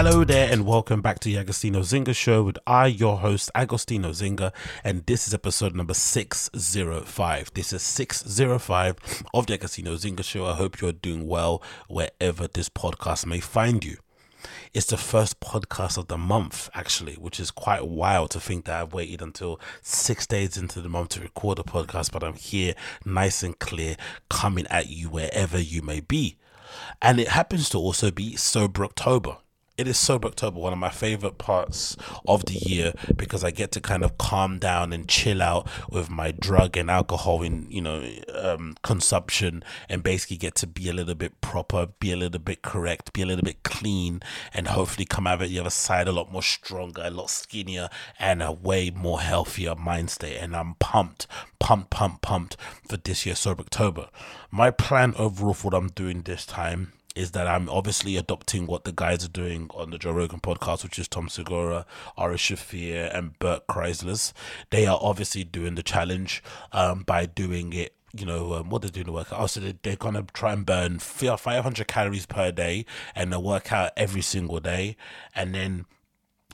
Hello there, and welcome back to the Agostinho Zinga Show with I, your host, Agostinho Zinga, and this is episode number 605. This is 605 of the Agostinho Zinga Show. I hope you're doing well wherever this podcast may find you. It's the first podcast of the month, actually, which is quite wild to think that I've waited until six days into the month to record a podcast, but I'm here nice and clear, coming at you wherever you may be. And it happens to also be Sober October it is sober October, one of my favorite parts of the year because I get to kind of calm down and chill out with my drug and alcohol in you know um, consumption and basically get to be a little bit proper, be a little bit correct, be a little bit clean, and hopefully come out of the other side a lot more stronger, a lot skinnier, and a way more healthier mind state. And I'm pumped, pumped, pumped, pumped for this year sober October. My plan overall for what I'm doing this time is that I'm obviously adopting what the guys are doing on the Joe Rogan podcast, which is Tom Segura, Ari Shaffir, and Bert Kreischer. They are obviously doing the challenge um, by doing it you know, um, what they're doing the workout. Also, they, they're going to try and burn 500 calories per day and they work out every single day. And then,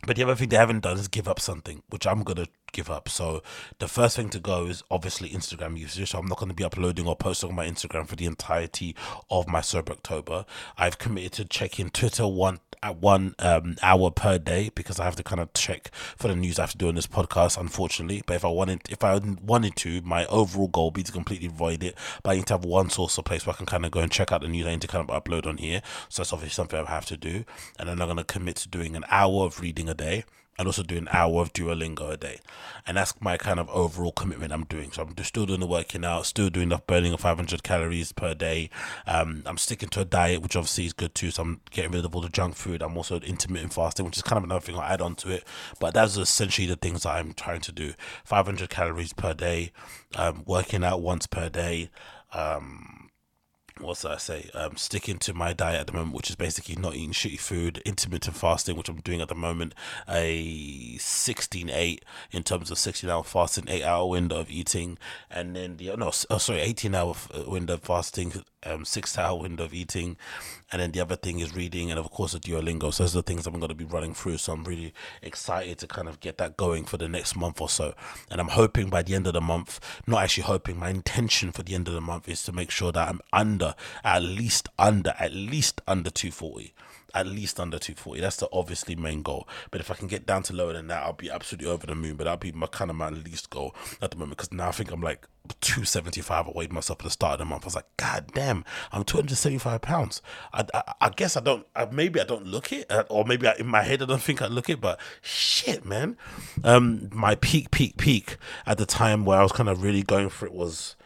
but the other thing they haven't done is give up something, which I'm to give up. So the first thing to go is obviously Instagram usage. So I'm not to be uploading or posting on my Instagram for the entirety of my sober October. I've committed to checking Twitter one at one um, hour per day because I have to kind of check for the news I have to do on this podcast, unfortunately. But if I wanted, if I wanted to, my overall goal would be to completely avoid it. But I need to have one source or place where I can kind of go and check out the news I need to kind of upload on here. So that's obviously something I have to do. And then I'm going to commit to doing an hour of reading a day and also do an hour of Duolingo a day. And that's my kind of overall commitment I'm doing. So I'm still doing the working out, still doing the burning of 500 calories per day. Um, I'm sticking to a diet, which obviously is good too. So I'm getting rid of all the junk food. I'm also intermittent fasting, which is kind of another thing I'll add on to it. But that's essentially the things that I'm trying to do 500 calories per day, um, working out once per day. Um, what's I say? Um, sticking to my diet at the moment, which is basically not eating shitty food, intermittent fasting, which I'm doing at the moment, a 16 8 in terms of 16 hour fasting, 8 hour window of eating, and then the, no, oh, sorry, 18 hour uh, window of fasting, um, 6 hour window of eating, and then the other thing is reading, and of course, a Duolingo. So, those are the things I'm going to be running through. So, I'm really excited to kind of get that going for the next month or so. And I'm hoping by the end of the month, not actually hoping, my intention for the end of the month is to make sure that I'm under, at least under, at least under 240 at least under 240. That's the obviously main goal. But if I can get down to lower than that, I'll be absolutely over the moon. But that'll be my kind of my least goal at the moment because now I think I'm like 275. I weighed myself at the start of the month. I was like, God damn, I'm 275 pounds. I, I, I guess I don't, I, maybe I don't look it, uh, or maybe I, in my head I don't think I look it, but shit, man. Um, my peak, peak, peak at the time where I was kind of really going for it was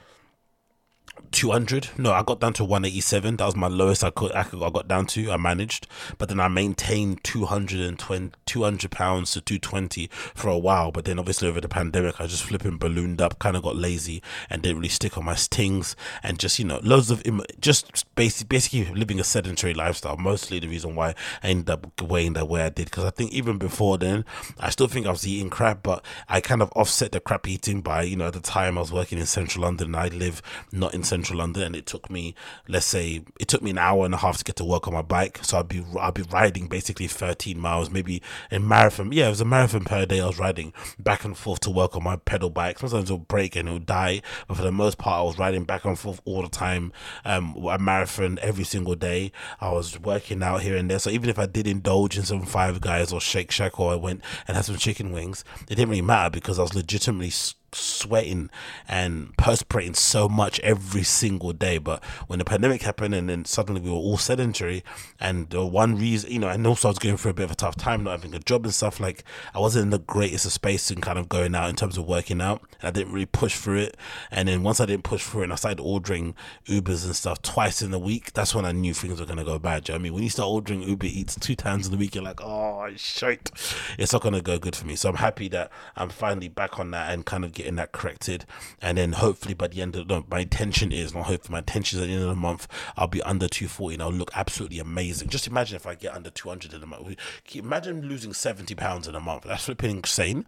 200 no i got down to 187 that was my lowest i could i, could, I got down to i managed. But then i maintained 220 200 pounds to 220 for a while. But then obviously over the pandemic i just flipping ballooned up kind of got lazy and didn't really stick on my stings. And just you know loads of just basically basically living a sedentary lifestyle. Mostly the reason why i ended up weighing the way i did. Because i think even before then i still think i was eating crap but i kind of offset the crap eating by you know at the time i was working in central london and i live not in central London, and it took me, let's say, it took me an hour and a half to get to work on my bike. So I'd be I'd be riding basically 13 miles, maybe a marathon. Yeah, it was a marathon per day. I was riding back and forth to work on my pedal bike. Sometimes it'll break and it'll die, but for the most part, I was riding back and forth all the time. Um, a marathon every single day. I was working out here and there. So even if I did indulge in some Five Guys or Shake Shack, or I went and had some chicken wings, it didn't really matter because I was legitimately sweating and perspiring so much every single day. But when the pandemic happened and then suddenly we were all sedentary, and the one reason, you know, and also I was going through a bit of a tough time, not having a job and stuff, like I wasn't in the greatest of space in kind of going out in terms of working out. And I didn't really push through it. And then once I didn't push through it and I started ordering Ubers and stuff twice in a week, that's when I knew things were going to go bad. You know I mean? When you start ordering Uber Eats two times in the week, you're like, oh, shit, it's not going to go good for me. So I'm happy that I'm finally back on that and kind of getting that corrected. And then hopefully by the end of no, my intention is not hopefully my intention is at the end of the month I'll be under 240 and I'll look absolutely amazing. Just imagine if I get under 200 in a month. Imagine losing 70 pounds in a month. That's flipping insane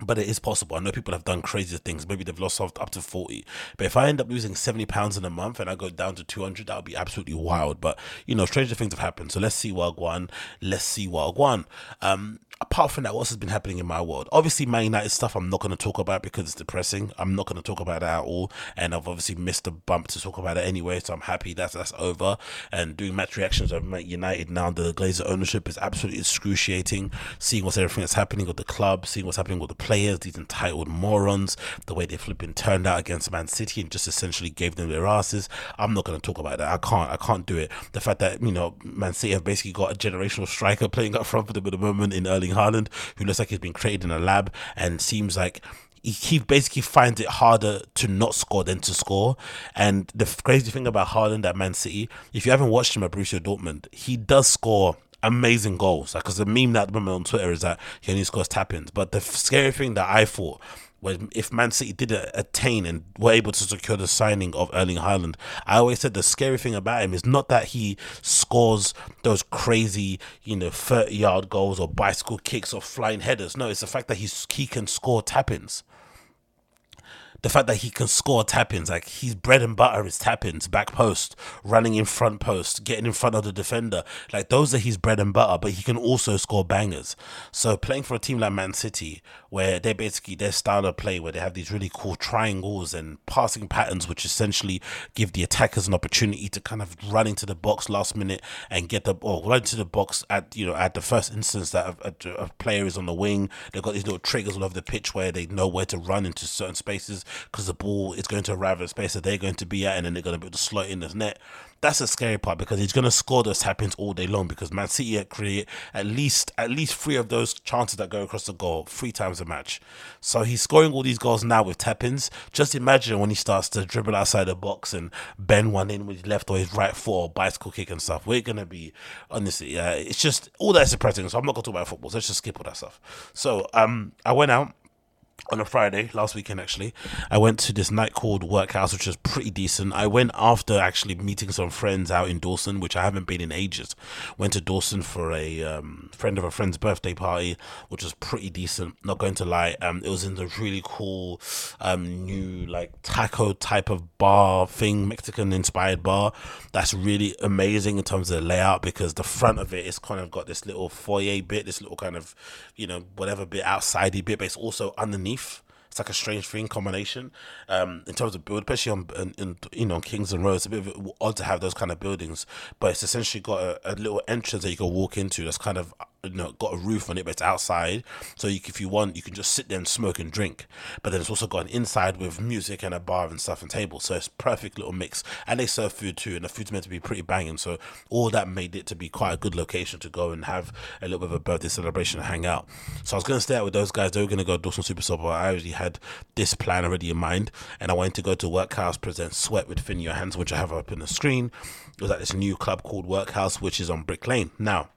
but it is possible. I know people have done crazier things. Maybe they've lost up to 40. But if I end up losing 70 pounds in a month and I go down to 200, that would be absolutely wild. But, you know, stranger things have happened. So let's see one. Let's see one. Um, apart from that, what has been happening in my world? Obviously, Man United stuff I'm not going to talk about because it's depressing. I'm not going to talk about that at all. And I've obviously missed a bump to talk about it anyway. So I'm happy that's, that's over. And doing match reactions of Man United now, the Glazer ownership is absolutely excruciating. Seeing what's everything that's happening with the club, seeing what's happening with the players, these entitled morons, the way they flipping turned out against Man City and just essentially gave them their asses. I'm not going to talk about that. I can't. I can't do it. The fact that you know Man City have basically got a generational striker playing up front for them at the moment in Erling Haaland, who looks like he's been created in a lab and seems like he basically finds it harder to not score than to score. And the crazy thing about Haaland at Man City, if you haven't watched him at Borussia Dortmund, he does score amazing goals. Like, because the meme that moment on Twitter is that he only scores tap ins. But the scary thing that I thought was if Man City did attain and were able to secure the signing of Erling Haaland, I always said the scary thing about him is not that he scores those crazy, you know, 30 yard goals or bicycle kicks or flying headers. No, it's the fact that he's, he can score tap ins the fact that he can score tap ins, like his bread and butter is tap ins, back post, running in front post, getting in front of the defender. Like those are his bread and butter, but he can also score bangers. So playing for a team like Man City, where they basically their style of play, where they have these really cool triangles and passing patterns, which essentially give the attackers an opportunity to kind of run into the box last minute and get the ball run into the box at you know at the first instance that a, a, a player is on the wing. They've got these little triggers all over the pitch where they know where to run into certain spaces because the ball is going to arrive at a space that they're going to be at, and then they're going to be able to slot in the net. That's the scary part because he's to score those tap ins all day long because Man City create at least at least three of those chances that go across the goal three times a match. So he's scoring all these goals now with tap ins. Just imagine when he starts to dribble outside the box and bend one in with his left or his right foot or bicycle kick and stuff. We're to be, honestly, it's just all that's depressing. So I'm not to talk about football. So let's just skip all that stuff. So um, I went out on a Friday last weekend. Actually, I went to this night called Workhouse, which was pretty decent. I went after actually meeting some friends out in Dalston, which I haven't been in ages. Went to Dalston for a um, friend of a friend's birthday party, which was pretty decent. Not going to lie, um, it was in the really cool um, new like taco type of bar thing, Mexican inspired bar. That's really amazing in terms of the layout because the front of it is kind of got this little foyer bit, this little kind of you know whatever bit outsidey bit, but it's also underneath It's like a strange thing combination um, in terms of build, especially on in, in, you know Kingsland Road. It's a bit odd to have those kind of buildings, but it's essentially got a, a little entrance that you can walk into. That's kind of you know got a roof on it, but it's outside. So you, if you want, you can just sit there and smoke and drink. But then it's also got an inside with music and a bar and stuff and tables. So it's perfect little mix. And they serve food too, and the food's meant to be pretty banging. So all that made it to be quite a good location to go and have a little bit of a birthday celebration and hang out. So I was going to stay out with those guys. They were going to go to Dalston Super but I already had this plan already in mind, and I wanted to go to Workhouse present Sweat with Finn Johannsen, which I have up in the screen. It was at this new club called Workhouse, which is on Brick Lane. Now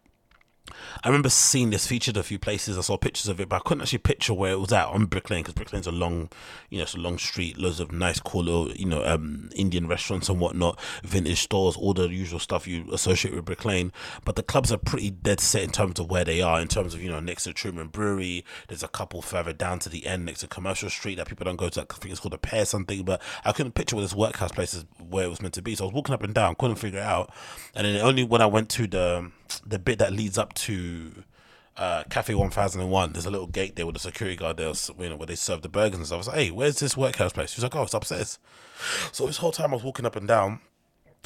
I remember seeing this featured a few places. I saw pictures of it, but I couldn't actually picture where it was at on Brick Lane because Brick Lane's a long, you know, it's a long street, loads of nice, cool little, you know, um, Indian restaurants and whatnot, vintage stores, all the usual stuff you associate with Brick Lane. But the clubs are pretty dead set in terms of where they are, in terms of, you know, next to Truman Brewery. There's a couple further down to the end next to Commercial Street that people don't go to. I think it's called a Pear something, but I couldn't picture where this workhouse place is where it was meant to be. So I was walking up and down, couldn't figure it out. And then only when I went to the the bit that leads up to uh, Cafe 1001, there's a little gate there with a security guard there, you know, where they serve the burgers and stuff. I was like, hey, where's this workhouse place? He's like, oh, it's upstairs. So this whole time I was walking up and down,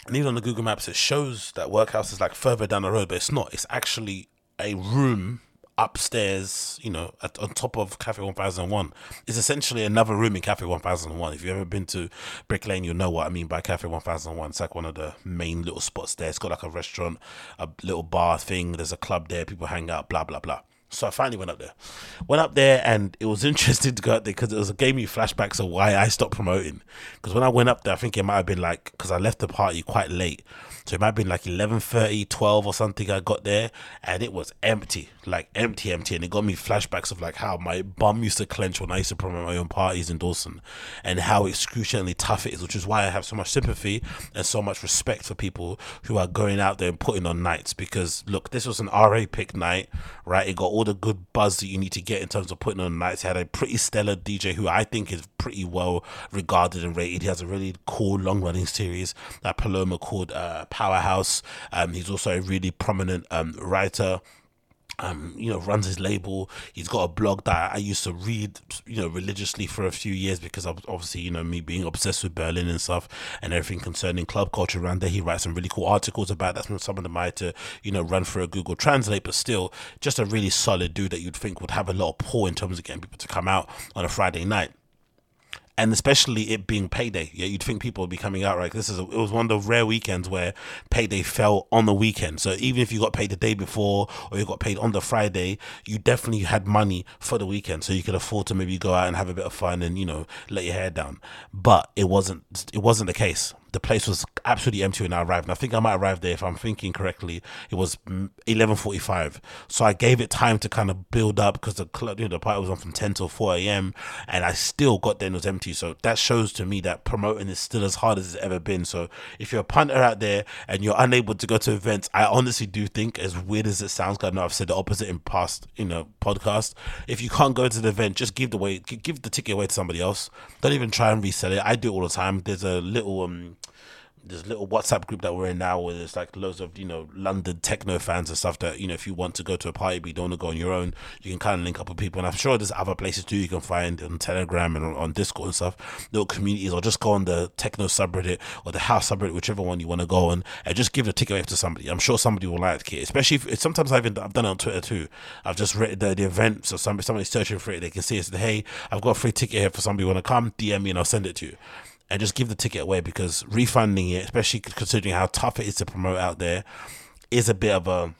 and even on the Google Maps, it shows that workhouse is like further down the road, but it's not. It's actually a room upstairs, you know, at, on top of Cafe 1001. It's essentially another room in Cafe 1001. If you've ever been to Brick Lane, you'll know what I mean by Cafe 1001. It's like one of the main little spots there. It's got like a restaurant, a little bar thing. There's a club there. People hang out, blah, blah, blah. So I finally went up there. Went up there and it was interesting to go up there because it was gave me flashbacks of why I stopped promoting. Because when I went up there, I think it might have been like because I left the party quite late. So it might have been like 11.30, 12 or something I got there and it was empty, like empty, empty. And it got me flashbacks of like how my bum used to clench when I used to promote my own parties in Dalston and how excruciatingly tough it is, which is why I have so much sympathy and so much respect for people who are going out there and putting on nights. Because look, this was an RA pick night, right? It got all the good buzz that you need to get in terms of putting on nights. It had a pretty stellar DJ who I think is pretty well regarded and rated. He has a really cool long running series that Paloma called uh, Powerhouse. Um, he's also a really prominent um, writer um, you know, runs his label. He's got a blog that I used to read, you know, religiously for a few years because obviously, you know, me being obsessed with Berlin and stuff and everything concerning club culture around there. He writes some really cool articles about that. Some of them I had to, you know, run through a Google Translate, but still just a really solid dude that you'd think would have a lot of pull in terms of getting people to come out on a Friday night and especially it being payday. Yeah, you'd think people would be coming out right. This is a, it was one of the rare weekends where payday fell on the weekend. So even if you got paid the day before or you got paid on the Friday, you definitely had money for the weekend, so you could afford to maybe go out and have a bit of fun and you know let your hair down. But it wasn't it wasn't the case the place was absolutely empty when I arrived. And I think I might arrive there if I'm thinking correctly. It was 11:45, so I gave it time to kind of build up because the club, you know, the party was on from 10 till 4 a.m. and I still got there and it was empty. So that shows to me that promoting is still as hard as it's ever been. So if you're a punter out there and you're unable to go to events, I honestly do think, as weird as it sounds, I know I've said the opposite in past, you know, podcast. If you can't go to the event, just give the way, give the ticket away to somebody else. Don't even try and resell it. I do it all the time. There's a little um this little WhatsApp group that we're in now where there's like loads of, you know, London techno fans and stuff that, you know, if you want to go to a party but you don't want to go on your own, you can kind of link up with people. And I'm sure there's other places too you can find on Telegram and on, Discord and stuff, little communities, or just go on the techno subreddit or the house subreddit, whichever one you want to go on, and just give the ticket away to somebody. I'm sure somebody will like it, especially if sometimes I've, even, I've done it on Twitter too. I've just written the, the event, so somebody, somebody's searching for it, they can see it, say, hey, I've got a free ticket here for somebody want to come, DM me and I'll send it to you and just give the ticket away because refunding it, especially considering how tough it is to promote out there, is a bit of a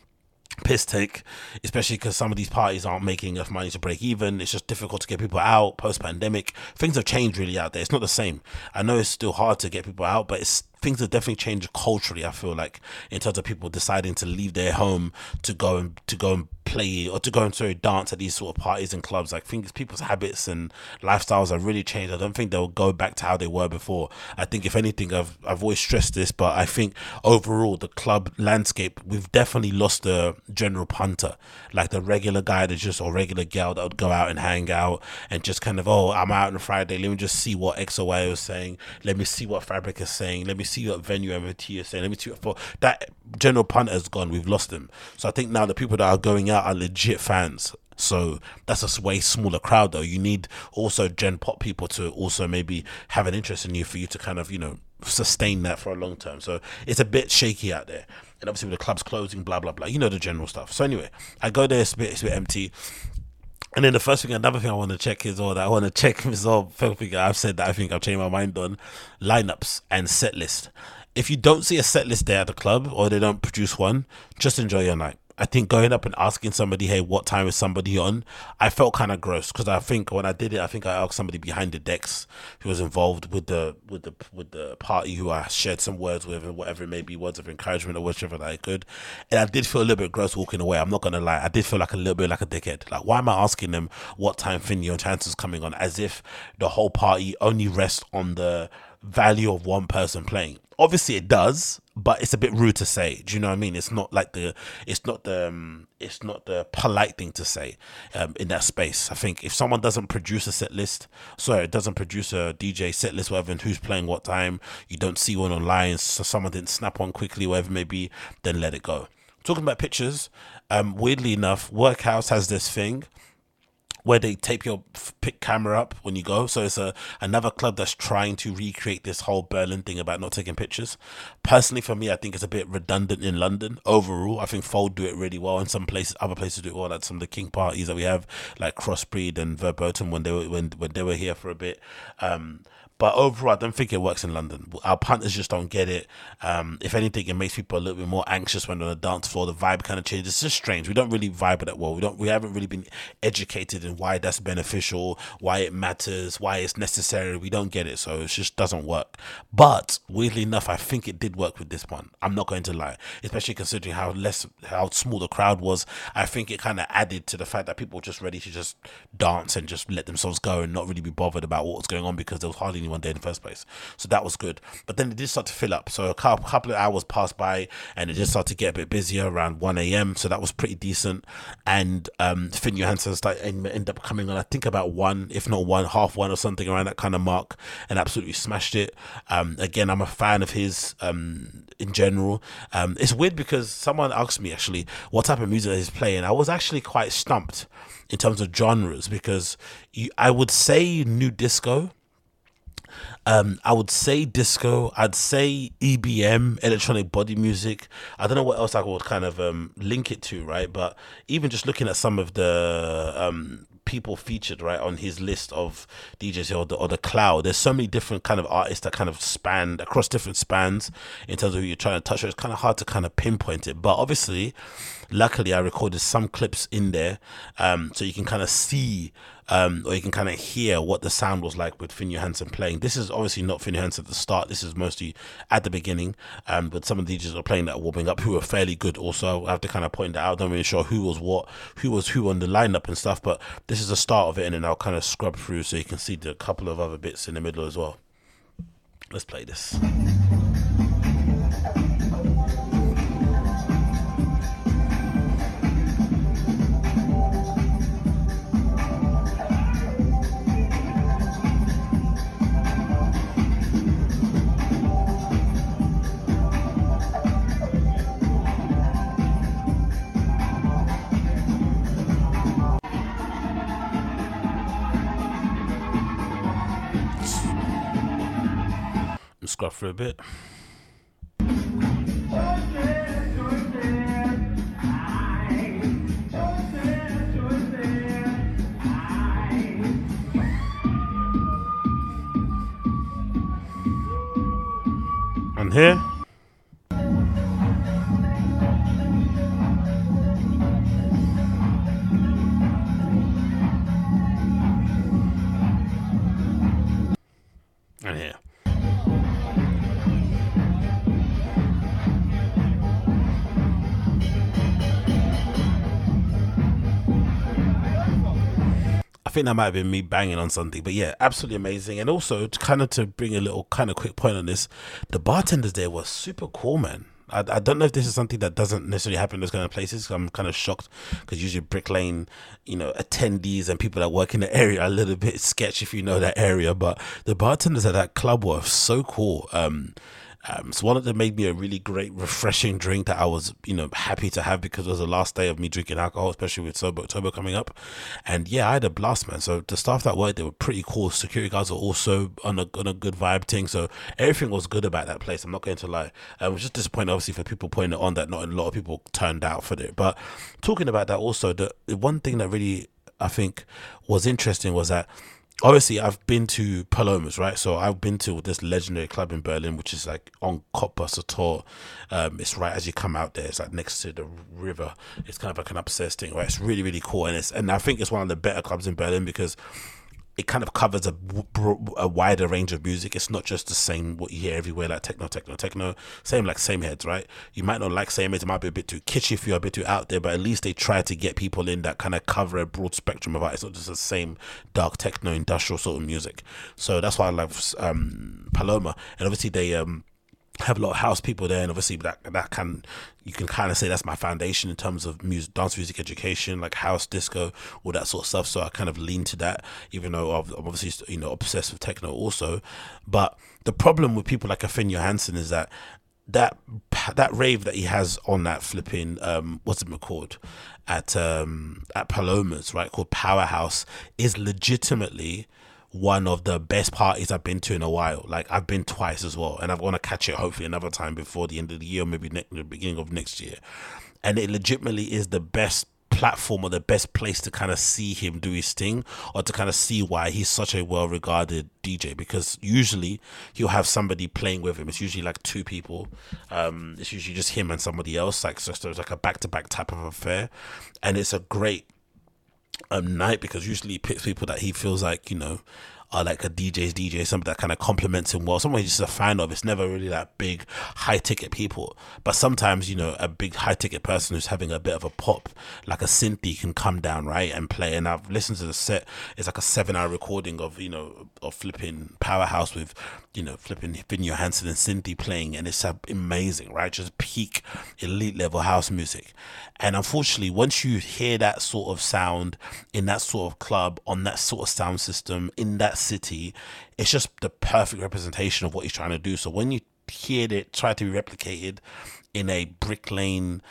piss take, especially because some of these parties aren't making enough money to break even. It's just difficult to get people out post pandemic. Things have changed really out there. It's not the same. I know it's still hard to get people out, but it's things have definitely changed culturally. I feel like in terms of people deciding to leave their home to go and to go and play or to go and sorry dance at these sort of parties and clubs. Like think people's habits and lifestyles have really changed. I don't think they'll go back to how they were before. I think if anything, I've I've always stressed this, but I think overall the club landscape we've definitely lost the general punter, like the regular guy that's just or regular girl that would go out and hang out and just kind of oh I'm out on Friday. Let me just see what X or Y was saying. Let me see what Fabric is saying. Let me see what venue MOT is saying. Let me see what for that general punter has gone. We've lost him. So I think now the people that are going out are legit fans. So that's a way smaller crowd though. You need also gen pop people to also maybe have an interest in you for you to kind of, you know, sustain that for a long term. So it's a bit shaky out there. And obviously with the clubs closing, blah blah blah. You know the general stuff. So anyway, I go there, it's a bit it's a bit empty. And then the first thing, another thing I want to check is all that I want to check is oh, all thing I've said that I think I've changed my mind on lineups and set list. If you don't see a set list there at the club or they don't produce one, just enjoy your night. I think going up and asking somebody, hey, what time is somebody on? I felt kind of gross because I think when I did it, I think I asked somebody behind the decks who was involved with the with the with the party who I shared some words with and whatever it may be, words of encouragement or whatever that I could. And I did feel a little bit gross walking away. I'm not gonna lie, I did feel like a little bit like a dickhead. Like, why am I asking them what time Finley and Chances coming on, as if the whole party only rests on the value of one person playing. Obviously, it does, but it's a bit rude to say. Do you know what I mean? It's not like the, it's not the, um, it's not the polite thing to say um, in that space. I think if someone doesn't produce a set list, sorry, it doesn't produce a DJ set list, whatever, and who's playing what time, you don't see one online, so someone didn't snap on quickly, whatever it may be, then let it go. Talking about pictures, um, weirdly enough, Workhouse has this thing where they tape your pick camera up when you go. So it's a another club that's trying to recreate this whole Berlin thing about not taking pictures. Personally, for me, I think it's a bit redundant in London. Overall, I think Fold do it really well. In some places, other places do it well. Like some of the King parties that we have, like Crossbreed and Verboten when they were when when they were here for a bit. Um, but overall, I don't think it works in London. Our punters just don't get it. Um, if anything, it makes people a little bit more anxious when on the dance floor. The vibe kind of changes. It's just strange. We don't really vibe that well. We don't. We haven't really been educated in why that's beneficial, why it matters, why it's necessary. We don't get it, so it just doesn't work. But weirdly enough, I think it did work with this one. I'm not going to lie, especially considering how less, how small the crowd was. I think it kind of added to the fact that people were just ready to just dance and just let themselves go and not really be bothered about what was going on because there was hardly anyone there in the first place. So that was good. But then it did start to fill up. So a couple, couple of hours passed by and it just started to get a bit busier around 1 a.m. So that was pretty decent. And um, Finn Johannsen started, ended up coming on, I think about one, if not one, half one or something around that kind of mark and absolutely smashed it. Um, again, I'm a fan of his um, in general. Um, it's weird because someone asked me actually what type of music he's playing. I was actually quite stumped in terms of genres because you, I would say new disco um, I would say disco. I'd say EBM, electronic body music. I don't know what else I would kind of um, link it to, right? But even just looking at some of the um, people featured right on his list of DJs or the, or the cloud. There's so many different kind of artists that kind of span across different spans in terms of who you're trying to touch. It's kind of hard to kind of pinpoint it. But obviously, luckily, I recorded some clips in there, um, so you can kind of see um, or you can kind of hear what the sound was like with Finn Johannsen playing. This is obviously not Finn Johannsen at the start. This is mostly at the beginning. Um, but some of the DJs are playing that warming up who are fairly good. Also, I have to kind of point that out. I'm not really sure who was what, who was who on the lineup and stuff. But this is the start of it, and then I'll kind of scrub through so you can see the couple of other bits in the middle as well. Let's play this. Scruff for a bit. And here. And here. Think that might have been me banging on something, but yeah, absolutely amazing. And also, to kind of to bring a little kind of quick point on this, the bartenders there were super cool, man. I, I don't know if this is something that doesn't necessarily happen in those kind of places. I'm kind of shocked because usually Brick Lane, you know, attendees and people that work in the area are a little bit sketch if you know that area. But the bartenders at that club were so cool. Um, um, so one of them made me a really great, refreshing drink that I was, you know, happy to have because it was the last day of me drinking alcohol, especially with Sober October coming up. And yeah, I had a blast, man. So the staff that worked, they were pretty cool. Security guards were also on a on a good vibe thing. So everything was good about that place. I'm not going to lie. I was just disappointed, obviously, for people pointing it on that not a lot of people turned out for it. But talking about that, also the one thing that really I think was interesting was that obviously I've been to Palomas, right? So I've been to this legendary club in Berlin, which is like on Kottbusser Um, it's right as you come out there. It's like next to the river. It's kind of like an upstairs thing, right? It's really really cool, and it's and I think it's one of the better clubs in Berlin because it kind of covers a, a wider range of music. It's not just the same what you hear everywhere, like techno, techno, techno. Same like Sameheads, right? You might not like Sameheads. It might be a bit too kitschy for you're a bit too out there, but at least they try to get people in that kind of cover a broad spectrum of art. It's not just the same dark techno, industrial sort of music. So that's why I love um, Paloma, and obviously they um have a lot of house people there, and obviously that that can you can kind of say that's my foundation in terms of music, dance music education, like house, disco, all that sort of stuff. So I kind of lean to that, even though I'm obviously you know obsessed with techno also. But the problem with people like a Finn Johannsen is that that that rave that he has on that flipping um what's it called at um at Palomas right called Powerhouse is legitimately one of the best parties I've been to in a while. Like I've been twice as well, and I'm gonna catch it hopefully another time before the end of the year, maybe next, the beginning of next year. And it legitimately is the best platform or the best place to kind of see him do his thing or to kind of see why he's such a well regarded DJ because usually he'll have somebody playing with him. It's usually like two people. Um, it's usually just him and somebody else. Like so it's like a back to back type of affair, and it's a great um, night because usually he picks people that he feels like you know are like a DJ's DJ, somebody that kind of compliments him well. Someone he's just a fan of. It's never really that big high ticket people. But sometimes, you know, a big high ticket person who's having a bit of a pop, like a Cynthia, can come down, right, and play. And I've listened to the set. It's like a seven hour recording of, you know, of flipping Powerhouse with, you know, flipping Finn Johannsen and Cynthia playing. And it's amazing, right? Just peak elite level house music. And unfortunately, once you hear that sort of sound in that sort of club, on that sort of sound system, in that city, it's just the perfect representation of what he's trying to do. So when you hear it try to be replicated in a brick lane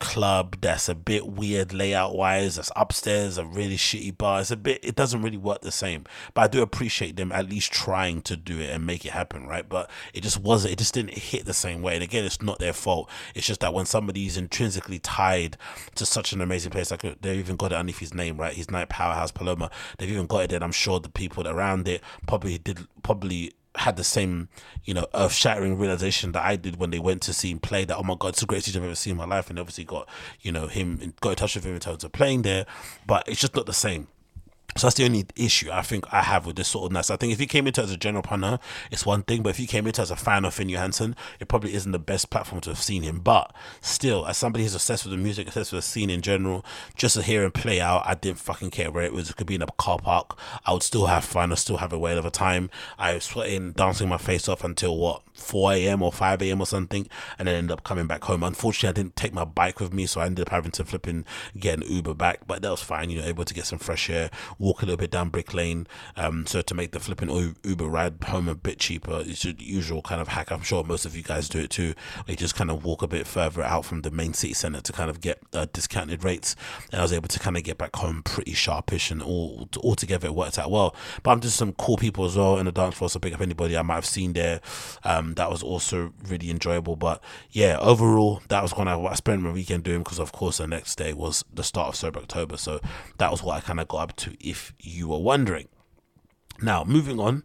club that's a bit weird layout wise that's upstairs a really shitty bar. It's a bit it doesn't really work the same but i do appreciate them at least trying to do it and make it happen right? But it just wasn't it just didn't hit the same way. And again it's not their fault. It's just that when somebody's intrinsically tied to such an amazing place like they've even got it underneath his name right? His night powerhouse paloma. They've even got it and i'm sure the people around it probably did probably had the same, you know, earth shattering realization that I did when they went to see him play. That oh my god, it's the greatest I've ever seen in my life, and obviously got you know him got in touch with him in terms of playing there, but it's just not the same. So that's the only issue I think I have with this sort of ness. I think if you came into as a general punter, it's one thing, but if you came into as a fan of Finn Johannsen, it probably isn't the best platform to have seen him. But still, as somebody who's obsessed with the music, obsessed with the scene in general, just to hear him play out, I didn't fucking care where it was. It could be in a car park. I would still have fun. I still have a whale of a time. I was sweating, dancing my face off until what 4 a.m. or 5 a.m. or something, and then ended up coming back home. Unfortunately, I didn't take my bike with me, so I ended up having to flip and get an Uber back, but that was fine. You know, able to get some fresh air, walk a little bit down Brick Lane. Um, so to make the flipping Uber ride home a bit cheaper, it's the usual kind of hack. I'm sure most of you guys do it too. They just kind of walk a bit further out from the main city center to kind of get uh, discounted rates, and I was able to kind of get back home pretty sharpish, and all altogether it worked out well. But I'm just some cool people as well in the dance floor, so pick up anybody I might have seen there. Um, Um, that was also really enjoyable. But yeah, overall, that was kind of what I spent my weekend doing because, of course, the next day was the start of Sober October. So that was what I kind of got up to, if you were wondering. Now, moving on.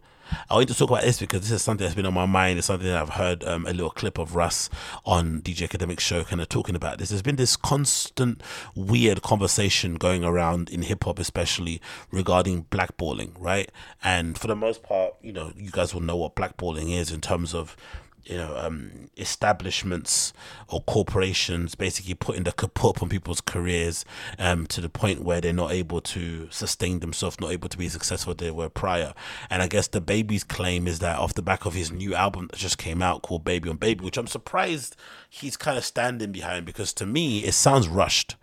I want to talk about this because this is something that's been on my mind. It's something that I've heard um, a little clip of Russ on DJ Akademiks show kind of talking about this. There's been this constant weird conversation going around in hip hop, especially regarding blackballing, right? And for the most part, you know, you guys will know what blackballing is in terms of you know, um, establishments or corporations basically putting the kaput on people's careers um, to the point where they're not able to sustain themselves, not able to be successful they were prior. And I guess DaBaby's claim is that off the back of his new album that just came out called Baby on Baby, which I'm surprised he's kind of standing behind because to me it sounds rushed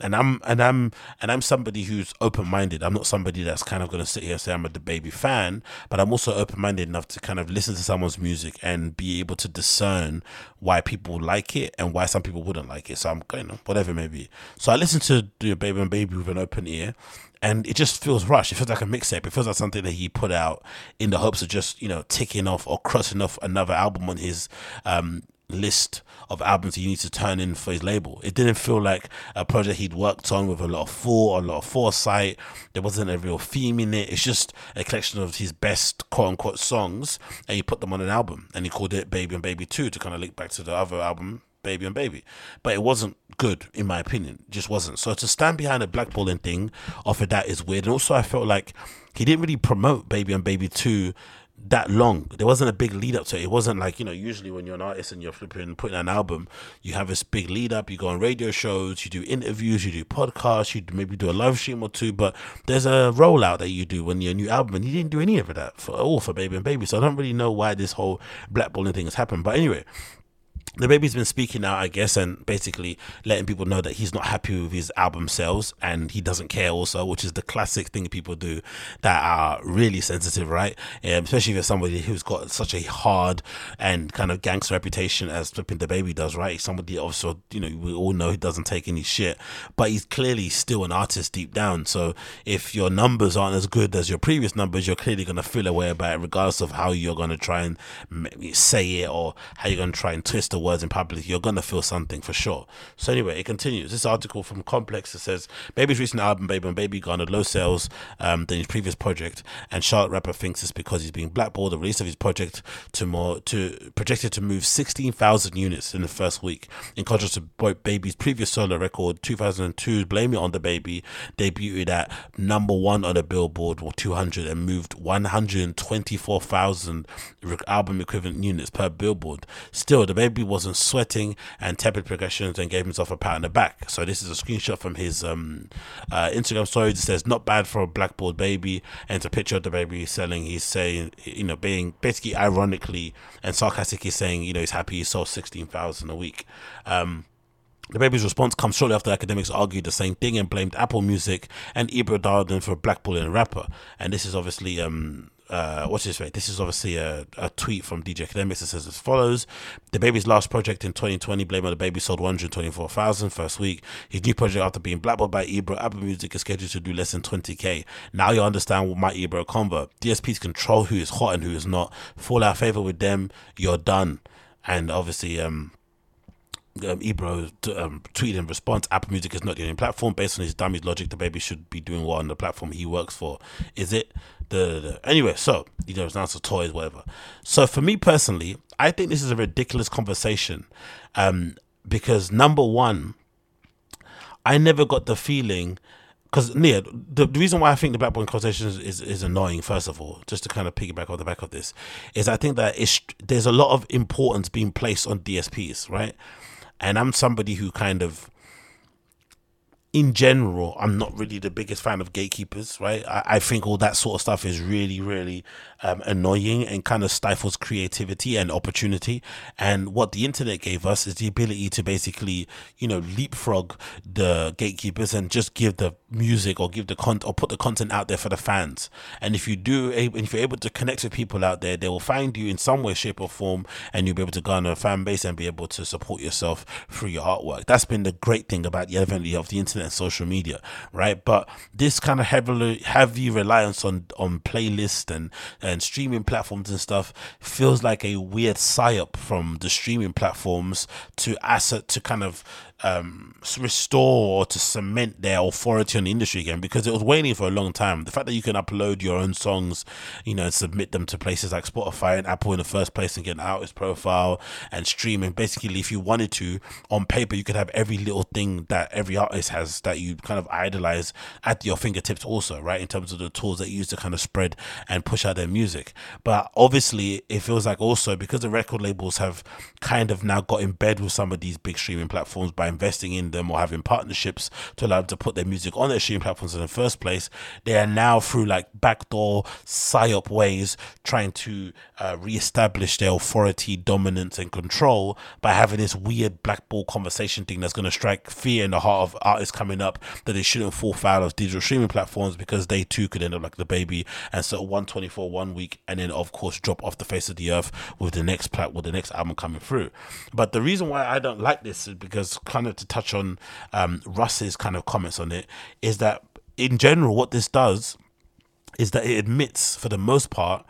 and I'm and I'm and I'm somebody who's open minded. I'm not somebody that's kind of gonna sit here and say I'm a DaBaby fan, but I'm also open minded enough to kind of listen to someone's music and be able to discern why people like it and why some people wouldn't like it. So I'm you know, whatever it may be. So I listen to the Baby on Baby with an open ear and it just feels rushed. It feels like a mixtape. It feels like something that he put out in the hopes of just, you know, ticking off or crossing off another album on his um list of albums he needs to turn in for his label. It didn't feel like a project he'd worked on with a lot of thought, a lot of foresight. There wasn't a real theme in it. It's just a collection of his best quote unquote songs, and he put them on an album, and he called it Baby on Baby Two to kind of link back to the other album. Baby on Baby, but it wasn't good in my opinion. It just wasn't. So to stand behind a blackballing thing off of that is weird. And also, I felt like he didn't really promote Baby on Baby Two that long. There wasn't a big lead up to it. It wasn't like, you know, usually when you're an artist and you're flipping putting an album, you have this big lead up, you go on radio shows, you do interviews, you do podcasts, you maybe do a live stream or two, but there's a rollout that you do when you're a new album and you didn't do any of that for all for Baby on Baby. So I don't really know why this whole blackballing thing has happened. But anyway, DaBaby's been speaking out, I guess, and basically letting people know that he's not happy with his album sales and he doesn't care also, which is the classic thing people do that are really sensitive, right? Um, especially if you're somebody who's got such a hard and kind of gangster reputation as Flipping DaBaby does, right? Somebody also, you know, we all know he doesn't take any shit, but he's clearly still an artist deep down. So if your numbers aren't as good as your previous numbers, you're clearly going to feel a way about it, regardless of how you're going to try and say it or how you're going to try and twist the words in public, you're gonna feel something for sure. So anyway, it continues. This article from Complex that says Baby's recent album, Baby on Baby, garnered low sales um, than his previous project, and Charlotte rapper thinks it's because he's being blackballed. The release of his project to more to projected to move sixteen thousand units in the first week, in contrast to Baby's previous solo record, 2002, Blame It on the Baby, debuted at number one on the Billboard 200 and moved 124,000 album equivalent units per Billboard. Still, DaBaby wasn't sweating and tepid progressions and gave himself a pat on the back. So this is a screenshot from his um, uh, Instagram story. It says, "Not bad for a blackboard baby," and it's a picture of DaBaby He's selling. He's saying, you know, being basically ironically and sarcastically saying, you know, he's happy he sold sixteen thousand a week. Um, DaBaby's response comes shortly after Akademiks argued the same thing and blamed Apple Music and Ebro Darden for blackballing a rapper. And this is obviously um, uh, what's this face? This is obviously a, a tweet from DJ Akademiks that says as follows DaBaby's last project in 2020, Blame on the Baby, sold 124,000 first week. His new project, after being blackballed by Ebro, Apple Music is scheduled to do less than 20k. Now you understand what my Ebro convert. DSPs control who is hot and who is not. Fall out of favor with them, you're done. And obviously, um, um, Ebro um, tweeted in response, Apple Music is not the only platform. Based on his dummy's logic, DaBaby should be doing well on the platform he works for. Is it? The, the anyway, so you know, it's not now toys, whatever. So for me personally, I think this is a ridiculous conversation, um, because number one, I never got the feeling because Nia, the, the, reason why I think the Blackburn conversation is, is, is, annoying, first of all, just to kind of piggyback off the back of this, is I think that it's, there's a lot of importance being placed on DSPs, right? And I'm somebody who kind of in general, I'm not really the biggest fan of gatekeepers, right? I, I think all that sort of stuff is really, really um, annoying and kind of stifles creativity and opportunity. And what the internet gave us is the ability to basically, you know, leapfrog the gatekeepers and just give the music or give the content or put the content out there for the fans. And if you do, if you're able to connect with people out there, they will find you in some way, shape, or form, and you'll be able to garner a fan base and be able to support yourself through your artwork. That's been the great thing about the advent of the internet and social media, right? But this kind of heavily heavy reliance on on playlists and and streaming platforms and stuff feels like a weird psyop from the streaming platforms to asset to kind of um, restore or to cement their authority on the industry again because it was waning for a long time. The fact that you can upload your own songs, you know, submit them to places like Spotify and Apple in the first place and get an artist profile and streaming. Basically, if you wanted to, on paper, you could have every little thing that every artist has that you kind of idolize at your fingertips, also, right? In terms of the tools that you use to kind of spread and push out their music. But obviously, it feels like also because the record labels have kind of now got in bed with some of these big streaming platforms by investing in them or having partnerships to allow them to put their music on their streaming platforms in the first place, they are now through like backdoor psyop ways trying to uh, re-establish their authority, dominance, and control by having this weird blackball conversation thing that's going to strike fear in the heart of artists coming up that they shouldn't fall foul of digital streaming platforms because they too could end up like DaBaby and so 124 one week and then of course drop off the face of the earth with the next plat with the next album coming through. But the reason why I don't like this is because to touch on um, Russ's kind of comments on it is that in general, what this does is that it admits, for the most part,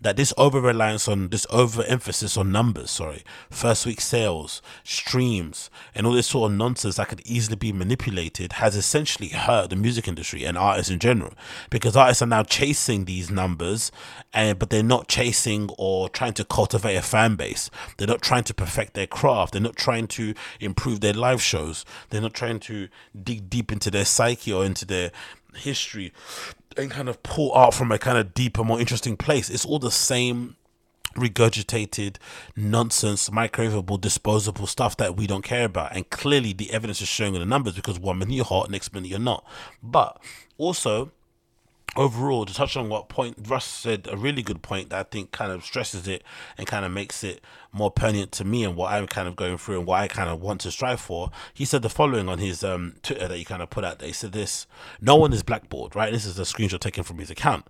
that this over reliance on this over emphasis on numbers, sorry, first week sales, streams, and all this sort of nonsense that could easily be manipulated has essentially hurt the music industry and artists in general because artists are now chasing these numbers, and but they're not chasing or trying to cultivate a fan base. They're not trying to perfect their craft. They're not trying to improve their live shows. They're not trying to dig deep into their psyche or into their history and kind of pull out from a kind of deeper, more interesting place. It's all the same regurgitated nonsense, microwavable, disposable stuff that we don't care about. And clearly, the evidence is showing in the numbers because one minute you're hot, next minute you're not. But also, overall, to touch on what point Russ said, a really good point that I think kind of stresses it and kind of makes it more pertinent to me and what I'm kind of going through and what I kind of want to strive for. He said the following on his um, Twitter that he kind of put out there. He said this: "No one is blackboard, right? This is a screenshot taken from his account.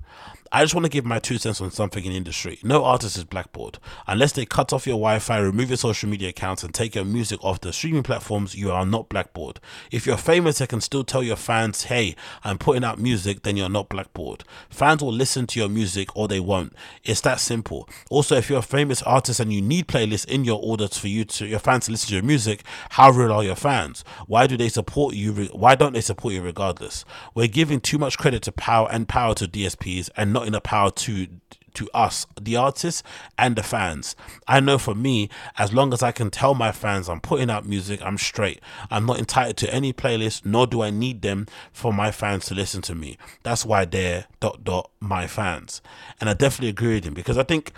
I just want to give my two cents on something in industry. No artist is blackboard unless they cut off your Wi-Fi, remove your social media accounts, and take your music off the streaming platforms. You are not blackboard. If you're famous, I can still tell your fans, "Hey, I'm putting out music." Then you're not blackboard. Fans will listen to your music or they won't. It's that simple. Also, if you're a famous artist and you need playlists in your order for you to your fans to listen to your music, how real are your fans? Why do they support you? Why don't they support you regardless? We're giving too much credit to power and power to DSPs and not enough power to to us, the artists and the fans. I know for me, as long as I can tell my fans I'm putting out music, I'm straight. I'm not entitled to any playlist, nor do I need them for my fans to listen to me. That's why they're dot dot my fans. And I definitely agree with him because I think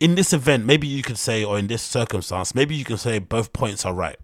in this event, maybe you could say, or in this circumstance, maybe you can say both points are right.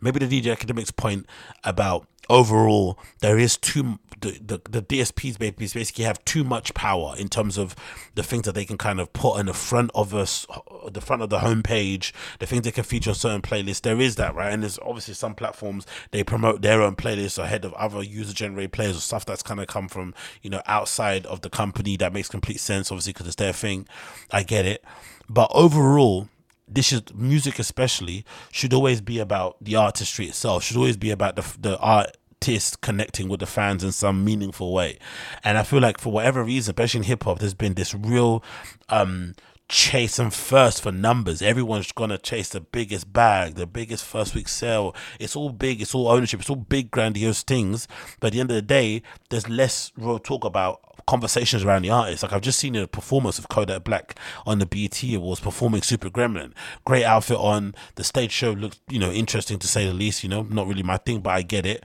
Maybe the DJ Akademiks point about overall there is too the, the, the DSPs basically have too much power in terms of the things that they can kind of put in the front of us, uh, the front of the homepage, the things they can feature on certain playlists. There is that, right? And there's obviously some platforms they promote their own playlists ahead of other user generated players or stuff that's kind of come from you know outside of the company. That makes complete sense, obviously, because it's their thing. I get it, but overall, this is music especially should always be about the artistry itself should always be about the the artist connecting with the fans in some meaningful way and i feel like for whatever reason especially in hip hop there's been this real um chase and first for numbers. Everyone's gonna chase the biggest bag, the biggest first week sale. It's all big, it's all ownership, it's all big grandiose things. But at the end of the day, there's less real talk about conversations around the artist. Like I've just seen a performance of Kodak Black on the BET Awards performing Super Gremlin. Great outfit on. The stage show looked, you know, interesting to say the least, you know, not really my thing, but I get it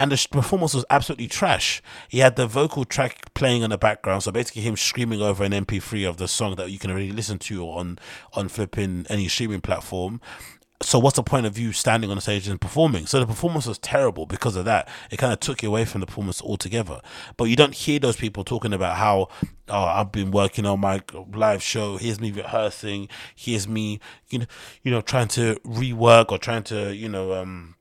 and the performance was absolutely trash. He had the vocal track playing in the background, so basically him screaming over an MP3 of the song that you can already listen to on on flipping any streaming platform. So what's the point of you standing on the stage and performing? So the performance was terrible because of that. It kind of took you away from the performance altogether. But you don't hear those people talking about how oh I've been working on my live show. Here's me rehearsing. Here's me, you know, you know, trying to rework or trying to, you know, um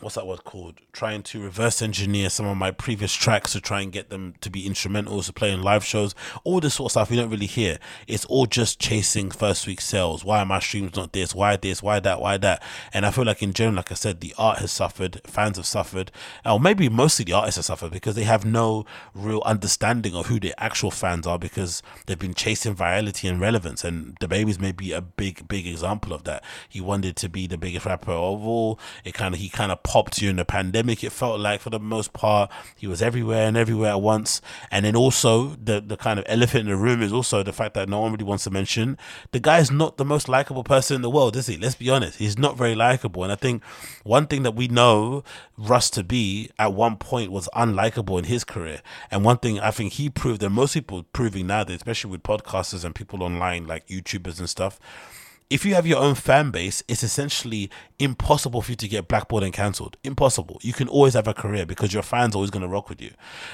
what's that word called? Trying to reverse engineer some of my previous tracks to try and get them to be instrumentals to play in live shows. All this sort of stuff we don't really hear. It's all just chasing first week sales. Why are my streams not this? Why this? Why that? Why that? And I feel like in general, like I said, the art has suffered, fans have suffered, or maybe mostly the artists have suffered because they have no real understanding of who the actual fans are because they've been chasing virality and relevance. And DaBaby's may be a big, big example of that. He wanted to be the biggest rapper of all. It kind of he kind of popped during the pandemic. It felt like for the most part he was everywhere and everywhere at once. And then also the the kind of elephant in the room is also the fact that no one really wants to mention the guy is not the most likable person in the world, is he? Let's be honest. He's not very likable. And I think one thing that we know Russ to be at one point was unlikable in his career. And one thing I think he proved, and most people proving now, that especially with podcasters and people online like YouTubers and stuff, if you have your own fan base, it's essentially impossible for you to get blackballed and cancelled. Impossible. You can always have a career because your fans are always going to rock with you.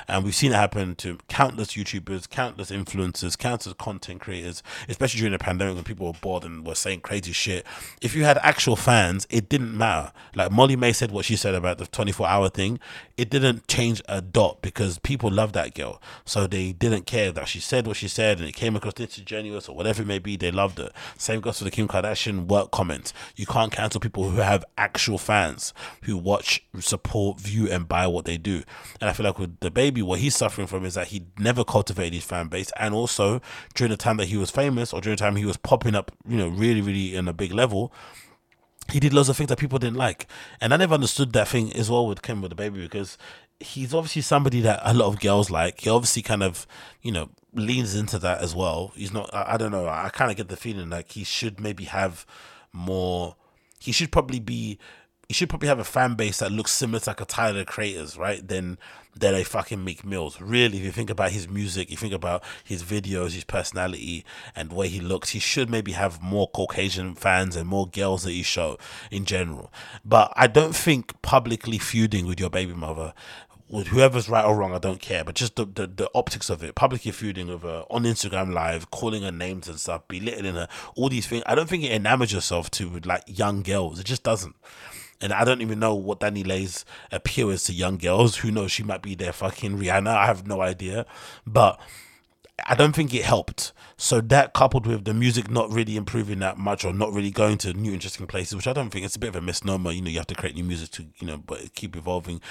And we've seen it happen to countless YouTubers, countless influencers, countless content creators, especially during the pandemic when people were bored and were saying crazy shit. If you had actual fans, it didn't matter. Like Molly-Mae said what she said about the 24 hour thing, it didn't change a dot because people love that girl. So they didn't care that she said what she said and it came across disingenuous or whatever it may be. They loved it. Same goes for the Kim Kim Kardashian work comments. You can't cancel people who have actual fans who watch, support, view, and buy what they do. And I feel like with DaBaby, what he's suffering from is that he never cultivated his fan base, and also during the time that he was famous or during the time he was popping up, you know, really, really in a big level he did loads of things that people didn't like. And I never understood that thing as well with Kim with DaBaby because he's obviously somebody that a lot of girls like. He obviously kind of, you know, leans into that as well. He's not. I, I don't know. I kind of get the feeling like he should maybe have more. He should probably be. He should probably have a fan base that looks similar to like a Tyler Creators, right? Then than a fucking Meek Mills. Really, if you think about his music, you think about his videos, his personality, and the way he looks, he should maybe have more Caucasian fans and more girls that he show in general. But I don't think publicly feuding with your baby mother with whoever's right or wrong, I don't care. But just the, the, the optics of it, publicly feuding with her on Instagram Live, calling her names and stuff, belittling her, all these things. I don't think it enamors yourself to like young girls. It just doesn't. And I don't even know what DaniLeigh's appeal is to young girls. Who knows? She might be their fucking Rihanna. I have no idea. But I don't think it helped. So that coupled with the music not really improving that much or not really going to new interesting places, which I don't think it's a bit of a misnomer. You know, you have to create new music to, you know, but keep evolving,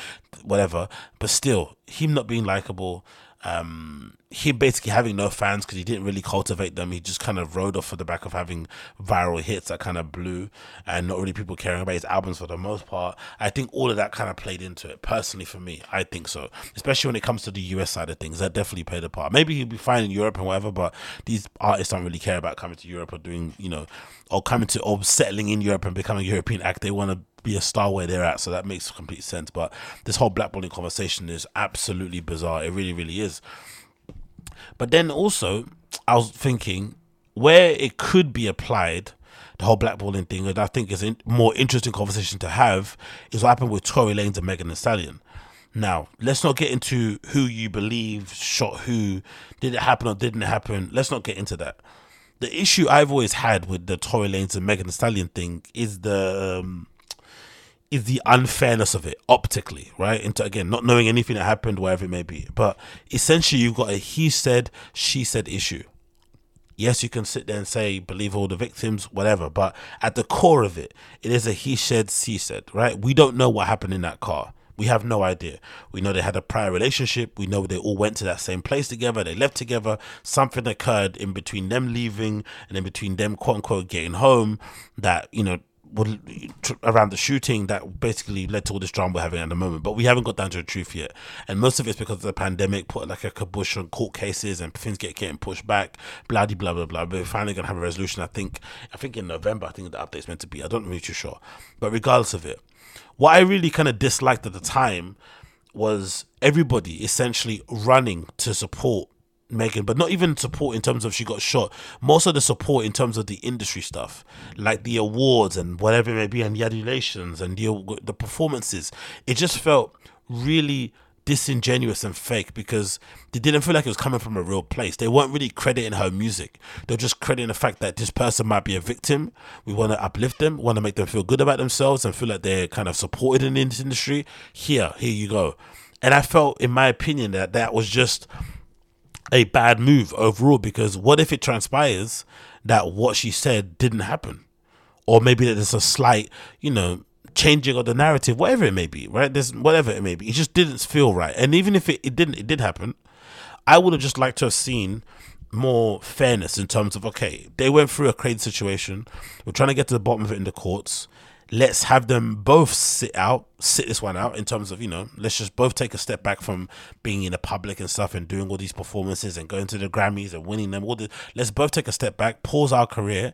whatever. But still, him not being likable, um, him basically having no fans because he didn't really cultivate them. He just kind of rode off for the back of having viral hits that kind of blew and not really people caring about his albums for the most part. I think all of that kind of played into it. Personally, for me, I think so. Especially when it comes to the US side of things, that definitely played a part. Maybe he'd be fine in Europe and whatever, but these artists don't really care about coming to Europe or doing, you know, or coming to or settling in Europe and becoming a European act. They want to be a star where they're at. So that makes complete sense. But this whole blackballing conversation is absolutely bizarre. It really, really is. But then also, I was thinking where it could be applied, the whole blackballing thing, and I think is a more interesting conversation to have, is what happened with Tory Lanez and Megan Thee Stallion. Now, let's not get into who you believe shot who, did it happen or didn't happen. Let's not get into that. The issue I've always had with the Tory Lanez and Megan Thee Stallion thing is the um, is the unfairness of it optically, right? Into again, not knowing anything that happened, wherever it may be. But essentially, you've got a he said, she said issue. Yes, you can sit there and say, believe all the victims, whatever. But at the core of it, it is a he said, she said, right? We don't know what happened in that car. We have no idea. We know they had a prior relationship. We know they all went to that same place together. They left together. Something occurred in between them leaving and in between them, quote unquote, getting home that, you know, around the shooting that basically led to all this drama we're having at the moment. But we haven't got down to the truth yet, and most of it's because of the pandemic put like a kabush on court cases and things get getting pushed back. Blah blah blah blah. But we're finally gonna have a resolution. I think. I think in November. I think the update's meant to be. I don't really too sure. But regardless of it, what I really kind of disliked at the time was everybody essentially running to support Megan, but not even support in terms of she got shot. Most of the support in terms of the industry stuff, like the awards and whatever it may be, and the adulations and the the performances. It just felt really disingenuous and fake because they didn't feel like it was coming from a real place. They weren't really crediting her music. They're just crediting the fact that this person might be a victim. We want to uplift them, want to make them feel good about themselves and feel like they're kind of supported in this industry. Here, here you go. And I felt, in my opinion, that that was just a bad move overall because what if it transpires that what she said didn't happen? Or maybe that there's a slight, you know, changing of the narrative, whatever it may be, right? There's whatever it may be. It just didn't feel right. And even if it, it didn't, it did happen, I would have just liked to have seen more fairness in terms of okay, they went through a crazy situation. We're trying to get to the bottom of it in the courts let's have them both sit out, sit this one out in terms of, you know, let's just both take a step back from being in the public and stuff and doing all these performances and going to the Grammys and winning them. All the, let's both take a step back, pause our career,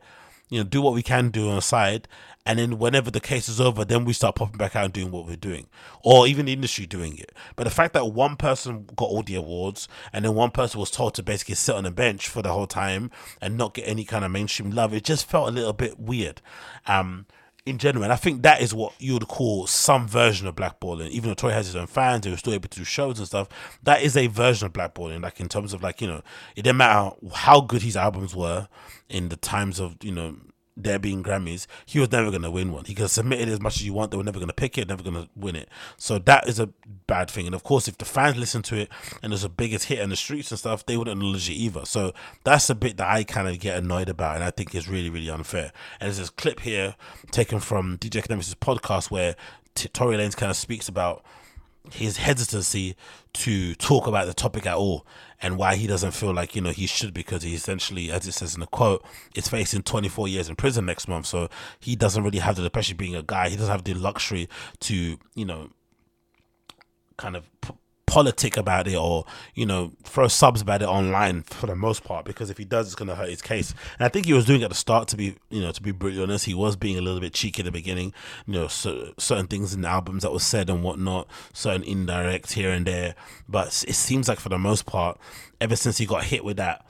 you know, do what we can do on the side. And then whenever the case is over, then we start popping back out and doing what we're doing, or even the industry doing it. But the fact that one person got all the awards and then one person was told to basically sit on a bench for the whole time and not get any kind of mainstream love, it just felt a little bit weird. Um, in general. And I think that is what you would call some version of blackballing. Even though Tory has his own fans, he was still able to do shows and stuff. That is a version of blackballing. Like in terms of like you know, it didn't matter how good his albums were in the times of you know there being Grammys, he was never going to win one. He could submit it as much as you want, they were never going to pick it, never going to win it. So that is a bad thing. And of course, if the fans listen to it and there's a biggest hit in the streets and stuff, they wouldn't acknowledge it either. So that's a bit that I kind of get annoyed about, and I think is really, really unfair. And there's this clip here taken from DJ Akademiks' podcast where T- Tory Lanez kind of speaks about his hesitancy to talk about the topic at all and why he doesn't feel like you know he should because he essentially as it says in the quote is facing 24 years in prison next month. So he doesn't really have the depression being a guy. He doesn't have the luxury to you know kind of p- politic about it or you know throw subs about it online for the most part because if he does it's going to hurt his case. And i think he was doing it at the start to be you know to be brutally honest he was being a little bit cheeky at the beginning. You know so, certain things in the albums that was said and whatnot certain indirects here and there. But it seems like for the most part ever since he got hit with that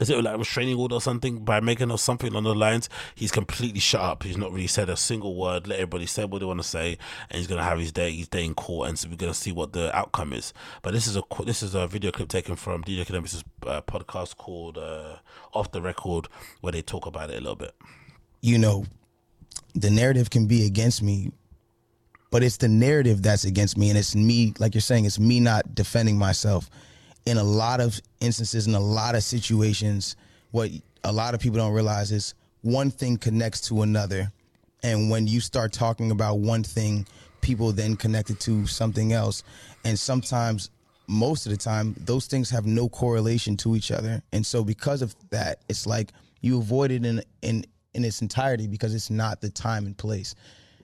is it like a restraining order or something by Megan or something on the lines? He's completely shut up. He's not really said a single word. Let everybody say what they want to say, and he's gonna have his day, his day in court, and so we're gonna see what the outcome is. But this is a this is a video clip taken from DJ Akademiks' uh, podcast called uh, "Off the Record," where they talk about it a little bit. You know, the narrative can be against me, but it's the narrative that's against me, and it's me, like you're saying, it's me not defending myself in a lot of instances, in a lot of situations, what a lot of people don't realize is one thing connects to another. And when you start talking about one thing, people then connect it to something else. And sometimes, most of the time, those things have no correlation to each other. And so, because of that, it's like you avoid it in, in, in its entirety because it's not the time and place.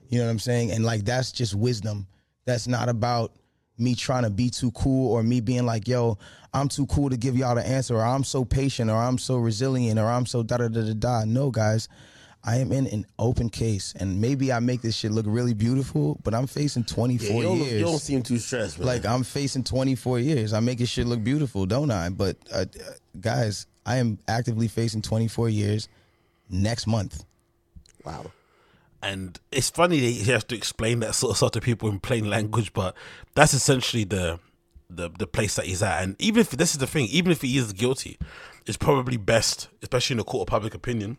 You know what I'm saying? And like, that's just wisdom. That's not about me trying to be too cool or me being like, yo, I'm too cool to give y'all the answer, or I'm so patient, or I'm so resilient, or I'm so da da da da da. No, guys, I am in an open case, and maybe I make this shit look really beautiful, but I'm facing 24 Yeah, you, don't, years. you don't seem too stressed, man. like I'm facing 24 years. I make this shit look beautiful, don't I? But uh, uh, guys, I am actively facing 24 years next month. wow. And it's funny that he has to explain that sort of stuff to people in plain language, but that's essentially the the the place that he's at. And even if this is the thing, even if he is guilty, it's probably best, especially in a court of public opinion,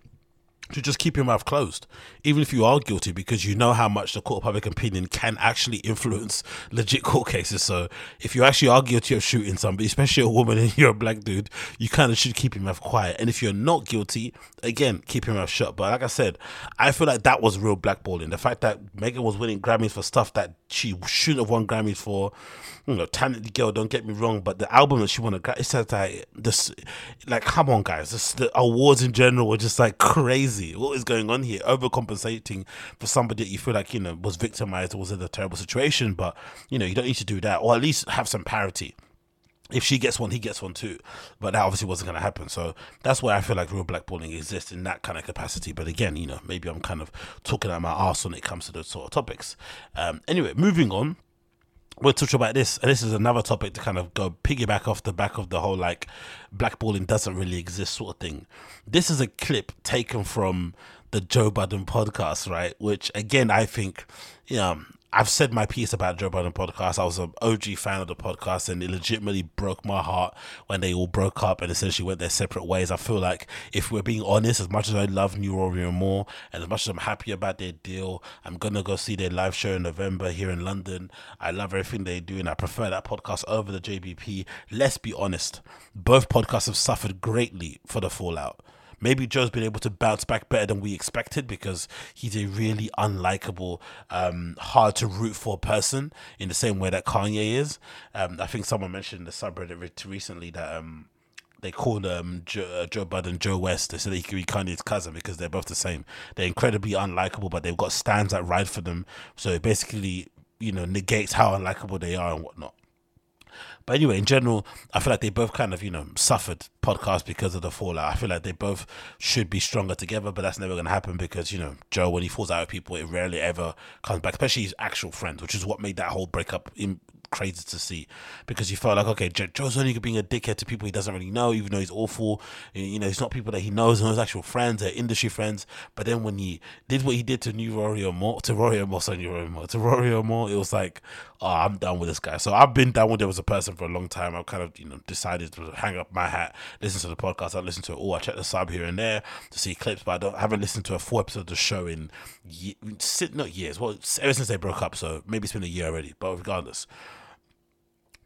to just keep your mouth closed, even if you are guilty, because you know how much the court of public opinion can actually influence legit court cases. So if you actually are guilty of shooting somebody, especially a woman and you're a black dude, you kind of should keep your mouth quiet. And if you're not guilty, again, keep your mouth shut. But like I said, I feel like that was real blackballing. The fact that Megan was winning Grammys for stuff that she shouldn't have won Grammys for, you know, talented girl. Don't get me wrong, but the album that she won it's just like this, like come on, guys, this, the awards in general were just like crazy. What is going on here? Overcompensating for somebody that you feel like you know was victimized or was in a terrible situation, but you know you don't need to do that, or at least have some parity if she gets one, he gets one too. But that obviously wasn't going to happen. So that's why I feel like real blackballing exists in that kind of capacity. But again, you know, maybe I'm kind of talking out my ass when it comes to those sort of topics. Um, anyway, moving on. We'll touch about this, and this is another topic to kind of go piggyback off the back of the whole like blackballing doesn't really exist sort of thing. This is a clip taken from the Joe Budden podcast, right? Which again, I think, you know, I've said my piece about Joe Budden podcast. I was an OG fan of the podcast, and it legitimately broke my heart when they all broke up and essentially went their separate ways. I feel like if we're being honest, as much as I love New Orleans more, and as much as I'm happy about their deal, I'm gonna go see their live show in November here in London. I love everything they do, and I prefer that podcast over the JBP. Let's be honest, both podcasts have suffered greatly for the fallout. Maybe Joe's been able to bounce back better than we expected because he's a really unlikable, um, hard to root for person in the same way that Kanye is. Um, I think someone mentioned in the subreddit recently that um, they called um, Joe, uh, Joe Budden Joe West. They said he could be Kanye's cousin because they're both the same. They're incredibly unlikable, but they've got stands that ride for them. So it basically, you know, negates how unlikable they are and whatnot. But anyway, in general, I feel like they both kind of, you know, suffered podcasts because of the fallout. I feel like they both should be stronger together, but that's never going to happen because, you know, Joe, when he falls out with people, it rarely ever comes back, especially his actual friends, which is what made that whole breakup in, crazy to see because you felt like okay Jo- Joe's only being a dickhead to people he doesn't really know even though he's awful. You know it's not people that he knows and his actual friends they're industry friends. But then when he did what he did to New Rory Moore to Rory Moore sorry Rory Moore to Rory Moore it was like oh I'm done with this guy. So I've been done with him as a person for a long time. I've kind of you know decided to hang up my hat listen to the podcast. I listen to it all. I check the sub here and there to see clips but I don't I haven't listened to a full episode of the show in ye- not years. Well ever since they broke up so maybe it's been a year already but regardless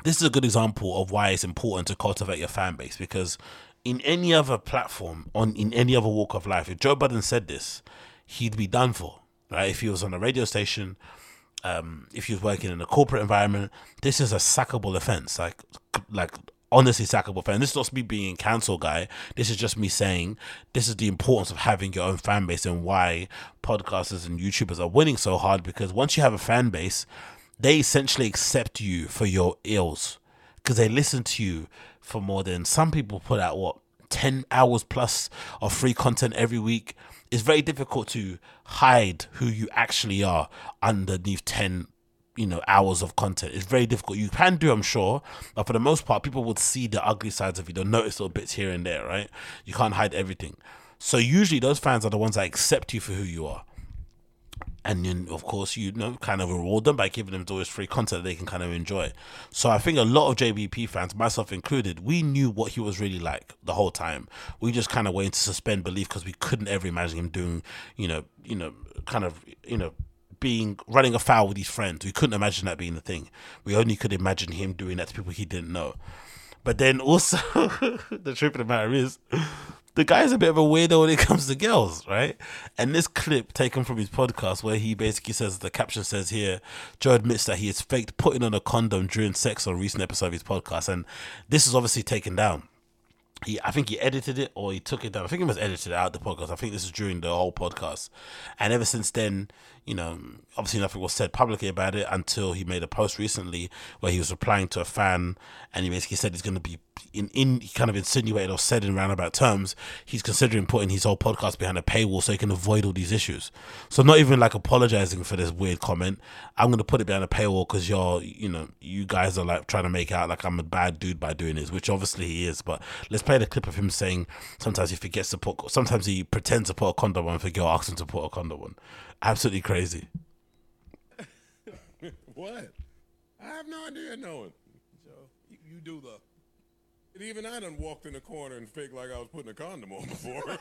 this is a good example of why it's important to cultivate your fan base because in any other platform on in any other walk of life if joe budden said this he'd be done for right? If he was on a radio station um if he was working in a corporate environment this is a sackable offense like like honestly sackable offense. This is not me being a cancel guy. This is just me saying this is the importance of having your own fan base and why podcasters and youtubers are winning so hard because once you have a fan base they essentially accept you for your ills because they listen to you for more than some people put out what 10 hours plus of free content every week it's very difficult to hide who you actually are underneath 10 you know hours of content. It's very difficult. You can do, I'm sure, but for the most part, people would see the ugly sides of you. They'll notice little bits here and there, right? You can't hide everything. So usually those fans are the ones that accept you for who you are. And then, of course, you know, kind of reward them by giving them always free content they can kind of enjoy. So I think a lot of JBP fans, myself included, we knew what he was really like the whole time. We just kind of waited to suspend belief because we couldn't ever imagine him doing, you know, you know, kind of, you know, being running afoul with his friends. We couldn't imagine that being the thing. We only could imagine him doing that to people he didn't know. But then also, the truth of the matter is, the guy's a bit of a weirdo when it comes to girls, right? And this clip taken from his podcast, where he basically says the caption says here, Joe admits that he has faked putting on a condom during sex on a recent episode of his podcast, and this is obviously taken down he I think he edited it or he took it down. I think he was edited out the podcast. I think this is during the whole podcast. And ever since then, you know, obviously nothing was said publicly about it until he made a post recently where he was replying to a fan and he basically said he's going to be in, in he kind of insinuated or said in roundabout terms he's considering putting his whole podcast behind a paywall so he can avoid all these issues. So not even like apologizing for this weird comment. I'm going to put it behind a paywall because you're, you know, you guys are like trying to make out like I'm a bad dude by doing this, which obviously he is. But let's play the clip of him saying sometimes he forgets to put, sometimes he pretends to put a condom on a girl asks him to put a condom on. Absolutely crazy. what? I have no idea knowing. So you, you do the. And even I done walked in the corner and faked like I was putting a condom on before.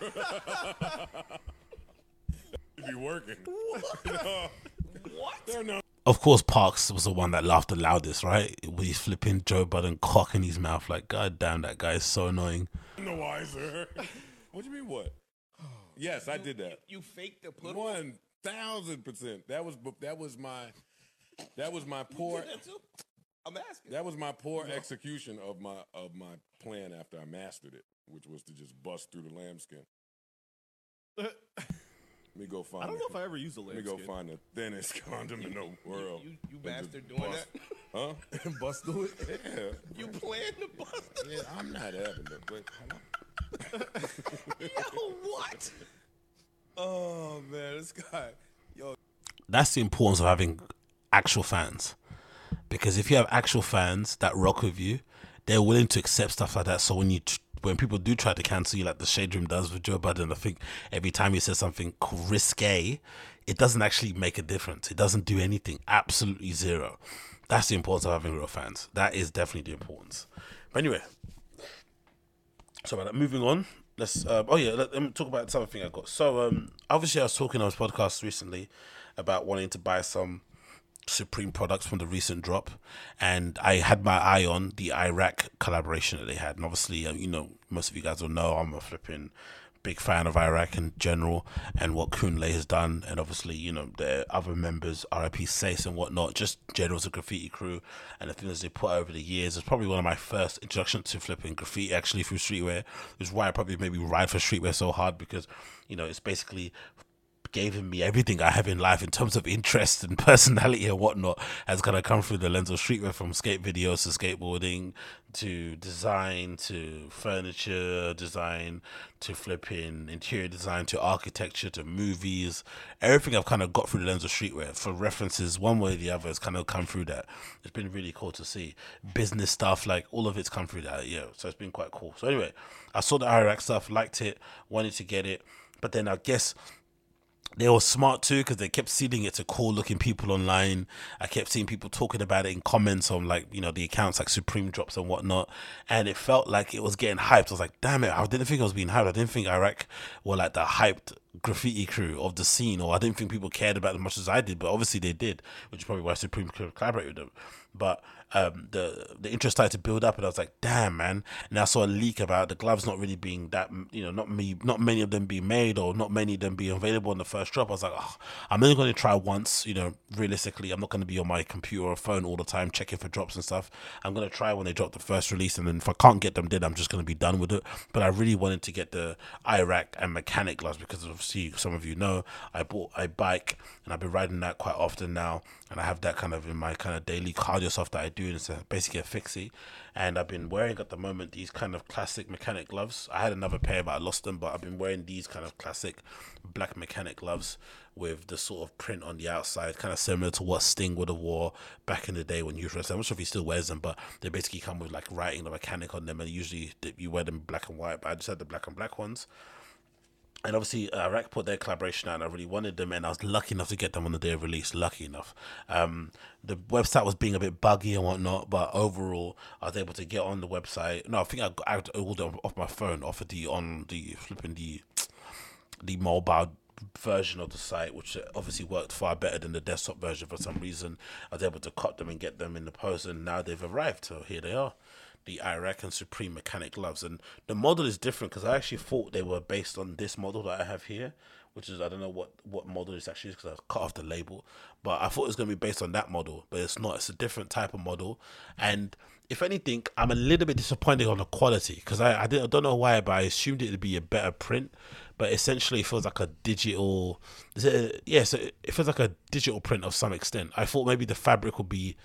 It'd be working. What? what? No. Of course, Parks was the one that laughed the loudest, right? With his flipping Joe Budden cock in his mouth, like, God damn, that guy is so annoying. No wiser. what do you mean, what? Oh, yes, I did that. You, you faked the put one thousand percent. That was that was my that was my poor. I'm asking. That was my poor execution of my of my plan after I mastered it, which was to just bust through the lambskin. Let me go find. I don't know if I ever used a lambskin. Let me go find the thinnest condom in the world. You, you, you bastard doing bust, that? Huh? And bust through it? Yeah. You plan to bust it? Yeah, I'm not having but. Yo, what? Oh man, this guy, yo. That's the importance of having actual fans, because if you have actual fans that rock with you, they're willing to accept stuff like that. So when you when people do try to cancel you, like the Shade Room does with Joe Budden, I think every time he says something risque, it doesn't actually make a difference. It doesn't do anything. Absolutely zero. That's the importance of having real fans. That is definitely the importance. But anyway, so about that. Moving on let's. Uh, oh yeah, let, let, me talk about something I got. So um, obviously, I was talking on this podcast recently about wanting to buy some Supreme products from the recent drop, and I had my eye on the IRAK collaboration that they had. And obviously, uh, you know, most of you guys will know I'm a flipping big fan of IRAK in general and what Kunle has done, and obviously, you know, the other members, RIP Sace and whatnot, just generals of graffiti crew and the things they put over the years. It's probably one of my first introduction to flipping graffiti actually through streetwear. Is why I probably maybe ride for streetwear so hard because, you know, it's basically given me everything I have in life in terms of interest and personality and whatnot has kind of come through the lens of streetwear from skate videos to skateboarding to design to furniture design to flipping interior design to architecture to movies. Everything I've kind of got through the lens of streetwear for references one way or the other has kind of come through that. It's been really cool to see. Business stuff, like all of it's come through that, yeah. So it's been quite cool. So anyway, I saw the IRAK stuff, liked it, wanted to get it. But then I guess they were smart too because they kept seeding it to cool looking people online. I kept seeing people talking about it in comments on like you know the accounts like Supreme Drops and whatnot, and it felt like it was getting hyped. I was like, damn it, I didn't think I was being hyped. I didn't think IRAK were like the hyped graffiti crew of the scene, or I didn't think people cared about as much as I did, but obviously they did, which is probably why Supreme collaborated with them. But um, the the interest started to build up, and I was like, "Damn, man!" And I saw a leak about the gloves not really being that, you know, not me, not many of them being made, or not many of them being available in the first drop. I was like, oh, "I'm only going to try once." You know, realistically, I'm not going to be on my computer or phone all the time checking for drops and stuff. I'm going to try when they drop the first release, and then if I can't get them, then I'm just going to be done with it. But I really wanted to get the IRAK and mechanic gloves because obviously some of you know I bought a bike and I've been riding that quite often now, and I have that kind of in my kind of daily cardio stuff that I doing is a, basically a fixie, and I've been wearing at the moment these kind of classic mechanic gloves. I had another pair, but I lost them. But I've been wearing these kind of classic black mechanic gloves with the sort of print on the outside, kind of similar to what Sting would have wore back in the day when you dressed. I'm not sure if he still wears them, but they basically come with like writing the mechanic on them, and usually you wear them black and white. But I just had the black and black ones and obviously uh, Rack put their collaboration out and I really wanted them and I was lucky enough to get them on the day of release lucky enough. Um, the website was being a bit buggy and whatnot but overall I was able to get on the website. No I think I, got, ordered off my phone off of the on the flipping the the mobile version of the site which obviously worked far better than the desktop version for some reason. I was able to cut them and get them in the post and now they've arrived so here they are the IRAK and Supreme mechanic gloves. And the model is different because I actually thought they were based on this model that I have here, which is I don't know what what model this actually is because I cut off the label, but I thought it was going to be based on that model, but it's not. It's a different type of model, and if anything, I'm a little bit disappointed on the quality because I I, I don't know why, but I assumed it would be a better print. But essentially, it feels like a digital. Yes, yeah, so it feels like a digital print of some extent. I thought maybe the fabric would be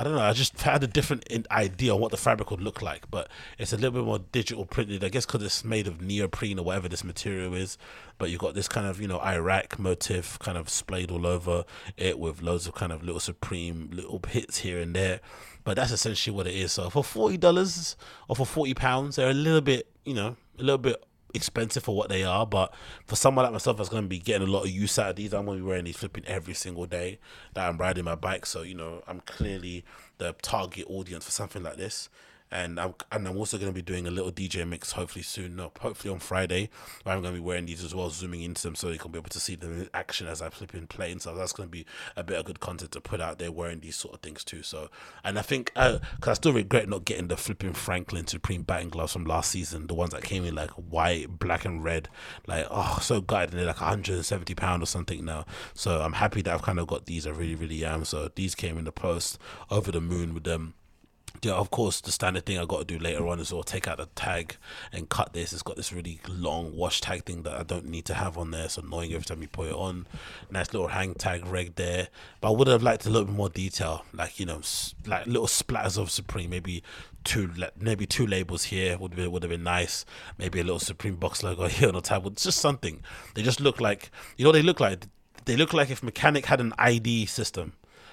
I don't know. I just had a different idea on what the fabric would look like, but it's a little bit more digital printed. I guess because it's made of neoprene or whatever this material is. But you've got this kind of you know IRAK motif kind of splayed all over it with loads of kind of little supreme little hits here and there. But that's essentially what it is. So for forty dollars or for forty pounds, they're a little bit you know a little bit expensive for what they are, but for someone like myself that's going to be getting a lot of use out of these, I'm going to be wearing these flipping every single day that I'm riding my bike. So, you know, I'm clearly the target audience for something like this and I'm and I'm also going to be doing a little DJ mix hopefully soon. No, hopefully on Friday. I'm going to be wearing these as well, zooming into them so you can be able to see them in action as I flip in play. And so that's going to be a bit of good content to put out there wearing these sort of things too. So, and I think because uh, I still regret not getting the flipping Franklin Supreme batting gloves from last season, the ones that came in like white, black, and red. Like oh, so good, and they're like 170 pound or something now. So I'm happy that I've kind of got these. I really, really am. So these came in the post over the moon with them yeah, of course, the standard thing I got to do later on is I'll take out the tag and cut this. It's got this really long wash tag thing that I don't need to have on there. It's annoying every time you put it on. Nice little hang tag reg there. But I would have liked a little bit more detail, like you know, like little splatters of Supreme. Maybe two, maybe two labels here would be would have been nice. Maybe a little Supreme box logo here on the tab. Just something. They just look like you know. They look like they look like if Mechanix had an ID system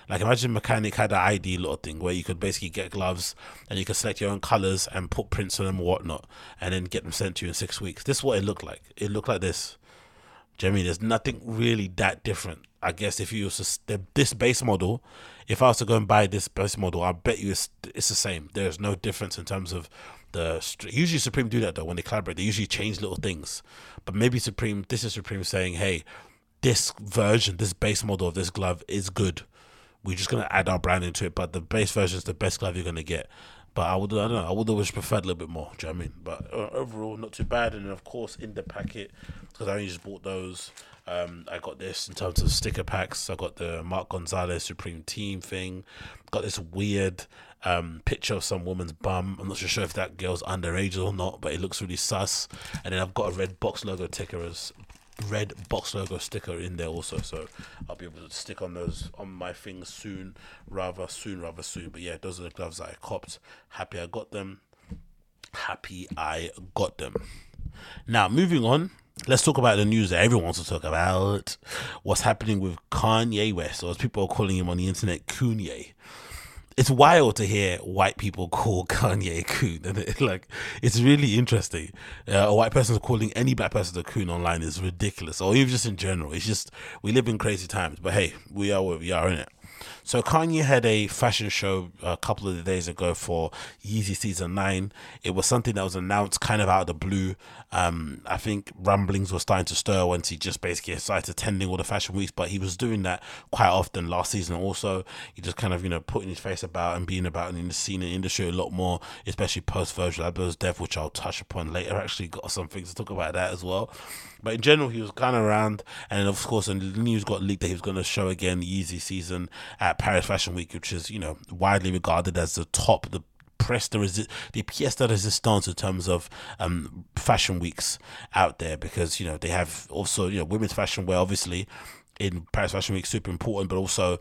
like imagine Mechanix had an ID little thing where you could basically get gloves and you could select your own colors and put prints on them or whatnot, and then get them sent to you in six weeks. This is what it looked like. It looked like this. Do I mean? There's nothing really that different. I guess if you to, this base model, if I was to go and buy this base model, I bet you it's it's the same. There's no difference in terms of the usually Supreme do that though when they collaborate. They usually change little things, but maybe Supreme this is Supreme saying, hey, this version, this base model of this glove is good we're just gonna add our brand into it. But the base version is the best glove you're gonna get. But I would, I don't know, I would always preferred a little bit more. Do you know what I mean? But uh, overall, not too bad. And of course, in the packet, because I only just bought those. Um, I got this in terms of sticker packs. I got the Mark Gonzalez Supreme Team thing. Got this weird um, picture of some woman's bum. I'm not sure if that girl's underage or not, but it looks really sus. And then I've got a red box logo ticker as red box logo sticker in there also so i'll be able to stick on those on my things soon rather soon rather soon. But yeah those are the gloves that i copped. Happy i got them. Happy i got them. Now moving on let's talk about the news that everyone wants to talk about. What's happening with kanye west or as people are calling him on the internet kanye it's wild to hear white people call Kanye a coon, and it, like it's really interesting. Uh, a white person calling any black person a coon online is ridiculous, or even just in general. It's just we live in crazy times. But hey, we are where we are, in it. So Kanye had a fashion show a couple of days ago for Yeezy Season 9. It was something that was announced kind of out of the blue. Um, I think rumblings were starting to stir once he just basically started attending all the fashion weeks, but he was doing that quite often last season also. He just kind of, you know, putting his face about and being about in the scene and industry a lot more, especially post Virgil Abloh's death, which I'll touch upon later. Actually got some things to talk about that as well. But in general, he was kind of around, and of course, the news got leaked that he was going to show again the Yeezy season at Paris Fashion Week, which is you know widely regarded as the top, the press the resi- the pièce de résistance in terms of um, fashion weeks out there. Because you know they have also you know women's fashion wear obviously in Paris Fashion Week super important, but also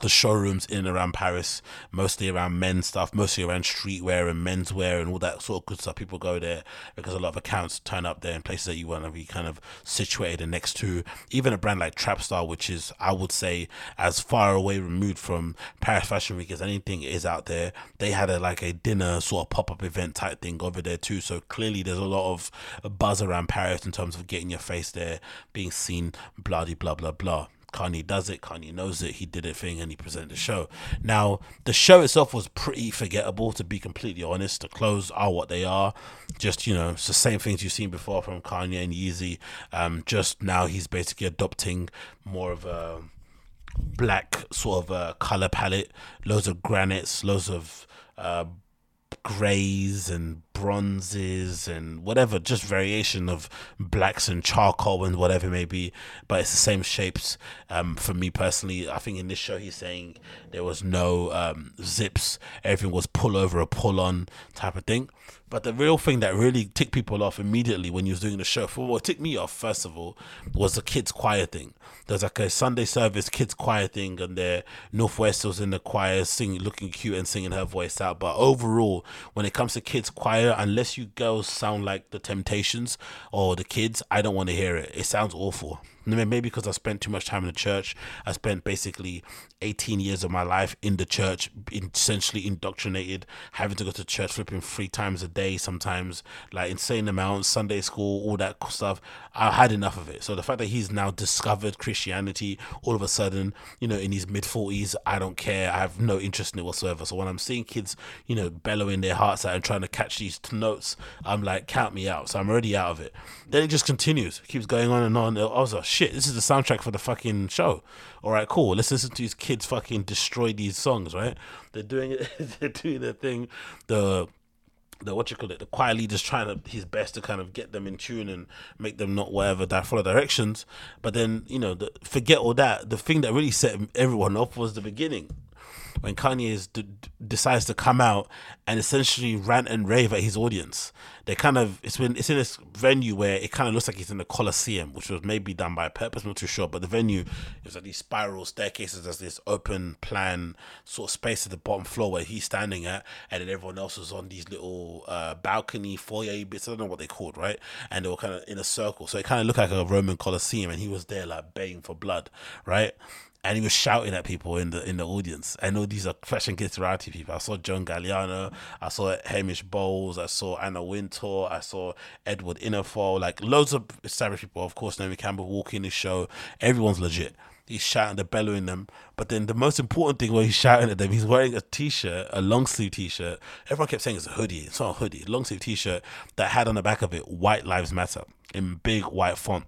the showrooms in and around Paris, mostly around men's stuff, mostly around streetwear and menswear and all that sort of good stuff. People go there because a lot of accounts turn up there in places that you want to be kind of situated and next to. Even a brand like Trapstar, which is, I would say, as far away removed from Paris Fashion Week as anything is out there. They had a like a dinner sort of pop up event type thing over there too. So clearly, there's a lot of buzz around Paris in terms of getting your face there, being seen, blah blah blah blah. Kanye does it, Kanye knows it, he did a thing and he presented the show. Now, the show itself was pretty forgettable, to be completely honest. The clothes are what they are. Just, you know, it's the same things you've seen before from Kanye and Yeezy. Um, just now he's basically adopting more of a black sort of a color palette, loads of granites, loads of uh, grays and bronzes and whatever, just variation of blacks and charcoal and whatever it may be. But it's the same shapes. Um, for me personally, I think in this show he's saying there was no um, zips, everything was pull over or pull on type of thing. But the real thing that really ticked people off immediately when he was doing the show, for what ticked me off first of all, was the kids choir thing. There's like a Sunday service kids choir thing, and there North West was in the choir singing, looking cute and singing her voice out. But overall, when it comes to kids choir, unless you girls sound like the Temptations or the kids, I don't want to hear it. It sounds awful maybe because I spent too much time in the church. I spent basically 18 years of my life in the church, essentially indoctrinated, having to go to church flipping three times a day, sometimes like insane amounts, Sunday school, all that stuff. I had enough of it. So the fact that he's now discovered Christianity all of a sudden, you know, in his mid 40s, I don't care. I have no interest in it whatsoever. So when I'm seeing kids, you know, bellowing their hearts out and trying to catch these notes, I'm like, count me out. So I'm already out of it. Then it just continues, it keeps going on and on. I shit, this is the soundtrack for the fucking show. All right, cool. Let's listen to these kids fucking destroy these songs, right? They're doing it. They're doing their thing. The the what you call it, the choir leader's trying to his best to kind of get them in tune and make them not whatever that follow directions. But then you know, the, forget all that. The thing that really set everyone off was the beginning when Kanye d- decides to come out and essentially rant and rave at his audience. They kind of it's been it's in this venue where it kind of looks like he's in the Colosseum, which was maybe done by purpose, not too sure. But the venue is like these spiral staircases. There's this open plan sort of space at the bottom floor where he's standing at, and then everyone else was on these little uh, balcony foyer bits. I don't know what they called, right? And they were kind of in a circle, so it kind of looked like a Roman Colosseum, and he was there like baying for blood, right? And he was shouting at people in the in the audience. I know these are fashion literati people. I saw John Galliano, I saw Hamish Bowles, I saw Anna Wintour, I saw Edward Enninful, like loads of established people. Of course, Naomi Campbell walking the show. Everyone's legit. He's shouting, they're bellowing them. But then the most important thing when he's shouting at them, he's wearing a t-shirt, a long sleeve t-shirt. Everyone kept saying it's a hoodie. It's not a hoodie. Long sleeve t-shirt that had on the back of it "White Lives Matter" in big white font.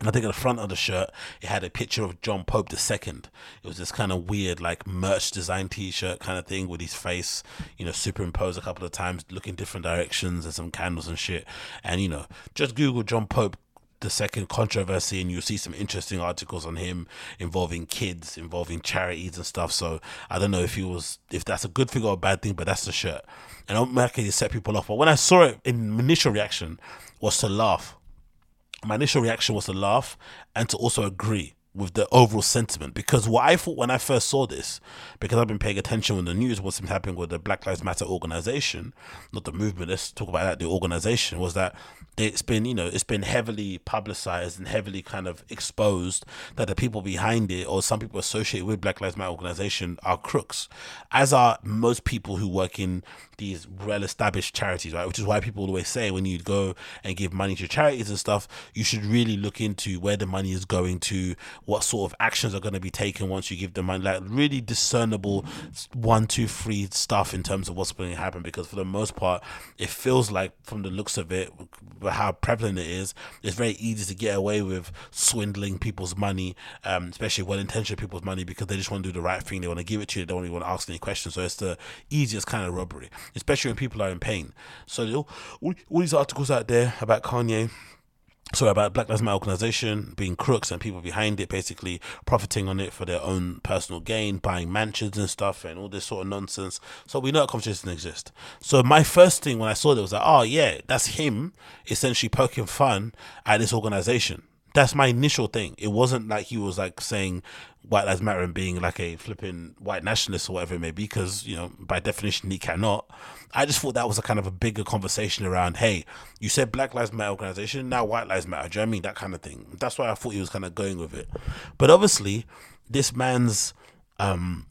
And I think at the front of the shirt, it had a picture of John Paul II. It was this kind of weird, like merch design T-shirt kind of thing with his face, you know, superimposed a couple of times, looking different directions and some candles and shit. And you know, just Google John Pope the second controversy and you'll see some interesting articles on him involving kids involving charities and stuff so i don't know if he was if that's a good thing or a bad thing but that's the shirt and i'm making it set people off but when i saw it in initial reaction was to laugh my initial reaction was to laugh and to also agree with the overall sentiment. Because what I thought when I first saw this, because I've been paying attention when the news what's been happening with the Black Lives Matter organization, not the movement, let's talk about that, the organization, was that it's been, you know, it's been heavily publicized and heavily kind of exposed that the people behind it or some people associated with Black Lives Matter organization are crooks, as are most people who work in these well established charities, right? Which is why people always say when you go and give money to charities and stuff, you should really look into where the money is going to, what sort of actions are going to be taken once you give the money, like really discernible one, two, three stuff in terms of what's going to happen. Because for the most part, it feels like from the looks of it, how prevalent it is, it's very easy to get away with swindling people's money, um, especially well intentioned people's money because they just want to do the right thing. They want to give it to you, they don't even want to ask any questions. So it's the easiest kind of robbery especially when people are in pain. So all, all these articles out there about Kanye sorry about Black Lives Matter organization being crooks and people behind it basically profiting on it for their own personal gain, buying mansions and stuff and all this sort of nonsense. So we know that conversation exists. So my first thing when I saw that was like, oh yeah, that's him essentially poking fun at this organization That's my initial thing. It wasn't like he was like saying white lives matter and being like a flipping white nationalist or whatever it may be, because you know by definition he cannot. I just thought that was a kind of a bigger conversation around. Hey, you said Black Lives Matter organization, now White Lives Matter. Do you know I mean that kind of thing? That's why I thought he was kind of going with it. But obviously, this man's um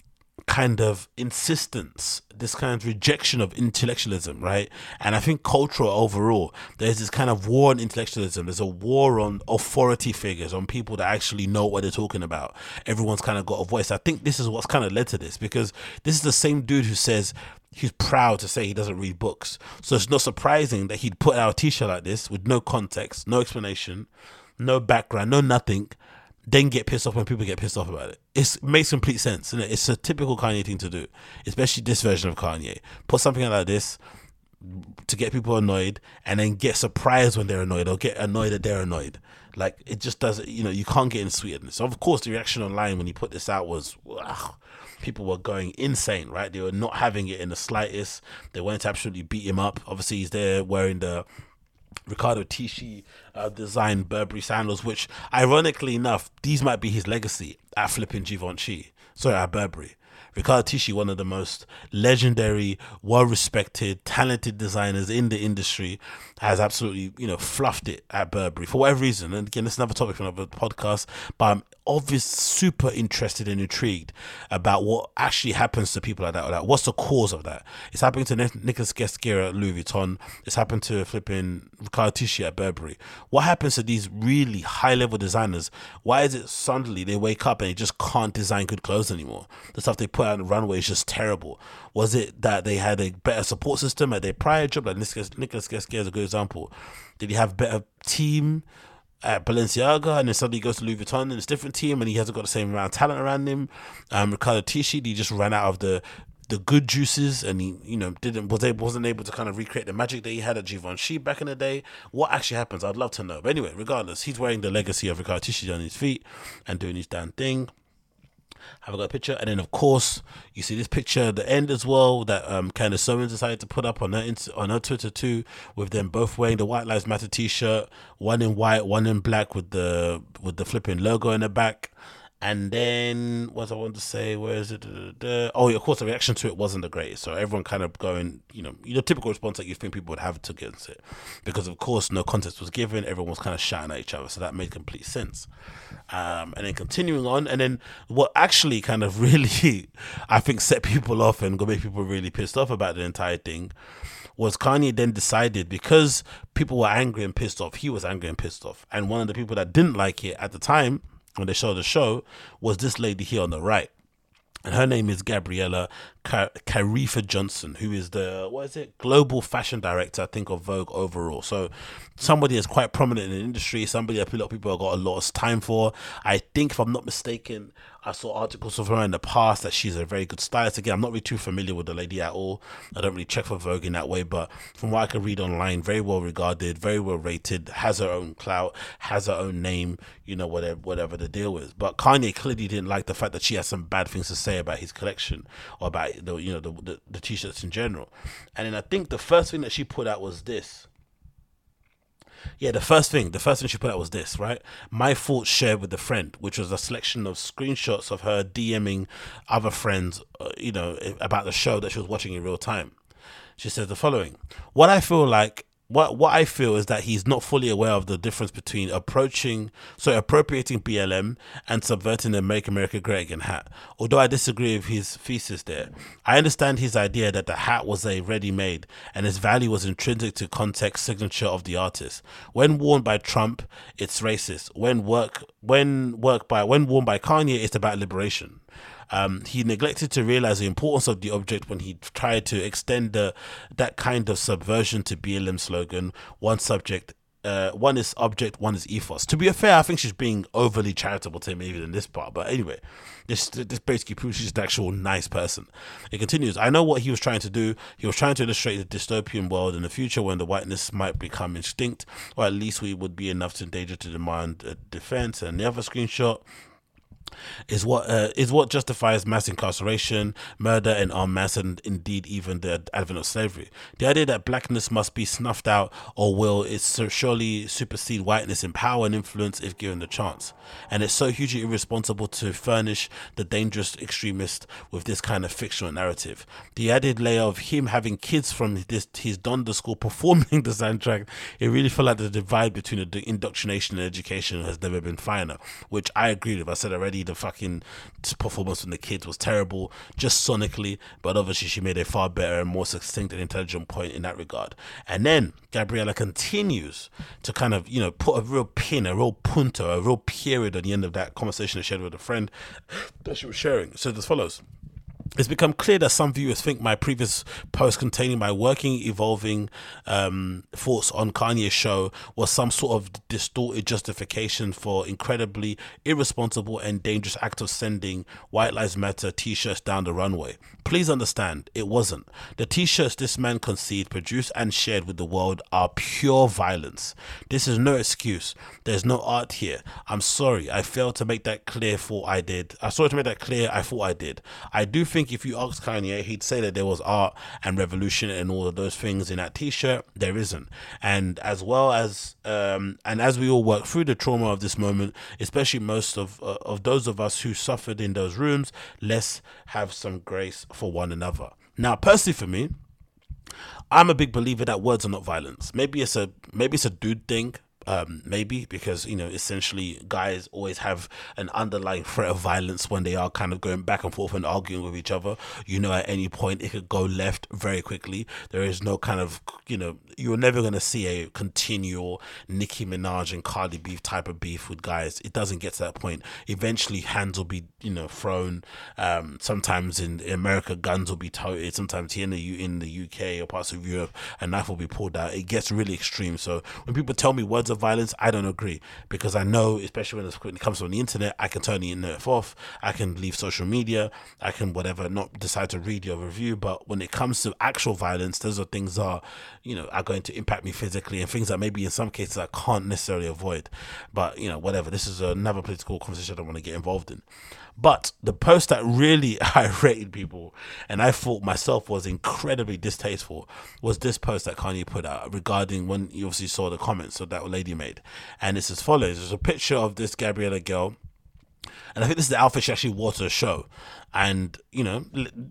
kind of insistence, this kind of rejection of intellectualism, right? And I think cultural overall, there's this kind of war on intellectualism. There's a war on authority figures, on people that actually know what they're talking about. Everyone's kind of got a voice. I think this is what's kind of led to this because this is the same dude who says he's proud to say he doesn't read books. So it's not surprising that he'd put out a t-shirt like this with no context, no explanation, no background, no nothing then get pissed off when people get pissed off about it. It makes complete sense. And it? It's a typical Kanye thing to do, especially this version of Kanye. Put something like this to get people annoyed and then get surprised when they're annoyed or get annoyed that they're annoyed. Like it just doesn't, you know, you can't get in sweetness. So of course, the reaction online when he put this out was, people were going insane, right? They were not having it in the slightest. They wanted to absolutely beat him up. Obviously, he's there wearing the Riccardo Tisci uh, designed Burberry sandals, which ironically enough, these might be his legacy at flipping Givenchy. Sorry, at Burberry. Riccardo Tisci, one of the most legendary, well-respected, talented designers in the industry, has absolutely, you know, fluffed it at Burberry for whatever reason. And again, it's another topic for another podcast, but I'm obviously super interested and intrigued about what actually happens to people like that. Or that. What's the cause of that? It's happening to Nicolas Ghesquière at Louis Vuitton. It's happened to flipping Riccardo Tisci at Burberry. What happens to these really high-level designers? Why is it suddenly they wake up and they just can't design good clothes anymore? The stuff they put out on the runway is just terrible. Was it that they had a better support system at their prior job? Like Nicolas Ghesquière is a good example. Did he have better team? At Balenciaga and then suddenly he goes to Louis Vuitton and it's a different team and he hasn't got the same amount of talent around him. Um, Riccardo Tisci, he just ran out of the the good juices and he you know didn't was able wasn't able to kind of recreate the magic that he had at Givenchy back in the day. What actually happens? I'd love to know. But anyway, regardless, he's wearing the legacy of Riccardo Tisci on his feet and doing his damn thing have a got a picture. And then of course you see this picture at the end as well that um Candace Owens decided to put up on her on her Twitter too with them both wearing the White Lives Matter t-shirt one in white one in black with the with the flipping logo in the back and then what I want to say, where is it? Oh, yeah, of course, the reaction to it wasn't the greatest. So everyone kind of going, you know, the typical response that you think people would have to against it, because of course no context was given. Everyone was kind of shouting at each other, so that made complete sense. Um, and then continuing on, and then what actually kind of really, I think, set people off and got make people really pissed off about the entire thing was Kanye then decided because people were angry and pissed off, he was angry and pissed off. And one of the people that didn't like it at the time when they showed the show was this lady here on the right. And her name is Gabriella Karefa Johnson, who is the what is it global fashion director, I think, of Vogue overall. So somebody that's quite prominent in the industry, somebody that a lot of people have got a lot of time for. I think, if I'm not mistaken, I saw articles of her in the past that she's a very good stylist. Again, I'm not really too familiar with the lady at all. I don't really check for Vogue in that way, but from what I can read online, very well regarded, very well rated, has her own clout, has her own name, you know, whatever whatever the deal is. But Kanye clearly didn't like the fact that she has some bad things to say about his collection or about the you know the, the, the t-shirts in general. And then I think the first thing that she put out was this. Yeah, the first thing, the first thing she put out was this, right? My thoughts shared with a friend, which was a selection of screenshots of her DMing other friends, uh, you know, about the show that she was watching in real time. She says the following: What I feel like what what I feel is that he's not fully aware of the difference between approaching, so appropriating BLM and subverting the Make America Great Again hat. Although I disagree with his thesis there, I understand his idea that the hat was a ready-made and its value was intrinsic to context signature of the artist. When worn by Trump, it's racist. When work when work by when worn by Kanye, it's about liberation. Um, he neglected to realize the importance of the object when he tried to extend the, that kind of subversion to BLM slogan, one subject uh, one is object, one is ethos. To be fair, I think she's being overly charitable to him even in this part. But anyway, this this basically proves she's an actual nice person. It continues. I know what he was trying to do. He was trying to illustrate the dystopian world in the future when the whiteness might become extinct, or at least we would be enough to endanger to demand a defense. And the other screenshot is what uh, is what justifies mass incarceration, murder, and en masse, and indeed even the advent of slavery. The idea that blackness must be snuffed out or will is surely supersede whiteness in power and influence if given the chance. And it's so hugely irresponsible to furnish the dangerous extremist with this kind of fictional narrative. The added layer of him having kids from this his Donda school performing the soundtrack, it really felt like the divide between the indoctrination and education has never been finer. Which I agree with. I said already the fucking performance from the kids was terrible, just sonically, but obviously she made a far better and more succinct and intelligent point in that regard. And then Gabriella continues to kind of, you know, put a real pin, a real punto, a real period at the end of that conversation I shared with a friend that she was sharing. So as follows. It's become clear that some viewers think my previous post containing my working, evolving um, thoughts on Kanye's show was some sort of distorted justification for incredibly irresponsible and dangerous act of sending White Lives Matter t-shirts down the runway. Please understand, it wasn't. The t-shirts this man conceived, produced and shared with the world are pure violence. This is no excuse. There's no art here. I'm sorry. I failed to make that clear. Thought I did. I sorry to make that clear. I thought I did. I do think think if you ask Kanye, he'd say that there was art and revolution and all of those things in that T-shirt. There isn't, and as well as um, and as we all work through the trauma of this moment, especially most of uh, of those of us who suffered in those rooms, let's have some grace for one another. Now, personally, for me. I'm a big believer that words are not violence. Maybe it's a maybe it's a dude thing um, maybe because you know essentially guys always have an underlying threat of violence when they are kind of going back and forth and arguing with each other. You know, at any point it could go left very quickly. There is no kind of you know you're never to see a continual Nicki Minaj and Cardi B type of beef with guys. It doesn't get to that point. Eventually, hands will be you know thrown. Um, sometimes in America, guns will be toted. Sometimes here in the in the UK or parts of Europe, a knife will be pulled out. It gets really extreme. So when people tell me words of violence, I don't agree because I know, especially when, when it comes from the internet, I can turn the internet off, I can leave social media, I can whatever, not decide to read your review. But when it comes to actual violence, those are things are, you know, are going to impact me physically and things that maybe in some cases I can't necessarily avoid. But you know, whatever. This is another political conversation I don't want to get involved in. But the post that really irritated people and I thought myself was incredibly distasteful was this post that Kanye put out regarding when you obviously saw the comments that that lady made. And it's as follows there's a picture of this Gabriella girl. And I think this is the outfit she actually wore to the show. And, you know,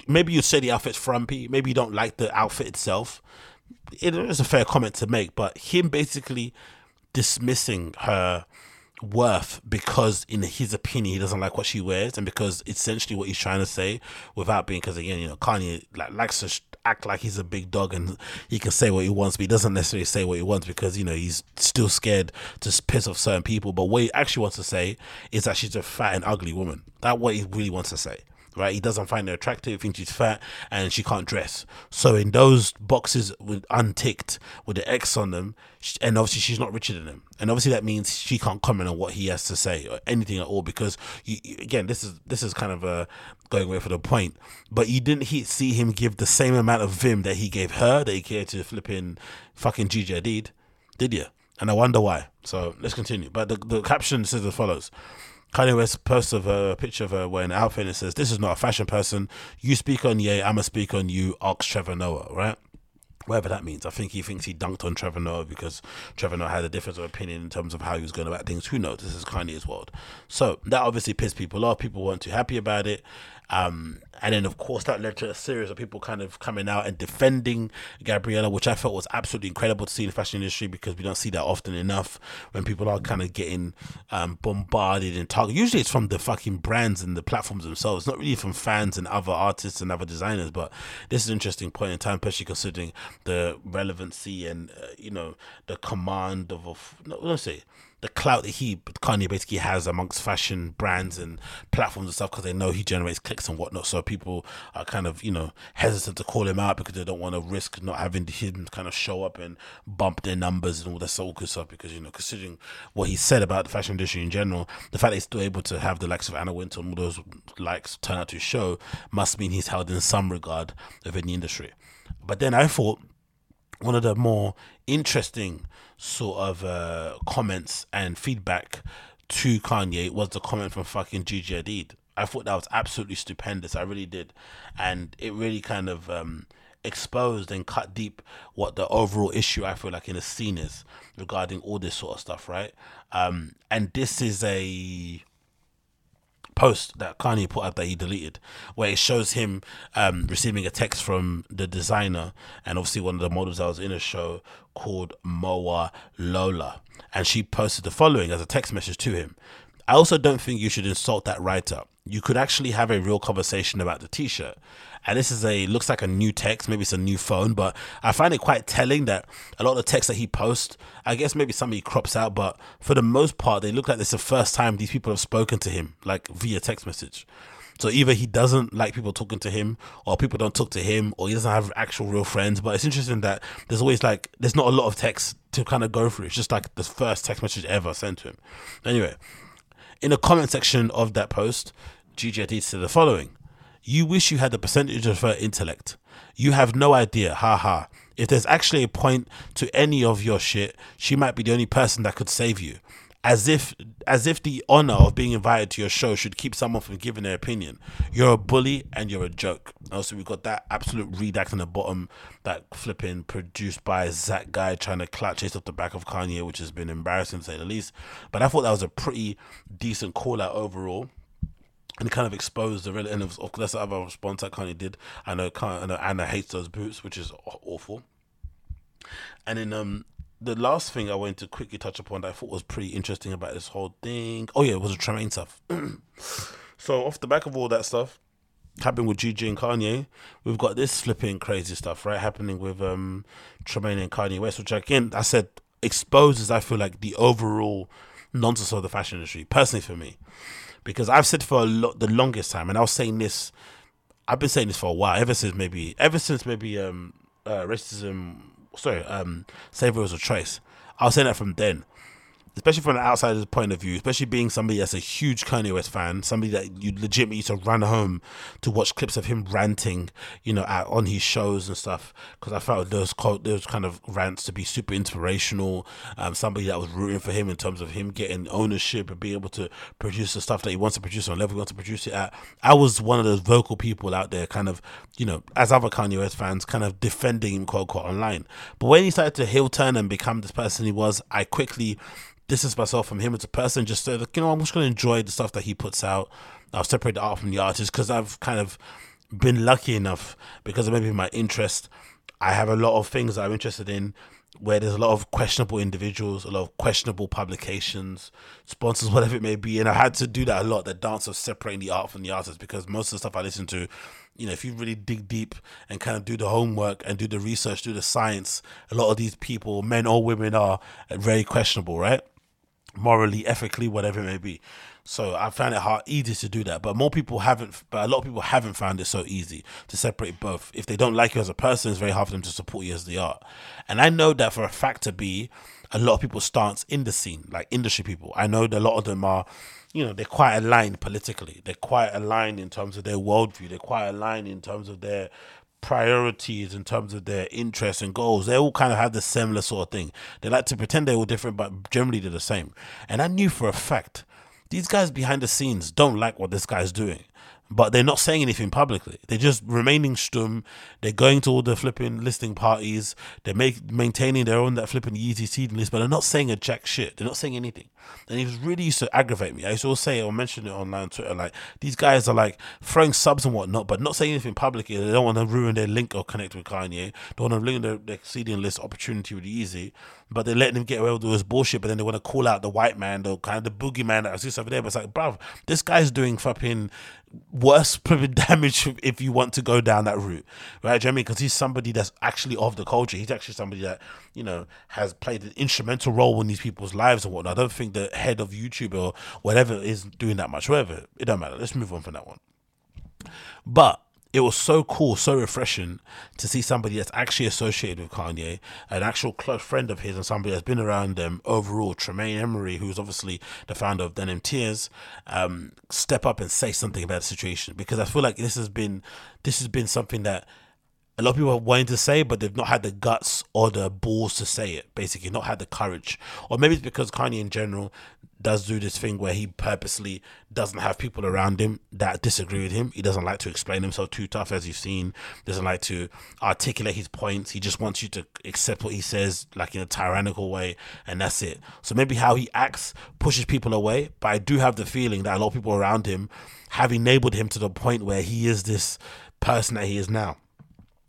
maybe you say the outfit's frumpy. Maybe you don't like the outfit itself. It is a fair comment to make, but him basically dismissing her worth because in his opinion he doesn't like what she wears and because essentially what he's trying to say without being because again you know Kanye like, likes to act like he's a big dog and he can say what he wants but he doesn't necessarily say what he wants because you know he's still scared to piss off certain people. But what he actually wants to say is that she's a fat and ugly woman. That's what he really wants to say right? He doesn't find her attractive, thinks she's fat, and she can't dress. So in those boxes with unticked with the X on them, and obviously she's not richer than him, and obviously that means she can't comment on what he has to say or anything at all because you, again, this is this is kind of a going away for the point. But you didn't he, see him give the same amount of vim that he gave her that he gave to flipping fucking Gigi Hadid, did you? And I wonder why. So let's continue. But the, the caption says as follows. Kanye West posts of a picture of her wearing an outfit and says, This is not a fashion person. You speak on Ye, I'ma speak on you, Ox Trevor Noah, right? Whatever that means. I think he thinks he dunked on Trevor Noah because Trevor Noah had a difference of opinion in terms of how he was going about things. Who knows? This is Kanye's world. So that obviously pissed people off. People weren't too happy about it. Um, and then, of course, that led to a series of people kind of coming out and defending Gabriella, which I felt was absolutely incredible to see in the fashion industry because we don't see that often enough when people are kind of getting um, bombarded and targeted. Usually it's from the fucking brands and the platforms themselves, not really from fans and other artists and other designers. But this is an interesting point in time, especially considering the relevancy and, uh, you know, the command of, of no, let's say, the clout that he Kanye basically has amongst fashion brands and platforms and stuff because they know he generates clicks and whatnot. So people are kind of you know hesitant to call him out because they don't want to risk not having him kind of show up and bump their numbers and all that sort of stuff. Because you know considering what he said about the fashion industry in general, the fact that he's still able to have the likes of Anna Wintour and all those likes turn out to show must mean he's held in some regard within the industry. But then I thought one of the more interesting sort of uh, comments and feedback to Kanye was the comment from fucking Gigi Hadid. I thought that was absolutely stupendous. I really did, and it really kind of um, exposed and cut deep what the overall issue I feel like in the scene is regarding all this sort of stuff, right? Um, and this is a post that Kanye put up that he deleted, where it shows him um, receiving a text from the designer and obviously one of the models that was in a show called Moa Lola. And she posted the following as a text message to him. I also don't think you should insult that writer. You could actually have a real conversation about the t-shirt. And this is a looks like a new text, maybe it's a new phone, but I find it quite telling that a lot of the text that he posts, I guess maybe some he crops out, but for the most part, they look like it's the first time these people have spoken to him, like via text message. So either he doesn't like people talking to him, or people don't talk to him, or he doesn't have actual real friends. But it's interesting that there's always like there's not a lot of text to kind of go through. It's just like the first text message ever sent to him. Anyway, in the comment section of that post, Hadid said the following: "You wish you had the percentage of her intellect. You have no idea. haha. ha. If there's actually a point to any of your shit, she might be the only person that could save you." As if, as if the honor of being invited to your show should keep someone from giving their opinion. You're a bully and you're a joke. Also, we've got that absolute redact on the bottom, that flipping produced by Zach guy trying to clutch chase off the back of Kanye, which has been embarrassing to say the least. But I thought that was a pretty decent call out overall and kind of exposed the end of, of that's the other response that Kanye did. I know, I know Anna hates those boots, which is awful. And then um, the last thing I wanted to quickly touch upon that I thought was pretty interesting about this whole thing. Oh yeah, it was the Tremaine stuff. so off the back of all that stuff happening with Gigi and Kanye, we've got this flipping crazy stuff right happening with um Tremaine and Kanye West, which again I said exposes I feel like the overall nonsense of the fashion industry. Personally, for me, because I've said for a lot the longest time, and I was saying this. I've been saying this for a while, ever since maybe, ever since maybe um, uh, racism. Sorry, um, slavery was a choice. I was saying that from then, especially from an outsider's point of view, especially being somebody that's a huge Kanye West fan, somebody that you legitimately used to run home to watch clips of him ranting, you know, at, on his shows and stuff. Because I felt those those kind of rants to be super inspirational. Um, somebody that was rooting for him in terms of him getting ownership and being able to produce the stuff that he wants to produce on level he wants to produce it at. I was one of those vocal people out there, kind of, you know, as other Kanye West fans, kind of defending him quote unquote online. But when he started to heel turn and become this person he was, I quickly distance myself from him as a person just so that, you know, I'm just going to enjoy the stuff that he puts out. I'll separate the art from the artist because I've kind of been lucky enough because of maybe my interest. I have a lot of things that I'm interested in where there's a lot of questionable individuals, a lot of questionable publications, sponsors, whatever it may be. And I had to do that a lot, the dance of separating the art from the artist, because most of the stuff I listen to, you know, if you really dig deep and kind of do the homework and do the research, do the science, a lot of these people, men or women, are very questionable, right? Morally, ethically, whatever it may be. So I found it hard, easy to do that. But more people haven't, but a lot of people haven't found it so easy to separate both. If they don't like you as a person, it's very hard for them to support you as the art. And I know that for a fact to be a lot of people's stance in the scene, like industry people. I know that a lot of them are, you know, they're quite aligned politically. They're quite aligned in terms of their worldview. They're quite aligned in terms of their priorities in terms of their interests and goals. They all kind of have the similar sort of thing. They like to pretend they're all different but generally they're the same. And i knew for a fact these guys behind the scenes don't like what this guy's doing but they're not saying anything publicly. They're just remaining stum. They're going to all the flipping listing parties. They're make, maintaining their own that flipping Yeezy seed list, but they're not saying a jack shit. They're not saying anything. And it was really used to aggravate me. I used to say or mention it online on Twitter, like these guys are like throwing subs and whatnot, but not saying anything publicly. They don't want to ruin their link or connect with Kanye. They don't want to ruin their, their seeding list opportunity with Yeezy but they're letting him get away with all this bullshit. But then they want to call out the white man, the kind of the boogeyman that exists over there. But it's like, bruv, this guy's doing fucking worse damage if you want to go down that route, right? Know I mean? Because he's somebody that's actually of the culture. He's actually somebody that you know has played an instrumental role in these people's lives and whatnot. I don't think the head of YouTube or whatever is doing that much. Whatever, it don't matter. Let's move on from that one. But it was so cool, so refreshing to see somebody that's actually associated with Kanye, an actual close friend of his, and somebody that's been around them overall. Tremaine Emory, who's obviously the founder of Denim Tears, um, step up and say something about the situation because I feel like this has been this has been something that a lot of people are wanting to say, but they've not had the guts or the balls to say it. Basically, not had the courage, or maybe it's because Kanye in general does do this thing where he purposely doesn't have people around him that disagree with him. He doesn't like to explain himself too tough, as you've seen. Doesn't like to articulate his points. He just wants you to accept what he says, like in a tyrannical way, and that's it. So maybe how he acts pushes people away. But I do have the feeling that a lot of people around him have enabled him to the point where he is this person that he is now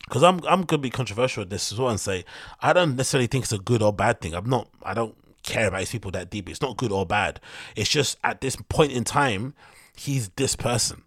because I'm I'm gonna be controversial with this as well and say I don't necessarily think it's a good or bad thing. I'm not. I don't care about his people that deep. It's not good or bad. It's just at this point in time, he's this person.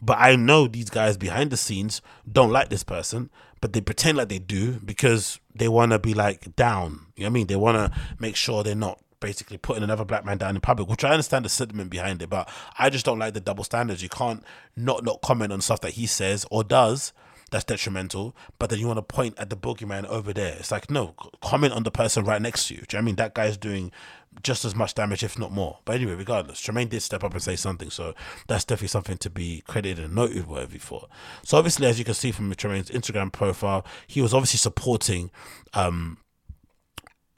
But I know these guys behind the scenes don't like this person, but they pretend like they do because they want to be like down. You know what I mean? They want to make sure they're not basically putting another black man down in public, which I understand the sentiment behind it, but I just don't like the double standards. You can't not not comment on stuff that he says or does that's detrimental, but then you want to point at the boogeyman over there. It's like, no, comment on the person right next to you. Do you know I mean that guy's doing just as much damage, if not more? But anyway, regardless, Tremaine did step up and say something, so that's definitely something to be credited and noted whatever for. So obviously, as you can see from Tremaine's Instagram profile, he was obviously supporting um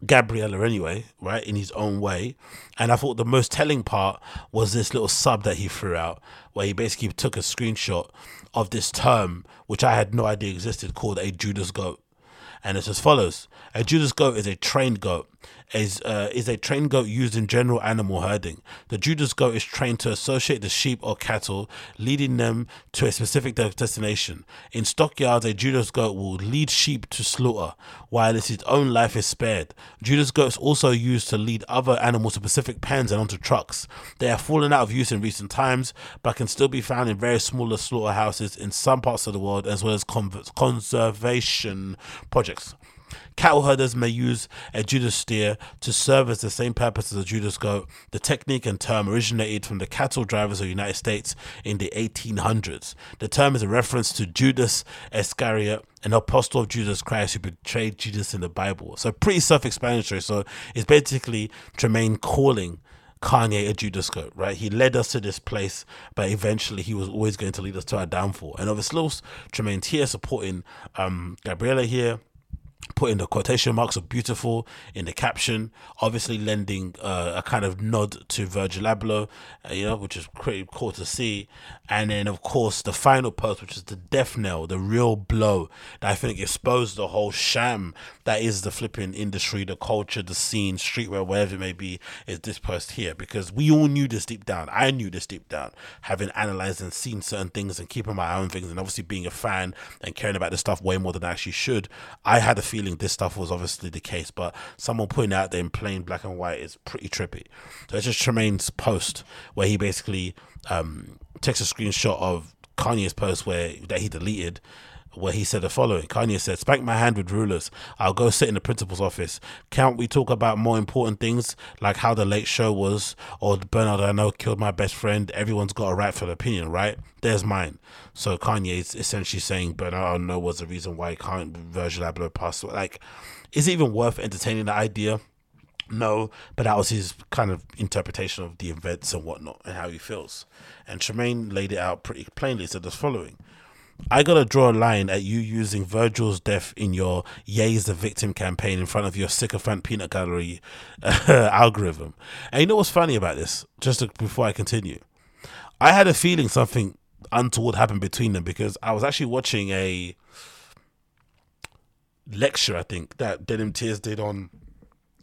Gabriella anyway, right, in his own way. And I thought the most telling part was this little sub that he threw out, where he basically took a screenshot of this term, which I had no idea existed, called a Judas goat. And it's as follows A Judas goat is a trained goat is uh, is a trained goat used in general animal herding. The Judas goat is trained to associate the sheep or cattle, leading them to a specific destination. In stockyards, a Judas goat will lead sheep to slaughter, while its own life is spared. Judas goats also used to lead other animals to specific pens and onto trucks. They have fallen out of use in recent times, but can still be found in very smaller slaughterhouses in some parts of the world, as well as conservation projects. Cattle herders may use a Judas steer to serve as the same purpose as a Judas goat. The technique and term originated from the cattle drivers of the United States in the 1800s. The term is a reference to Judas Iscariot, an apostle of Jesus Christ who betrayed Jesus in the Bible. So pretty self-explanatory. So it's basically Tremaine calling Kanye a Judas goat, right? He led us to this place, but eventually he was always going to lead us to our downfall. And obviously, Tremaine's here supporting um, Gabriella here putting the quotation marks of beautiful in the caption, obviously lending uh, a kind of nod to Virgil Abloh, uh, you know, which is pretty cool to see. And then, of course, the final post, which is the death knell, the real blow that I think exposed the whole sham that is the flipping industry, the culture, the scene, streetwear, wherever it may be, is this post here. Because we all knew this deep down. I knew this deep down, having analyzed and seen certain things and keeping my own things, and obviously being a fan and caring about this stuff way more than I actually should. I had a feeling this stuff was obviously the case, but someone putting out there in plain black and white is pretty trippy. So it's just Tremaine's post where he basically um, takes a screenshot of Kanye's post where that he deleted where he said the following Kanye said, Spank my hand with rulers. I'll go sit in the principal's office. Can't we talk about more important things like how the late show was or Bernard Arnault killed my best friend? Everyone's got a right for an opinion, right? There's mine. So Kanye is essentially saying Bernard Arnault was the reason why can't Virgil Abloh passed. Like, is it even worth entertaining the idea? No, but that was his kind of interpretation of the events and whatnot and how he feels. And Tremaine laid it out pretty plainly. Said the following I gotta draw a line at you using Virgil's death in your "Ye's the Victim" campaign in front of your sycophant peanut gallery uh, algorithm. And you know what's funny about this? Just to, before I continue, I had a feeling something untoward happened between them because I was actually watching a lecture, I think, that Denim Tears did on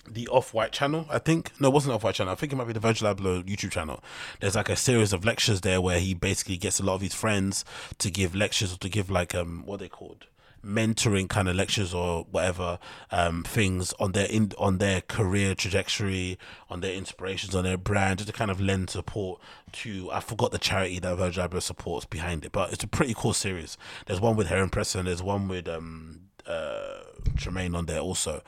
the Off White channel, I think. No, it wasn't Off White channel. I think it might be the Virgil Abloh YouTube channel. There's like a series of lectures there where he basically gets a lot of his friends to give lectures or to give like um what they called mentoring kind of lectures or whatever um things on their in on their career trajectory, on their inspirations, on their brand, just to kind of lend support to I forgot the charity that Virgil Abloh supports behind it, but it's a pretty cool series. There's one with Heron Preston, there's one with um uh Tremaine on there also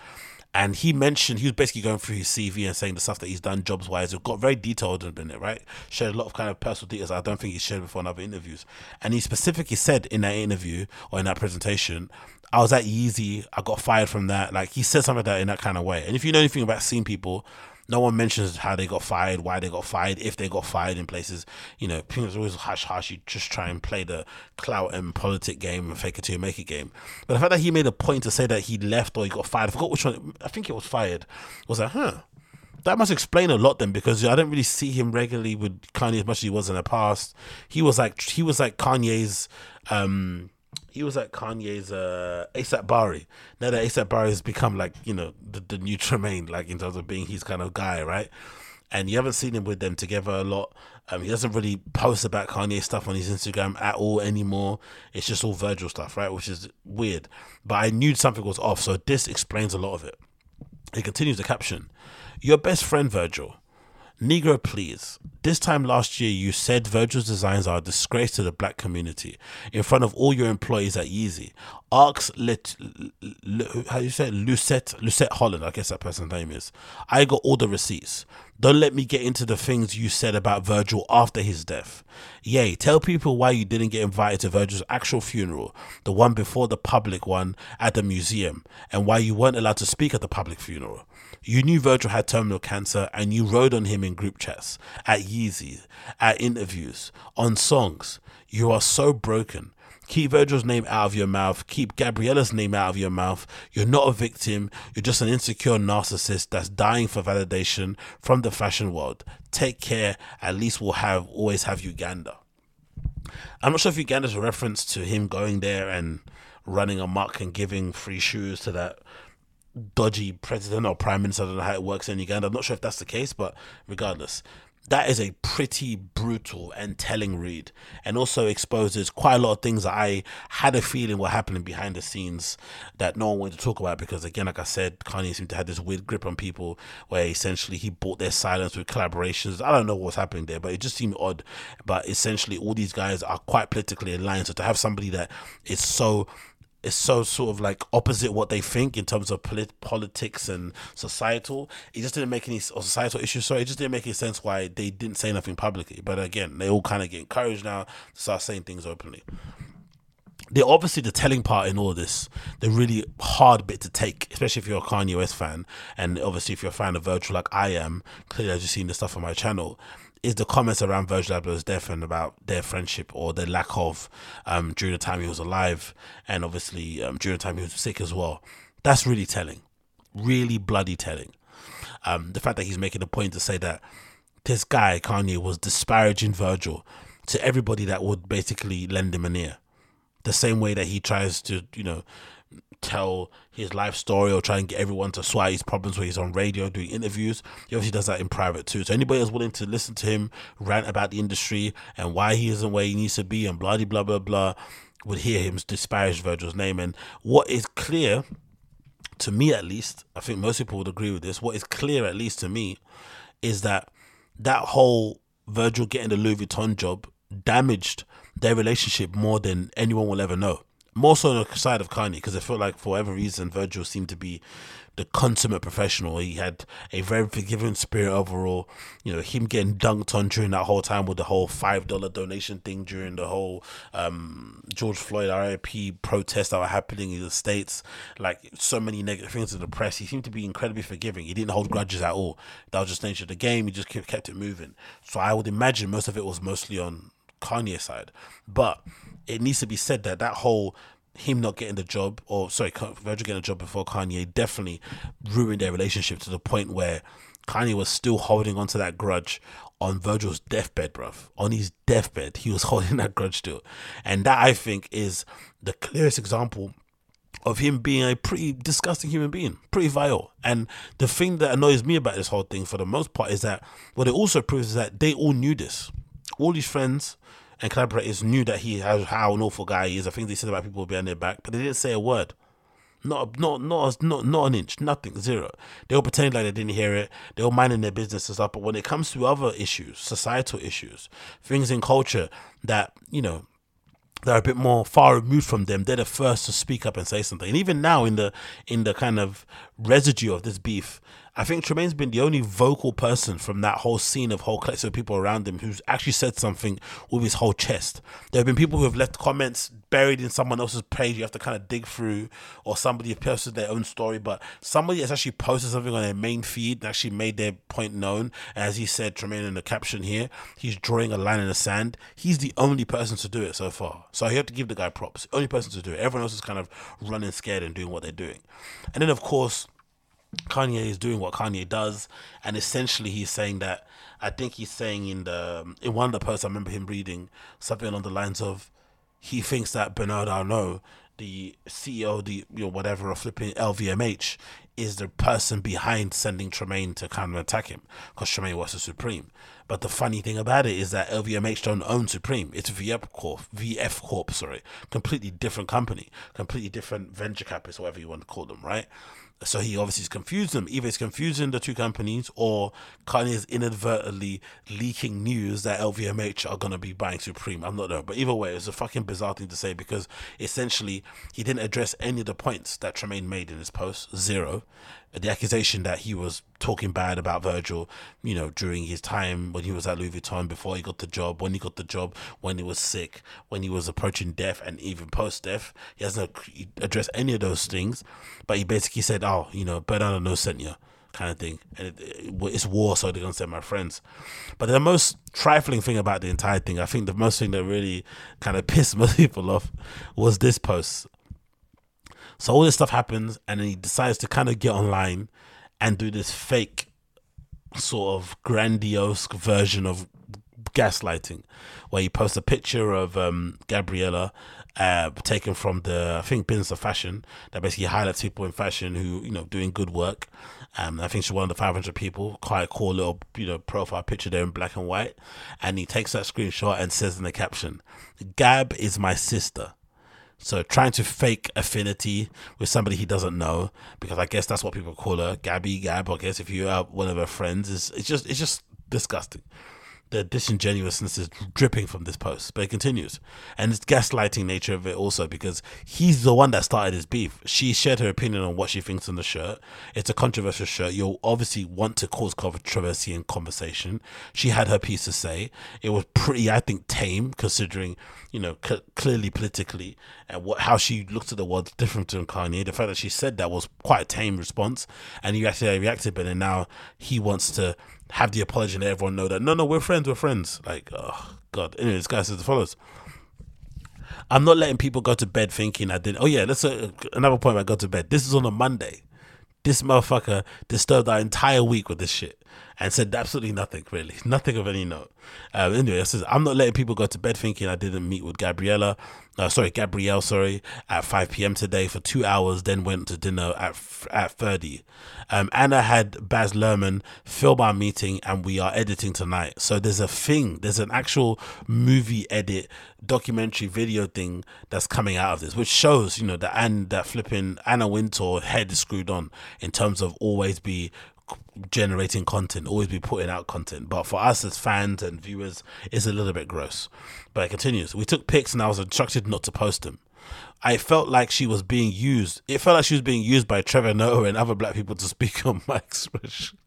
and he mentioned he was basically going through his CV and saying the stuff that he's done jobs wise. It got very detailed in it, right? Shared a lot of kind of personal details I don't think he shared before in other interviews. And he specifically said in that interview or in that presentation, I was at Yeezy, I got fired from that. Like he said something like that in that kind of way. And if you know anything about seeing people, no one mentions how they got fired, why they got fired, if they got fired in places. You know, people always hush hush. You just try and play the clout and politic game and fake it till you make it game. But the fact that he made a point to say that he left or he got fired, I forgot which one. I think it was fired. Was like, huh. that must explain a lot then because I don't really see him regularly with Kanye as much as he was in the past. He was like he was like Kanye's um he was like Kanye's uh ASAP Bari. Now that ASAP Bari has become like, you know, the, the new Tremaine, like in terms of being his kind of guy, right? And you haven't seen him with them together a lot. Um, he doesn't really post about Kanye stuff on his Instagram at all anymore. It's just all Virgil stuff, right? Which is weird. But I knew something was off, so this explains a lot of it. He continues the caption. Your best friend Virgil. Negro, please. This time last year, you said Virgil's designs are a disgrace to the black community in front of all your employees at Yeezy. Ask Let, how you say? Lucette Lucette Holland, I guess that person's name is. I got all the receipts. Don't let me get into the things you said about Virgil after his death. Yay, tell people why you didn't get invited to Virgil's actual funeral, the one before the public one at the museum, and why you weren't allowed to speak at the public funeral. You knew Virgil had terminal cancer and you rode on him in group chats, at Yeezy, at interviews, on songs. You are so broken. Keep Virgil's name out of your mouth. Keep Gabriella's name out of your mouth. You're not a victim. You're just an insecure narcissist that's dying for validation from the fashion world. Take care. At least we'll have always have Uganda. I'm not sure if Uganda's a reference to him going there and running amok and giving free shoes to that dodgy president or prime minister. I don't know how it works in Uganda. I'm not sure if that's the case, but regardless, that is a pretty brutal and telling read, and also exposes quite a lot of things that I had a feeling were happening behind the scenes that no one wanted to talk about. Because again, like I said, Kanye seemed to have this weird grip on people, where essentially he bought their silence with collaborations. I don't know what's happening there, but it just seemed odd. But essentially, all these guys are quite politically aligned. So to have somebody that is so is so sort of like opposite what they think in terms of polit- politics and societal. It just didn't make any societal issues. So it just didn't make any sense why they didn't say nothing publicly. But again, they all kind of get encouraged now to start saying things openly. The obviously the telling part in all this, the really hard bit to take, especially if you're a Kanye West fan, and obviously if you're a fan of Virgil like I am, clearly as you've seen the stuff on my channel, is the comments around Virgil Abloh's death and about their friendship or their lack of um, during the time he was alive, and obviously um, during the time he was sick as well. That's really telling, really bloody telling. Um, the fact that he's making a point to say that this guy Kanye was disparaging Virgil to everybody that would basically lend him an ear, the same way that he tries to, you know, tell his life story or try and get everyone to swat his problems when he's on radio doing interviews. He obviously does that in private too. So anybody that's willing to listen to him rant about the industry and why he isn't where he needs to be and blah blah blah blah would hear him disparage Virgil's name. And what is clear to me at least, I think most people would agree with this, what is clear at least to me is that that whole Virgil getting the Louis Vuitton job damaged their relationship more than anyone will ever know more so on the side of Kanye because I felt like for whatever reason Virgil seemed to be the consummate professional. He had a very forgiving spirit overall. You know, him getting dunked on during that whole time with the whole five dollar donation thing during the whole um, George Floyd RIP protests that were happening in the states. Like so many negative things in the press. He seemed to be incredibly forgiving. He didn't hold grudges at all. That was just nature of the game. He just kept, kept it moving. So I would imagine most of it was mostly on Kanye's side, but it needs to be said that that whole him not getting the job, or sorry, Virgil getting a job before Kanye, definitely ruined their relationship to the point where Kanye was still holding on to that grudge on Virgil's deathbed, bruv. On his deathbed, he was holding that grudge still. And that, I think, is the clearest example of him being a pretty disgusting human being, pretty vile. And the thing that annoys me about this whole thing, for the most part, is that what it also proves is that they all knew this. All these friends, and collaborators knew that he has how an awful guy he is. I think they said about people behind their back, but they didn't say a word. Not, not, not, not, not an inch, nothing, zero. They all pretend like they didn't hear it. They all minding their business and stuff. But when it comes to other issues, societal issues, things in culture that you know that are a bit more far removed from them, they're the first to speak up and say something. And even now, in the in the kind of residue of this beef, I think Tremaine's been the only vocal person from that whole scene of whole collective people around him who's actually said something with his whole chest. There have been people who have left comments buried in someone else's page you have to kind of dig through, or somebody posted their own story, but somebody has actually posted something on their main feed and actually made their point known. As he said, Tremaine in the caption here, he's drawing a line in the sand. He's the only person to do it so far. So you have to give the guy props. Only person to do it. Everyone else is kind of running scared and doing what they're doing. And then, of course, Kanye is doing what Kanye does, and essentially he's saying that. I think he's saying in the in one of the posts I remember him reading something along the lines of, he thinks that Bernard Arnault, the CEO, the you know whatever of flipping LVMH, is the person behind sending Tremaine to kind of attack him because Tremaine was a Supreme. But the funny thing about it is that LVMH don't own Supreme. It's VF Corp, VF Corp, sorry, completely different company, completely different venture capitalists, whatever you want to call them, right? So he obviously is confused them. Either it's confusing the two companies or Kanye is inadvertently leaking news that LVMH are going to be buying Supreme. I'm not sure, But either way, it's a fucking bizarre thing to say because essentially he didn't address any of the points that Tremaine made in his post. Zero. The accusation that he was talking bad about Virgil, you know, during his time when he was at Louis Vuitton, before he got the job, when he got the job, when he was sick, when he was approaching death, and even post death. He hasn't addressed any of those things, but he basically said, oh, you know, Bernard Arnault sent you kind of thing. And it, it, it's war, so they're gonna send my friends. But the most trifling thing about the entire thing, I think the most thing that really kind of pissed most people off was this post. So all this stuff happens, and then he decides to kind of get online and do this fake, sort of grandiose version of gaslighting, where he posts a picture of um, Gabriella uh, taken from the I think Business of Fashion that basically highlights people in fashion who you know doing good work. Um, I think she's one of the 500 people. Quite cool little you know profile picture there in black and white, and he takes that screenshot and says in the caption, "Gab is my sister." So trying to fake affinity with somebody he doesn't know, because I guess that's what people call her, Gabby Gab. I guess if you are one of her friends, is it's just it's just disgusting the disingenuousness is dripping from this post, but it continues. And it's gaslighting nature of it also because he's the one that started his beef. She shared her opinion on what she thinks on the shirt. It's a controversial shirt. You'll obviously want to cause controversy and conversation. She had her piece to say. It was pretty, I think, tame considering, you know, c- clearly politically and what how she looked at the world different to Kanye. The fact that she said that was quite a tame response, and you actually reacted, but then now he wants to have the apology and let everyone know that no, no, we're friends, we're friends. Like, oh god. Anyway, this guy says as follows. I'm not letting people go to bed thinking I did. Oh yeah, that's a, uh, another point. I go to bed. This is on a Monday. This motherfucker disturbed our entire week with this shit and said absolutely nothing, really, nothing of any note. Um, anyway, it says I'm not letting people go to bed thinking I didn't meet with Gabriella. Uh, sorry, Gabrielle. Sorry, at 5 p.m. today for two hours. Then went to dinner at at 30. Um, Anna had Baz Luhrmann film our meeting, and we are editing tonight. So there's a thing. There's an actual movie edit, documentary video thing that's coming out of this, which shows you know that and that flipping Anna Wintour head is screwed on in terms of always be generating content, always be putting out content. But for us as fans and viewers, it's a little bit gross. But it continues. We took pics and I was instructed not to post them. I felt like she was being used. It felt like she was being used by Trevor Noah and other black people to speak on my expression.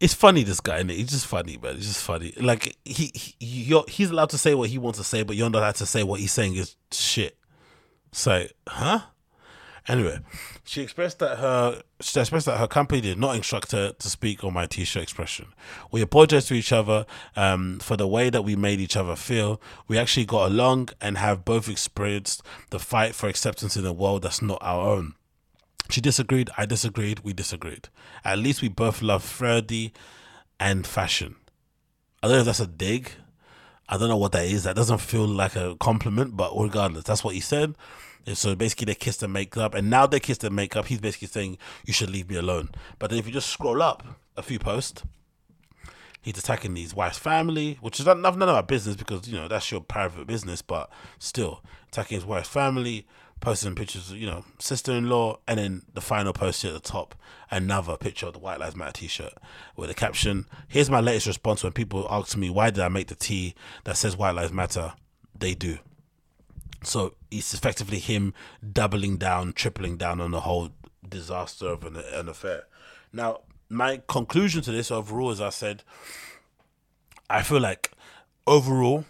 it's funny, this guy, and he's just funny, man. It's just funny. Like he, he he's allowed to say what he wants to say, but you're not allowed to say what he's saying is shit. So, huh? Anyway, she expressed that her she expressed that her company did not instruct her to speak on my t-shirt expression. We apologized to each other um, for the way that we made each other feel. We actually got along and have both experienced the fight for acceptance in a world that's not our own. She disagreed. I disagreed. We disagreed. At least we both love Ferdy and fashion. I don't know if that's a dig. I don't know what that is. That doesn't feel like a compliment, but regardless, that's what he said. And so basically, they kissed and make up, and now they kissed and make up. He's basically saying you should leave me alone. But then if you just scroll up a few posts, he's attacking his wife's family, which is none, of our business because you know that's your private business. But still, attacking his wife's family, posting pictures, of, you know, sister-in-law, and then the final post here at the top, another picture of the White Lives Matter T-shirt with a caption. Here's my latest response when people ask me why did I make the T that says White Lives Matter. They do. So it's effectively him doubling down, tripling down on the whole disaster of an, an affair. Now, my conclusion to this overall, as I said, I feel like overall,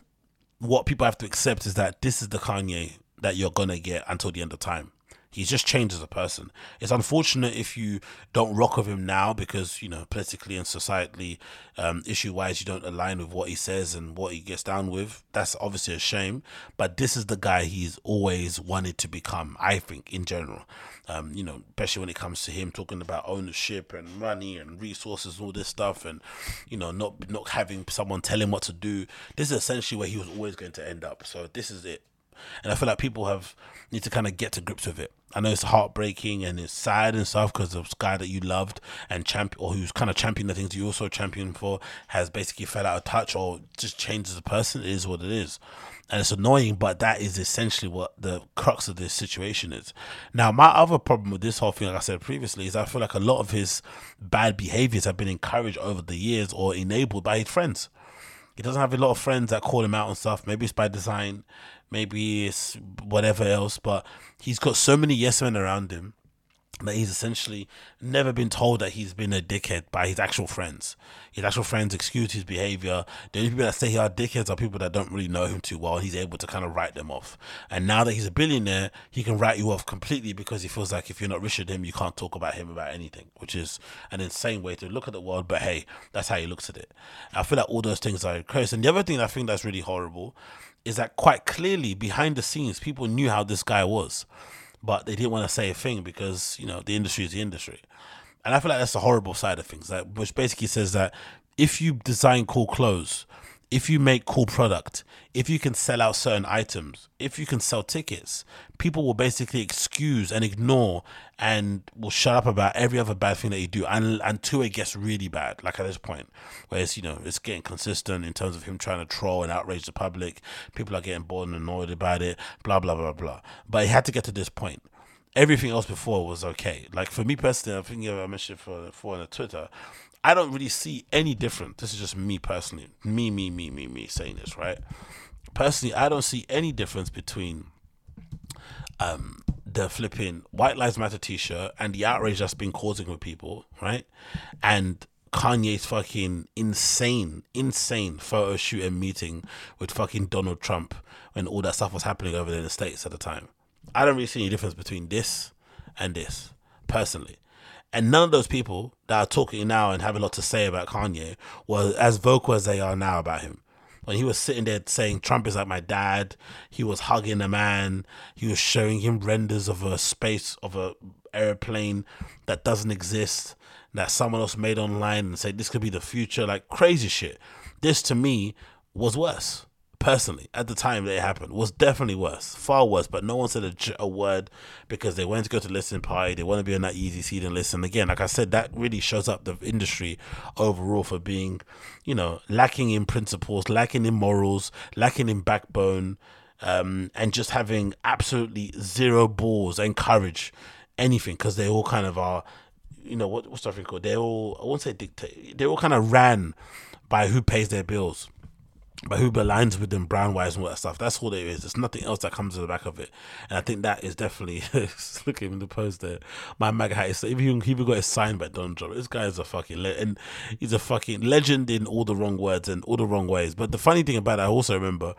what people have to accept is that this is the Kanye that you're gonna get until the end of time. He's just changed as a person. It's unfortunate if you don't rock with him now because you know politically and societally, um, issue wise, you don't align with what he says and what he gets down with. That's obviously a shame. But this is the guy he's always wanted to become. I think in general, um, you know, especially when it comes to him talking about ownership and money and resources, and all this stuff, and you know, not not having someone tell him what to do. This is essentially where he was always going to end up. So this is it and I feel like people have need to kind of get to grips with it. I know it's heartbreaking and it's sad and stuff because the guy that you loved and champ or who's kind of championed the things you also championed for has basically fell out of touch or just changed as a person. It is what it is. And it's annoying, but that is essentially what the crux of this situation is. Now, my other problem with this whole thing, like I said previously, is I feel like a lot of his bad behaviors have been encouraged over the years or enabled by his friends. He doesn't have a lot of friends that call him out and stuff. Maybe it's by design maybe it's whatever else, but he's got so many yes men around him that he's essentially never been told that he's been a dickhead by his actual friends. His actual friends excuse his behavior. The only people that say he are dickheads are people that don't really know him too well. He's able to kind of write them off. And now that he's a billionaire, he can write you off completely because he feels like if you're not rich with him, you can't talk about him about anything, which is an insane way to look at the world. But hey, that's how he looks at it. I feel like all those things are crazy. And the other thing I think that's really horrible is that quite clearly behind the scenes, people knew how this guy was, but they didn't want to say a thing because you know the industry is the industry, and I feel like that's the horrible side of things. That which basically says that if you design cool clothes, if you make cool product, if you can sell out certain items, if you can sell tickets, people will basically excuse and ignore and will shut up about every other bad thing that you do and until it gets really bad, like at this point, where it's you know, it's getting consistent in terms of him trying to troll and outrage the public, people are getting bored and annoyed about it, blah blah blah blah. But he had to get to this point. Everything else before was okay. Like for me personally, I think I mentioned for for on the Twitter, I don't really see any difference. This is just me personally. Me, me, me, me, me saying this, right? Personally, I don't see any difference between um the flipping White Lives Matter t shirt and the outrage that's been causing with people, right? And Kanye's fucking insane, insane photo shoot and meeting with fucking Donald Trump when all that stuff was happening over there in the States at the time. I don't really see any difference between this and this, personally. And none of those people that are talking now and have a lot to say about Kanye were as vocal as they are now about him. When he was sitting there saying Trump is like my dad, he was hugging a man, he was showing him renders of a space of a airplane that doesn't exist, that someone else made online and said this could be the future, like crazy shit. This to me was worse personally at the time that it happened was definitely worse far worse but no one said a, a word because they went to go to listen party they want to be on that easy seat and listen. Again like i said that really shows up the industry overall for being you know lacking in principles lacking in morals lacking in backbone um, and just having absolutely zero balls and courage anything because they all kind of are you know what what's that thing called? They all i won't say dictate they all kind of ran by who pays their bills but who aligns with them brand wise and all that stuff. That's all there is. There's nothing else that comes to the back of it. And I think that is definitely look at him in the post there. My MAGA hat is even he even got his signed by Donald Trump. This guy is a fucking le- and he's a fucking legend in all the wrong words and all the wrong ways. But the funny thing about it, I also remember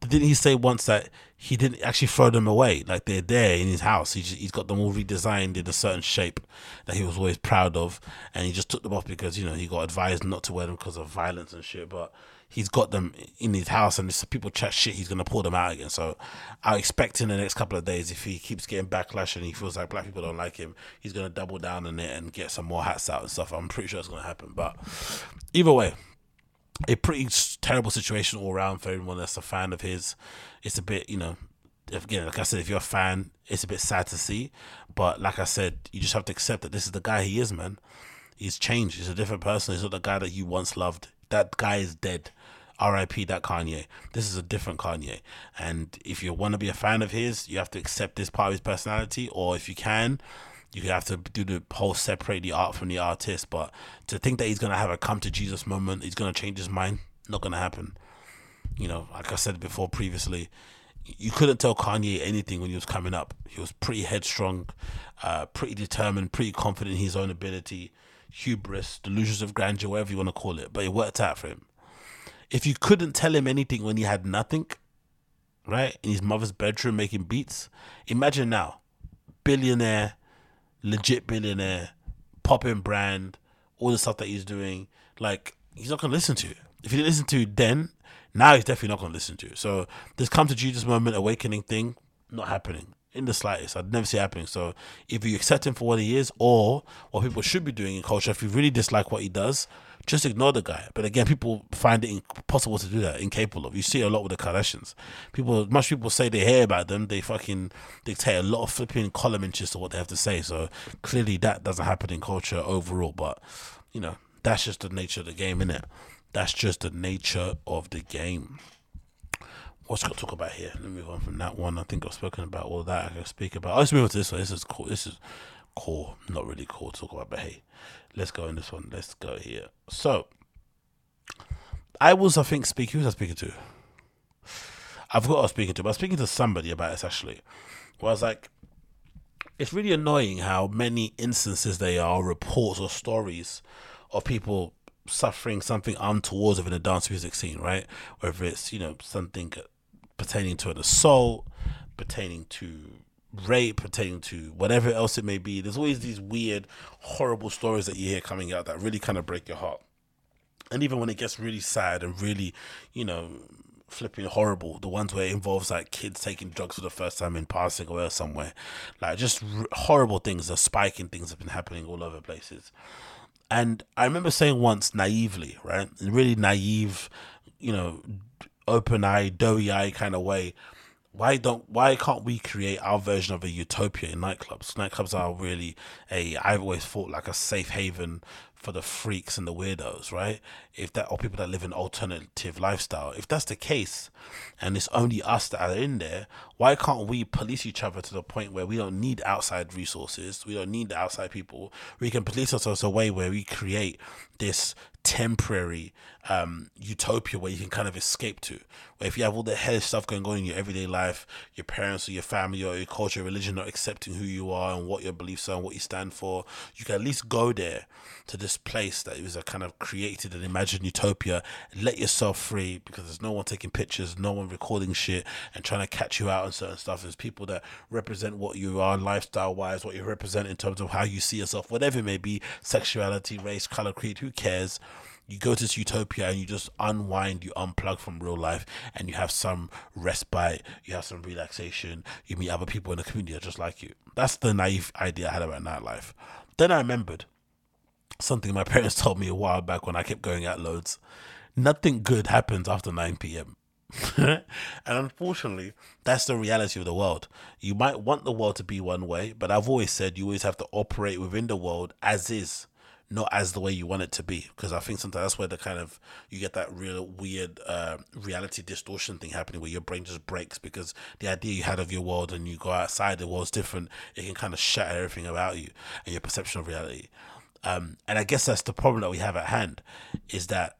didn't he say once that he didn't actually throw them away like they're there in his house he just, he's got them all redesigned in a certain shape that he was always proud of and he just took them off because you know he got advised not to wear them because of violence and shit but he's got them in his house, and if people chat shit, he's gonna pull them out again. So I expect in the next couple of days, if he keeps getting backlash and he feels like black people don't like him, he's gonna double down on it and get some more hats out and stuff. I'm pretty sure it's gonna happen. But either way, a pretty terrible situation all around for everyone that's a fan of his. It's a bit, you know, again, like I said, if you're a fan, it's a bit sad to see. But like I said, you just have to accept that this is the guy he is, man. He's changed. He's a different person. He's not the guy that you once loved. That guy is dead. R.I.P. that Kanye. This is a different Kanye. And if you want to be a fan of his, you have to accept this part of his personality. Or if you can, you have to do the whole separate the art from the artist. But to think that he's gonna have a come to Jesus moment, he's gonna change his mind, not gonna happen. You know, like I said before previously, you couldn't tell Kanye anything when he was coming up. He was pretty headstrong, uh, pretty determined, pretty confident in his own ability, hubris, delusions of grandeur, whatever you want to call it. But it worked out for him if you couldn't tell him anything when he had nothing, right, in his mother's bedroom making beats, imagine now billionaire, legit billionaire, popping brand, all the stuff that he's doing, like he's not gonna listen to you. If he didn't listen to then, now he's definitely not gonna listen to. So this come to Jesus moment awakening thing, not happening in the slightest. I'd never see it happening. So if you accept him for what he is, or what people should be doing in culture, if you really dislike what he does, just ignore the guy. But again, people find it impossible to do that, incapable of. You see a lot with the Kardashians. People, much people say they hear about them, they fucking dictate a lot of flipping column inches to what they have to say. So clearly, that doesn't happen in culture overall. But you know, that's just the nature of the game, innit? That's just the nature of the game. What's got to talk about here? Let me move on from that one. I think I've spoken about all that. I can speak about. Let's move on to this one. This is cool. This is cool. Not really cool to talk about, but hey, let's go in this one. Let's go here. So, I was, I think, speaking. Who was I speaking to? I forgot I was speaking to, but I was speaking to somebody about this actually. Where I was like, it's really annoying how many instances there are, reports or stories of people suffering something untoward within the dance music scene, right? Whether it's, you know, something pertaining to an assault, pertaining to rape, pertaining to whatever else it may be. There's always these weird, horrible stories that you hear coming out that really kind of break your heart. And even when it gets really sad and really, you know, flipping horrible, the ones where it involves like kids taking drugs for the first time in passing away or somewhere, like just r- horrible things, the spiking things have been happening all over places. And I remember saying once naively, right, really naive, you know, open eye, doughy eye kind of way, why don't why can't we create our version of a utopia in nightclubs? Nightclubs are really a I've always thought like a safe haven for the freaks and the weirdos, right? If that or people that live an alternative lifestyle. If that's the case, and it's only us that are in there, why can't we police each other to the point where we don't need outside resources? We don't need the outside people. We can police ourselves a way where we create this temporary um, utopia where you can kind of escape to. Where if you have all the hellish stuff going on in your everyday life, your parents or your family or your culture, religion not accepting who you are and what your beliefs are and what you stand for, you can at least go there to this place that is a kind of created and imagined utopia. Let yourself free because there's no one taking pictures, no one recording shit and trying to catch you out on certain stuff. There's people that represent what you are lifestyle wise, what you represent in terms of how you see yourself, whatever it may be, sexuality, race, color, creed, who cares? you go to this utopia and you just unwind, you unplug from real life, and you have some respite, you have some relaxation, you meet other people in the community that just like you. That's the naive idea I had about nightlife. Then I remembered something my parents told me a while back when I kept going out loads. Nothing good happens after 9 p.m. and unfortunately, that's the reality of the world. You might want the world to be one way, but I've always said you always have to operate within the world as is not as the way you want it to be because i think sometimes that's where the kind of you get that real weird uh, reality distortion thing happening where your brain just breaks because the idea you had of your world and you go outside the world's different it can kind of shatter everything about you and your perception of reality um, and i guess that's the problem that we have at hand is that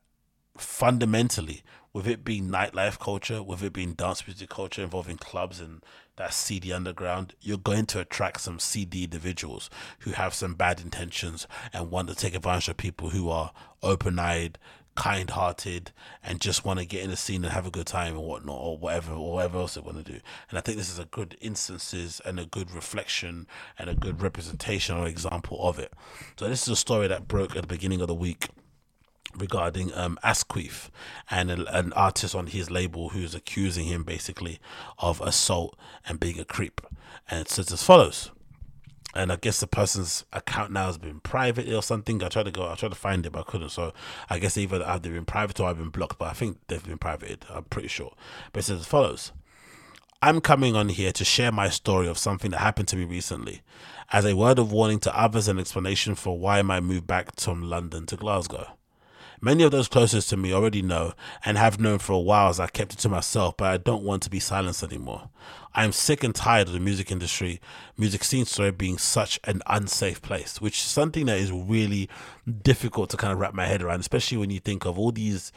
fundamentally with it being nightlife culture with it being dance music culture involving clubs and that seedy underground, you're going to attract some seedy individuals who have some bad intentions and want to take advantage of people who are open eyed, kind hearted, and just want to get in the scene and have a good time and whatnot, or whatever, or whatever else they want to do. And I think this is a good instances and a good reflection and a good representation or example of it. So this is a story that broke at the beginning of the week regarding um, Asquith and a, an artist on his label who's accusing him basically of assault and being a creep. And it says as follows. And I guess the person's account now has been private or something. I tried to go, I tried to find it, but I couldn't. So I guess either I've been private or I've been blocked, but I think they've been privated. I'm pretty sure. But it says as follows. I'm coming on here to share my story of something that happened to me recently, as a word of warning to others and explanation for why I moved back from London to Glasgow. Many of those closest to me already know and have known for a while as I kept it to myself, but I don't want to be silenced anymore. I am sick and tired of the music industry, music scene story being such an unsafe place, which is something that is really difficult to kind of wrap my head around, especially when you think of all these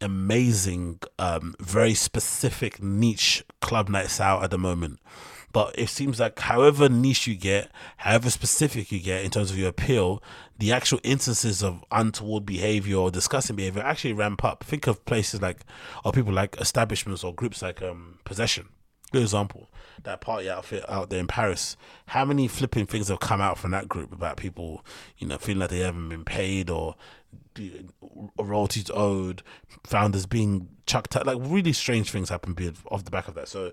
amazing, um, very specific niche club nights out at the moment but it seems like however niche you get, however specific you get in terms of your appeal, the actual instances of untoward behavior or disgusting behavior actually ramp up. Think of places like, or people like establishments or groups like um, Possession, Good example. That party outfit out there in Paris. How many flipping things have come out from that group about people, you know, feeling like they haven't been paid or royalties owed, founders being chucked out. Like really strange things happen off the back of that. So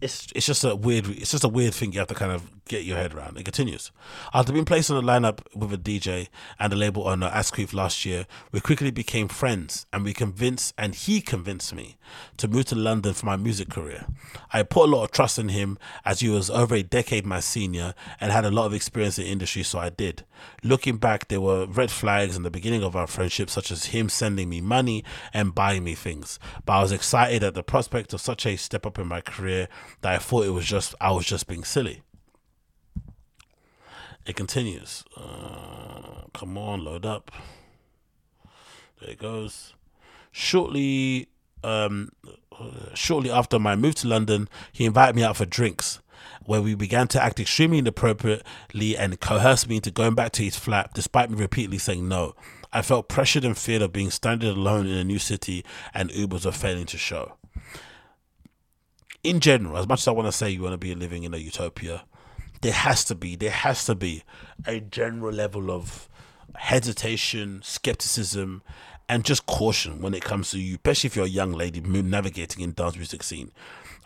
it's it's just a weird it's just a weird thing you have to kind of get your head around. It continues. After being placed on the lineup with a DJ and a label owner Asquith last year, we quickly became friends and we convinced and he convinced me to move to London for my music career. I put a lot of trust in him as he was over a decade my senior and had a lot of experience in the industry, so I did. Looking back, there were red flags in the beginning of our friendship, such as him sending me money and buying me things. But I was excited at the prospect of such a step up in my career that I thought it was just I was just being silly. It continues. Uh, come on, load up. There it goes. Shortly, um, shortly after my move to London, he invited me out for drinks, where we began to act extremely inappropriately and coerced me into going back to his flat, despite me repeatedly saying no. I felt pressured and feared of being stranded alone in a new city, and Ubers were failing to show. In general, as much as I want to say you want to be living in a utopia, there has to be there has to be a general level of hesitation, skepticism, and just caution when it comes to you, especially if you're a young lady navigating in dance music scene.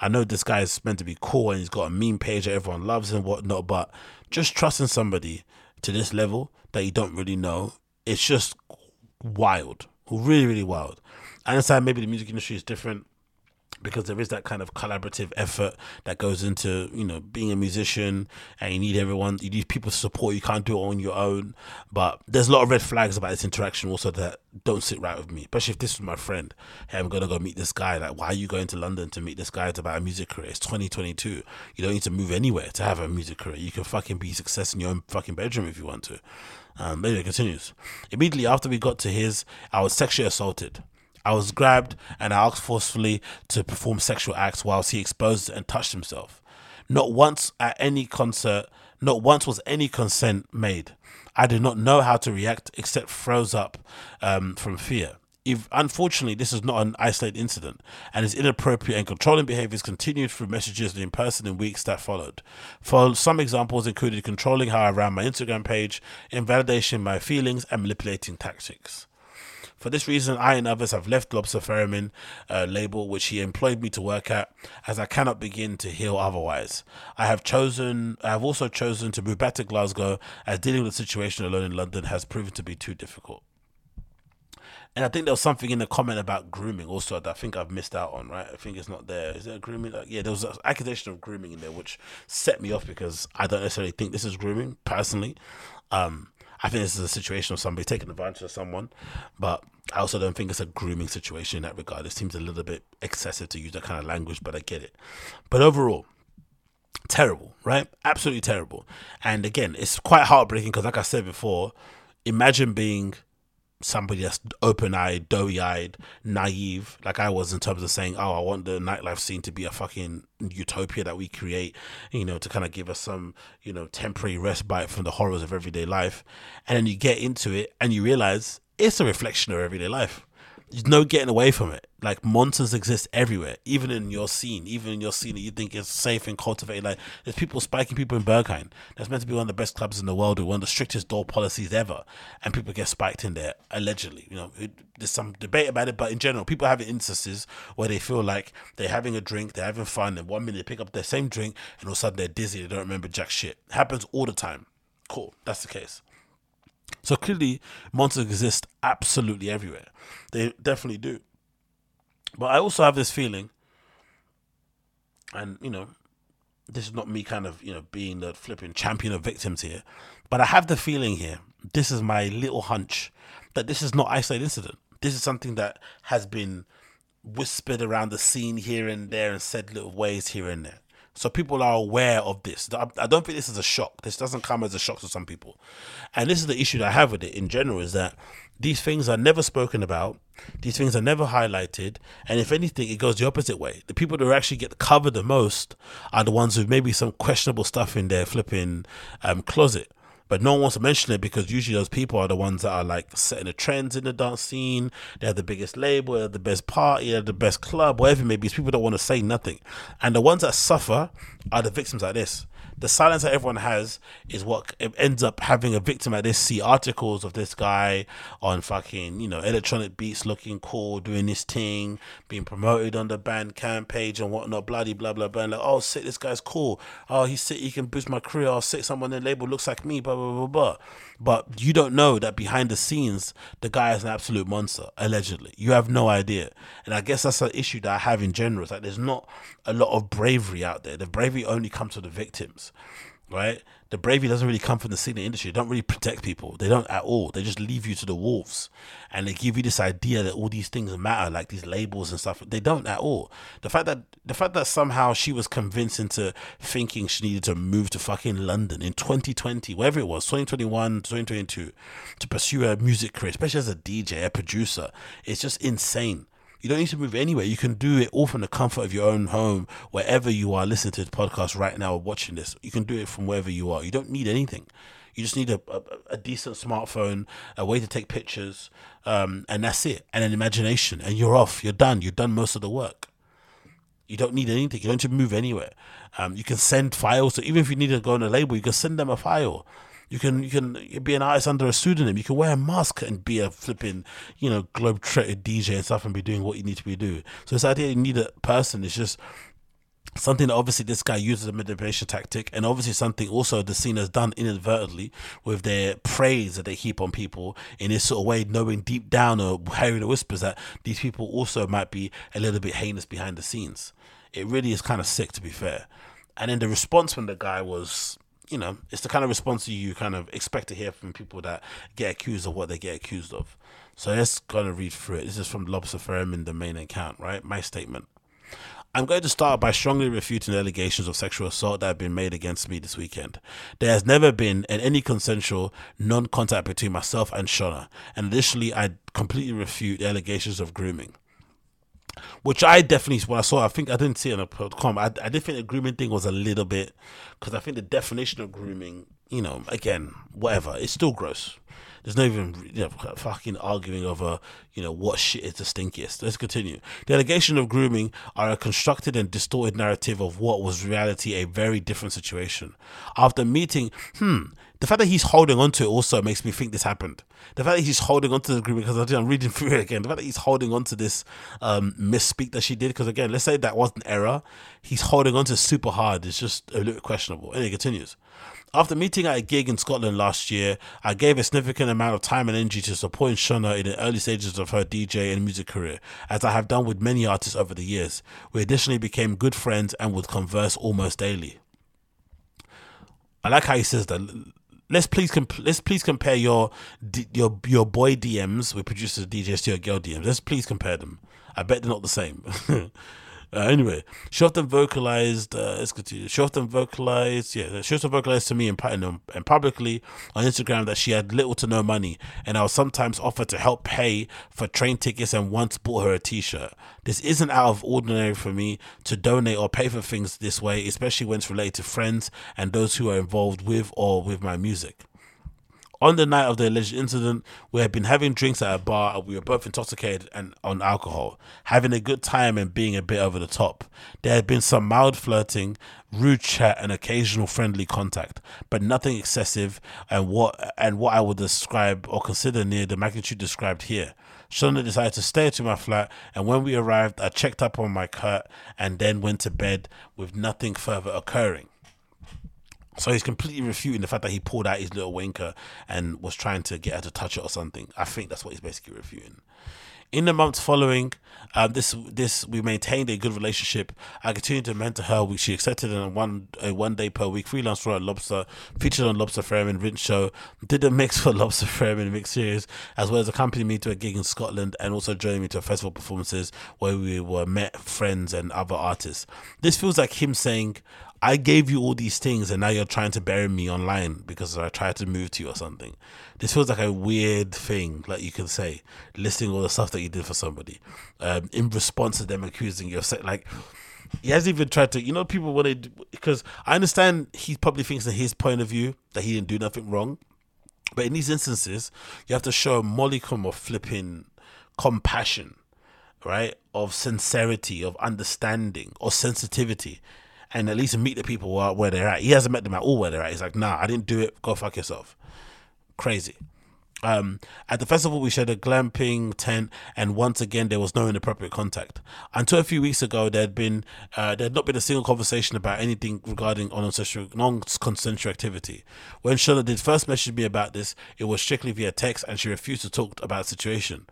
I know this guy is meant to be cool and he's got a meme page that everyone loves and whatnot, but just trusting somebody to this level that you don't really know, it's just wild, really, really wild. I understand maybe the music industry is different because there is that kind of collaborative effort that goes into you know being a musician and you need everyone you need people to support you can't do it on your own. But there's a lot of red flags about this interaction also that don't sit right with me especially if this was my friend. Hey i'm gonna go meet this guy. Like why are you going to london to meet this guy it's about a music career? It's 2022 you don't need to move anywhere to have a music career. You can fucking be success in your own fucking bedroom if you want to. Um, anyway, it continues. Immediately after we got to his, I was sexually assaulted. I was grabbed and I asked forcefully to perform sexual acts whilst he exposed and touched himself. Not once at any concert, not once was any consent made. I did not know how to react except froze up um, from fear. If, unfortunately, this is not an isolated incident, and his inappropriate and controlling behaviors continued through messages and in person in weeks that followed. For some examples included controlling how I ran my Instagram page, invalidating my feelings, and manipulating tactics. For this reason, I and others have left Lobster Theremin uh, label, which he employed me to work at, as I cannot begin to heal otherwise. I have chosen, I have also chosen to move back to Glasgow, as dealing with the situation alone in London has proven to be too difficult. And I think there was something in the comment about grooming also that I think I've missed out on, right? I think it's not there. Is there grooming? Yeah, there was an accusation of grooming in there, which set me off because I don't necessarily think this is grooming personally. Um, I think this is a situation of somebody taking advantage of someone, but I also don't think it's a grooming situation in that regard. It seems a little bit excessive to use that kind of language, but I get it. But overall, terrible, right? Absolutely terrible. And again, it's quite heartbreaking because, like I said before, imagine being somebody that's open eyed, doughy eyed, naive, like I was in terms of saying, Oh, I want the nightlife scene to be a fucking utopia that we create, you know, to kind of give us some, you know, temporary respite from the horrors of everyday life. And then you get into it and you realize it's a reflection of everyday life. There's no getting away from it. Like monsters exist everywhere, even in your scene, even in your scene that you think is safe and cultivated. Like there's people spiking people in Berghain. That's meant to be one of the best clubs in the world with one of the strictest door policies ever, and people get spiked in there allegedly. You know, it, there's some debate about it, but in general, people have instances where they feel like they're having a drink, they're having fun, and one minute they pick up their same drink, and all of a sudden they're dizzy, they don't remember jack shit. It happens all the time. Cool, that's the case. So clearly, monsters exist absolutely everywhere. They definitely do. But I also have this feeling, and you know, this is not me kind of you know being the flipping champion of victims here, but I have the feeling here. This is my little hunch that this is not isolated incident. This is something that has been whispered around the scene here and there and said little ways here and there. So people are aware of this. I don't think this is a shock. This doesn't come as a shock to some people. And this is the issue that I have with it in general is that these things are never spoken about. These things are never highlighted. And if anything, it goes the opposite way. The people that actually get covered the most are the ones with maybe some questionable stuff in their flipping um, closet. But no one wants to mention it because usually those people are the ones that are like setting the trends in the dance scene. They have the biggest label, they have the best party, they have the best club, whatever it may be. It's people that want to say nothing. And the ones that suffer are the victims like this the silence that everyone has is what ends up having a victim like this see articles of this guy on fucking you know electronic beats looking cool doing this thing being promoted on the bandcamp page and whatnot bloody blah blah blah like oh sick this guy's cool. Oh he's sick he can boost my career. Oh sick someone in the label looks like me blah blah blah blah but you don't know that behind the scenes the guy is an absolute monster allegedly. You have no idea. And i guess that's an issue that i have in general it's like there's not a lot of bravery out there. The bravery only comes to the victims right? The bravery doesn't really come from the singing industry. They don't really protect people. They don't at all. They just leave you to the wolves, and they give you this idea that all these things matter, like these labels and stuff. They don't at all. The fact that the fact that somehow she was convinced into thinking she needed to move to fucking London in 2020, wherever it was, 2021, 2022, to pursue a music career, especially as a DJ, a producer, it's just insane. You don't need to move anywhere. You can do it all from the comfort of your own home, wherever you are listening to the podcast right now or watching this. You can do it from wherever you are. You don't need anything. You just need a, a, a decent smartphone, a way to take pictures, um, and that's it. And an imagination, and you're off. You're done. You've done most of the work. You don't need anything. You don't need to move anywhere. Um, you can send files. So even if you need to go on a label, you can send them a file. You can you can be an artist under a pseudonym. You can wear a mask and be a flipping, you know, globe trotter DJ and stuff and be doing what you need to be doing. So this idea you need a person is just something that obviously this guy uses a manipulation tactic and obviously something also the scene has done inadvertently with their praise that they heap on people in this sort of way knowing deep down or hearing the whispers that these people also might be a little bit heinous behind the scenes it really is kind of sick to be fair and then the response from the guy was you know, it's the kind of response you kind of expect to hear from people that get accused of what they get accused of. So let's kind of read through it. This is from Lobster Theremin the main account, right? My statement. I'm going to start by strongly refuting the allegations of sexual assault that have been made against me this weekend. There has never been any consensual non contact between myself and Shona, and additionally, I completely refute the allegations of grooming which I definitely when I saw, I think I didn't see it on a com. I, I did think the grooming thing was a little bit because I think the definition of grooming, you know, again, whatever, it's still gross. There's no even you know, fucking arguing over you know what shit is the stinkiest. Let's continue. The allegation of grooming are a constructed and distorted narrative of what was reality a very different situation. After meeting, hmm, the fact that he's holding on to it also makes me think this happened. The fact that he's holding on to the agreement because I'm reading through it again. The fact that he's holding on to this um, misspeak that she did because again, let's say that was an error. He's holding on to super hard. It's just a little questionable. And it continues. After meeting at a gig in Scotland last year, I gave a significant amount of time and energy to supporting Shona in the early stages of her DJ and music career, as I have done with many artists over the years. We additionally became good friends and would converse almost daily. I like how he says that let's please comp- let's please compare your your your boy DMs with producers DJs to your girl DMs. Let's please compare them. I bet they're not the same. Uh, anyway, she often vocalized. Uh, let's continue. She often vocalized. Yeah, often vocalized to me and, publicly on Instagram that she had little to no money, and I was sometimes offered to help pay for train tickets, and once bought her a T-shirt. This isn't out of ordinary for me to donate or pay for things this way, especially when it's related to friends and those who are involved with or with my music. On the night of the alleged incident, we had been having drinks at a bar and we were both intoxicated and on alcohol, having a good time and being a bit over the top. There had been some mild flirting, rude chat and occasional friendly contact, but nothing excessive and what and what I would describe or consider near the magnitude described here. Shona decided to stay to my flat, and when we arrived, I checked up on my Kurt and then went to bed with nothing further occurring. So he's completely refuting the fact that he pulled out his little wanker and was trying to get her to touch it or something. I think that's what he's basically refuting. In the months following um, this, this we maintained a good relationship. I continued to mentor her. Which she accepted a one a one day per week freelance role at Lobster, featured on Lobster Theremin Rinse Show, did a mix for Lobster Theremin Mix Series, as well as accompanying me to a gig in Scotland and also joining me to a festival performances where we were met friends and other artists. This feels like him saying, I gave you all these things and now you're trying to bury me online because I tried to move to you or something. This feels like a weird thing, like you can say, listing all the stuff that you did for somebody um, in response to them accusing you of sex. Like, he hasn't even tried to. You know, people want to because I understand he probably thinks in his point of view that he didn't do nothing wrong, but in these instances, you have to show a modicum of flipping compassion, right? Of sincerity, of understanding, or sensitivity, and at least meet the people where, they're at. He hasn't met them at all where they're at. He's like, nah, I didn't do it. Go fuck yourself. Crazy. Um, at the festival, we shared a glamping tent, and once again, there was no inappropriate contact. Until a few weeks ago, there had been uh, there had not been a single conversation about anything regarding non-consensual, activity. When Shona did first message me about this, it was strictly via text, and she refused to talk about the situation.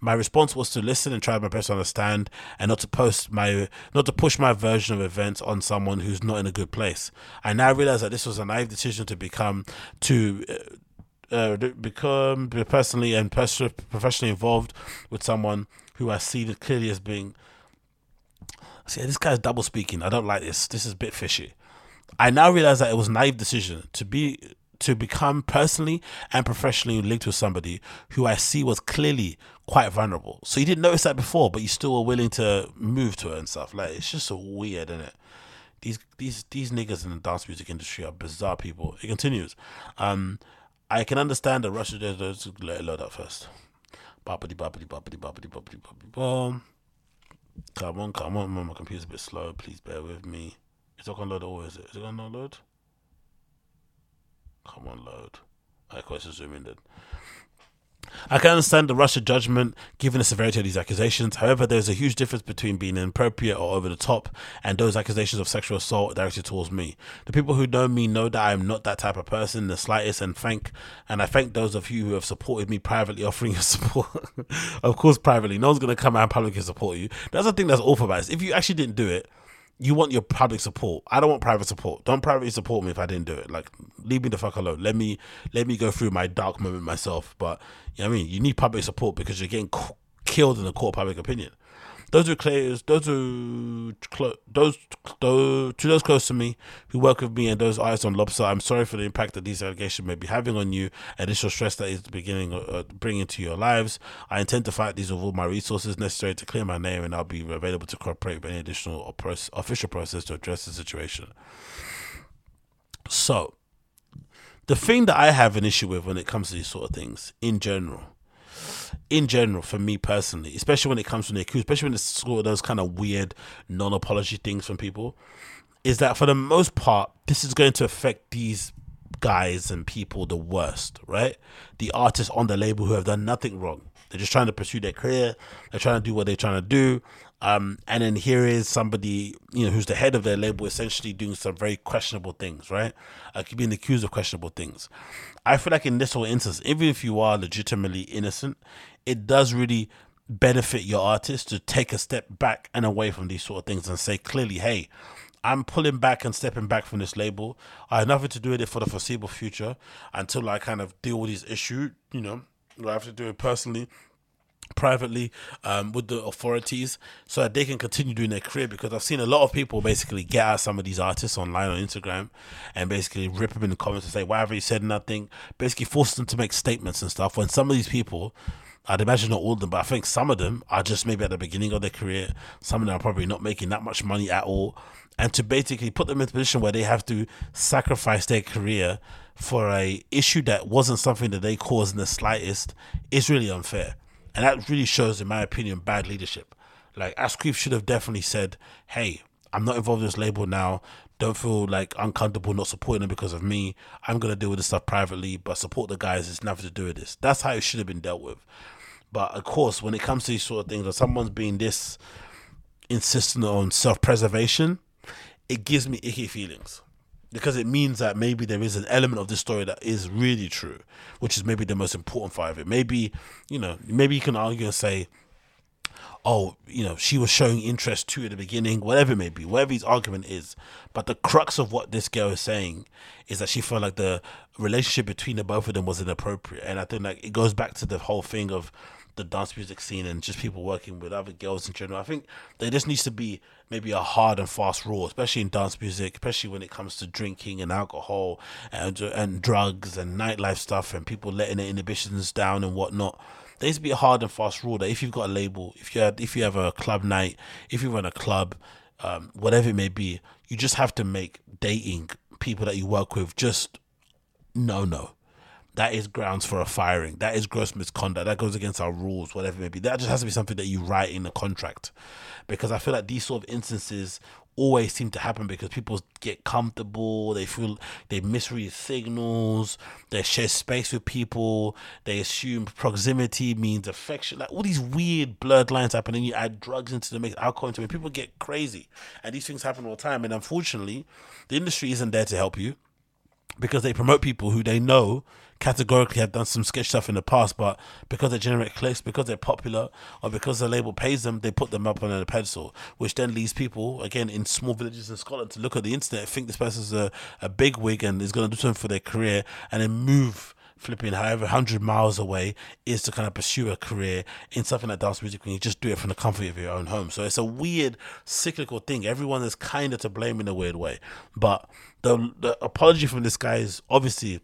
My response was to listen and try my best to understand, and not to post my not to push my version of events on someone who's not in a good place. I now realize that this was a naive decision to become to. Uh, uh, become personally and professionally involved with someone who I see clearly as being. See, this guy's double speaking. I don't like this. This is a bit fishy. I now realize that it was naive decision to be to become personally and professionally linked with somebody who I see was clearly quite vulnerable. So you didn't notice that before, but you still were willing to move to her and stuff. Like it's just so weird, isn't it? These these these niggas in the dance music industry are bizarre people. It continues. Um, I can understand the Russia. Let's let it load up first. Boppity boppity boppity boppity boppity boppity boom. Come on, come on, my computer's a bit slow. Please bear with me. Is it gonna load or is it? Is it gonna load? Come on, load. I course zoom in then. I can understand the Russia judgment given the severity of these accusations. However, there's a huge difference between being inappropriate or over the top and those accusations of sexual assault directed towards me. The people who know me know that I am not that type of person in the slightest and thank and I thank those of you who have supported me privately offering your support. of course privately. No one's gonna come out and publicly support you. That's the thing that's awful about this. If you actually didn't do it, you want your public support. I don't want private support. Don't privately support me if I didn't do it. Like leave me the fuck alone. Let me let me go through my dark moment myself. But know what I mean? You need public support because you're getting killed in the court of public opinion. Those are players. Those are clo- those those to those close to me who work with me and those eyes on Lobster. I'm sorry for the impact that these allegations may be having on you. Additional stress that is beginning uh, bringing to your lives. I intend to fight these with all my resources necessary to clear my name, and I'll be available to cooperate with any additional official process to address the situation. So, the thing that I have an issue with when it comes to these sort of things in general in general, for me personally, especially when it comes from the accused, especially when it's sort of those kind of weird non apology things from people, is that for the most part, this is going to affect these guys and people the worst, right? The artists on the label who have done nothing wrong. They're just trying to pursue their career. They're trying to do what they're trying to do. Um, and then here is somebody, you know, who's the head of their label, essentially doing some very questionable things, right? Uh, being accused of questionable things. I feel like in this whole instance, even if you are legitimately innocent, it does really benefit your artist to take a step back and away from these sort of things and say clearly, hey, I'm pulling back and stepping back from this label. I have nothing to do with it for the foreseeable future until I kind of deal with these issues. You know, I have to do it personally privately um, with the authorities so that they can continue doing their career because I've seen a lot of people basically get at some of these artists online on Instagram and basically rip them in the comments and say, why haven't you said nothing? Basically force them to make statements and stuff when some of these people I'd imagine not all of them, but I think some of them are just maybe at the beginning of their career. Some of them are probably not making that much money at all. And to basically put them in a position where they have to sacrifice their career for a issue that wasn't something that they caused in the slightest is really unfair. And that really shows, in my opinion, bad leadership. Like Asquith should have definitely said, "Hey, I'm not involved in this label now. Don't feel like uncomfortable not supporting them because of me. I'm gonna deal with this stuff privately, but support the guys. It's nothing to do with this. That's how it should have been dealt with. But of course, when it comes to these sort of things, when someone's being this insistent on self-preservation, it gives me icky feelings because it means that maybe there is an element of this story that is really true, which is maybe the most important part of it. Maybe, you know, maybe you can argue and say, oh, you know, she was showing interest too at the beginning, whatever it may be, whatever his argument is. But the crux of what this girl is saying is that she felt like the relationship between the both of them was inappropriate. And I think like it goes back to the whole thing of the dance music scene and just people working with other girls in general. I think there just needs to be maybe a hard and fast rule, especially in dance music, especially when it comes to drinking and alcohol and and drugs and nightlife stuff and people letting their inhibitions down and whatnot. There needs to be a hard and fast rule that if you've got a label, if you if you have a club night, if you run a club, um, whatever it may be. You just have to make dating people that you work with just no, no. That is grounds for a firing. That is gross misconduct. That goes against our rules, whatever it may be. That just has to be something that you write in the contract. Because I feel like these sort of instances always seem to happen because people get comfortable, they feel they misread signals, they share space with people, they assume proximity means affection, like all these weird blurred lines happen, and you add drugs into the mix, alcohol into it, people get crazy. And these things happen all the time. And unfortunately, the industry isn't there to help you because they promote people who they know categorically have done some sketch stuff in the past, but because they generate clicks, because they're popular, or because the label pays them, they put them up on a pedestal, which then leads people, again, in small villages in Scotland to look at the internet, think this person's a, a big wig and is going to do something for their career, and then move flipping however 100 miles away is to kind of pursue a career in something like dance music when you just do it from the comfort of your own home. So it's a weird cyclical thing. Everyone is kind of to blame in a weird way. But the, the apology from this guy is obviously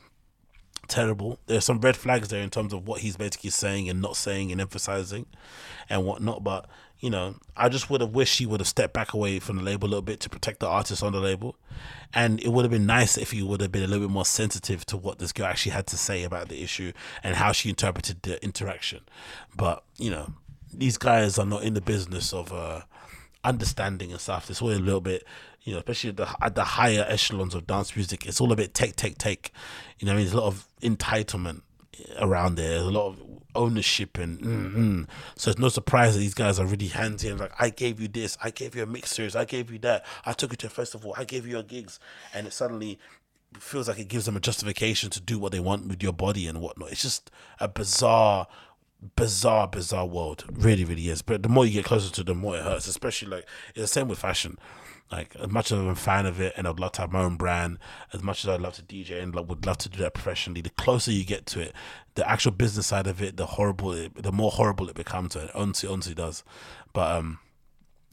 terrible. There's some red flags there in terms of what he's basically saying and not saying and emphasizing and whatnot. But you know, I just would have wished he would have stepped back away from the label a little bit to protect the artist on the label. And it would have been nice if he would have been a little bit more sensitive to what this girl actually had to say about the issue and how she interpreted the interaction. But, you know, these guys are not in the business of uh, understanding and stuff. It's all a little bit, you know, especially at the, at the higher echelons of dance music, it's all a bit take, take, take. You know, I mean, there's a lot of entitlement around there. There's a lot of ownership and mm, so it's no surprise that these guys are really handsy and like I gave you this, I gave you a mix series, I gave you that, I took you to a festival, I gave you your gigs, and it suddenly feels like it gives them a justification to do what they want with your body and whatnot. It's just a bizarre bizarre, bizarre world. Really, really is. But the more you get closer to the more it hurts. Especially like it's the same with fashion. Like as much as I'm a fan of it, and I'd love to have my own brand, as much as I'd love to DJ and like, would love to do that professionally, the closer you get to it, the actual business side of it, the horrible, it, the more horrible it becomes. It honestly, honestly does. But um,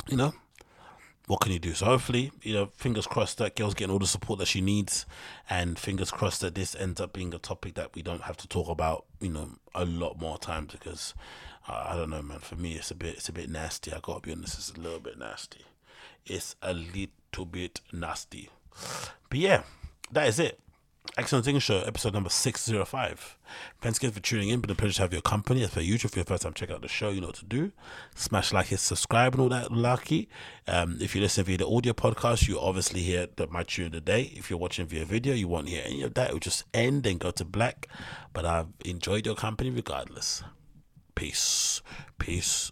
you know, what can you do? So hopefully, you know, fingers crossed that girl's getting all the support that she needs, and fingers crossed that this ends up being a topic that we don't have to talk about, you know, a lot more times because uh, I don't know, man. For me, it's a bit, it's a bit nasty. I gotta be honest, it's a little bit nasty. It's a little bit nasty. But yeah, that is it. Excellent Thing Show, episode number 605. Thanks again for tuning in. Been a pleasure to have your company. As per usual, for your first time check out the show, you know what to do. Smash like, hit subscribe, and all that lucky. Um, if you listen via the audio podcast, you obviously hear the, my tune of the day. If you're watching via video, you won't hear any of that. It will just end and go to black. But I've enjoyed your company regardless. Peace. Peace.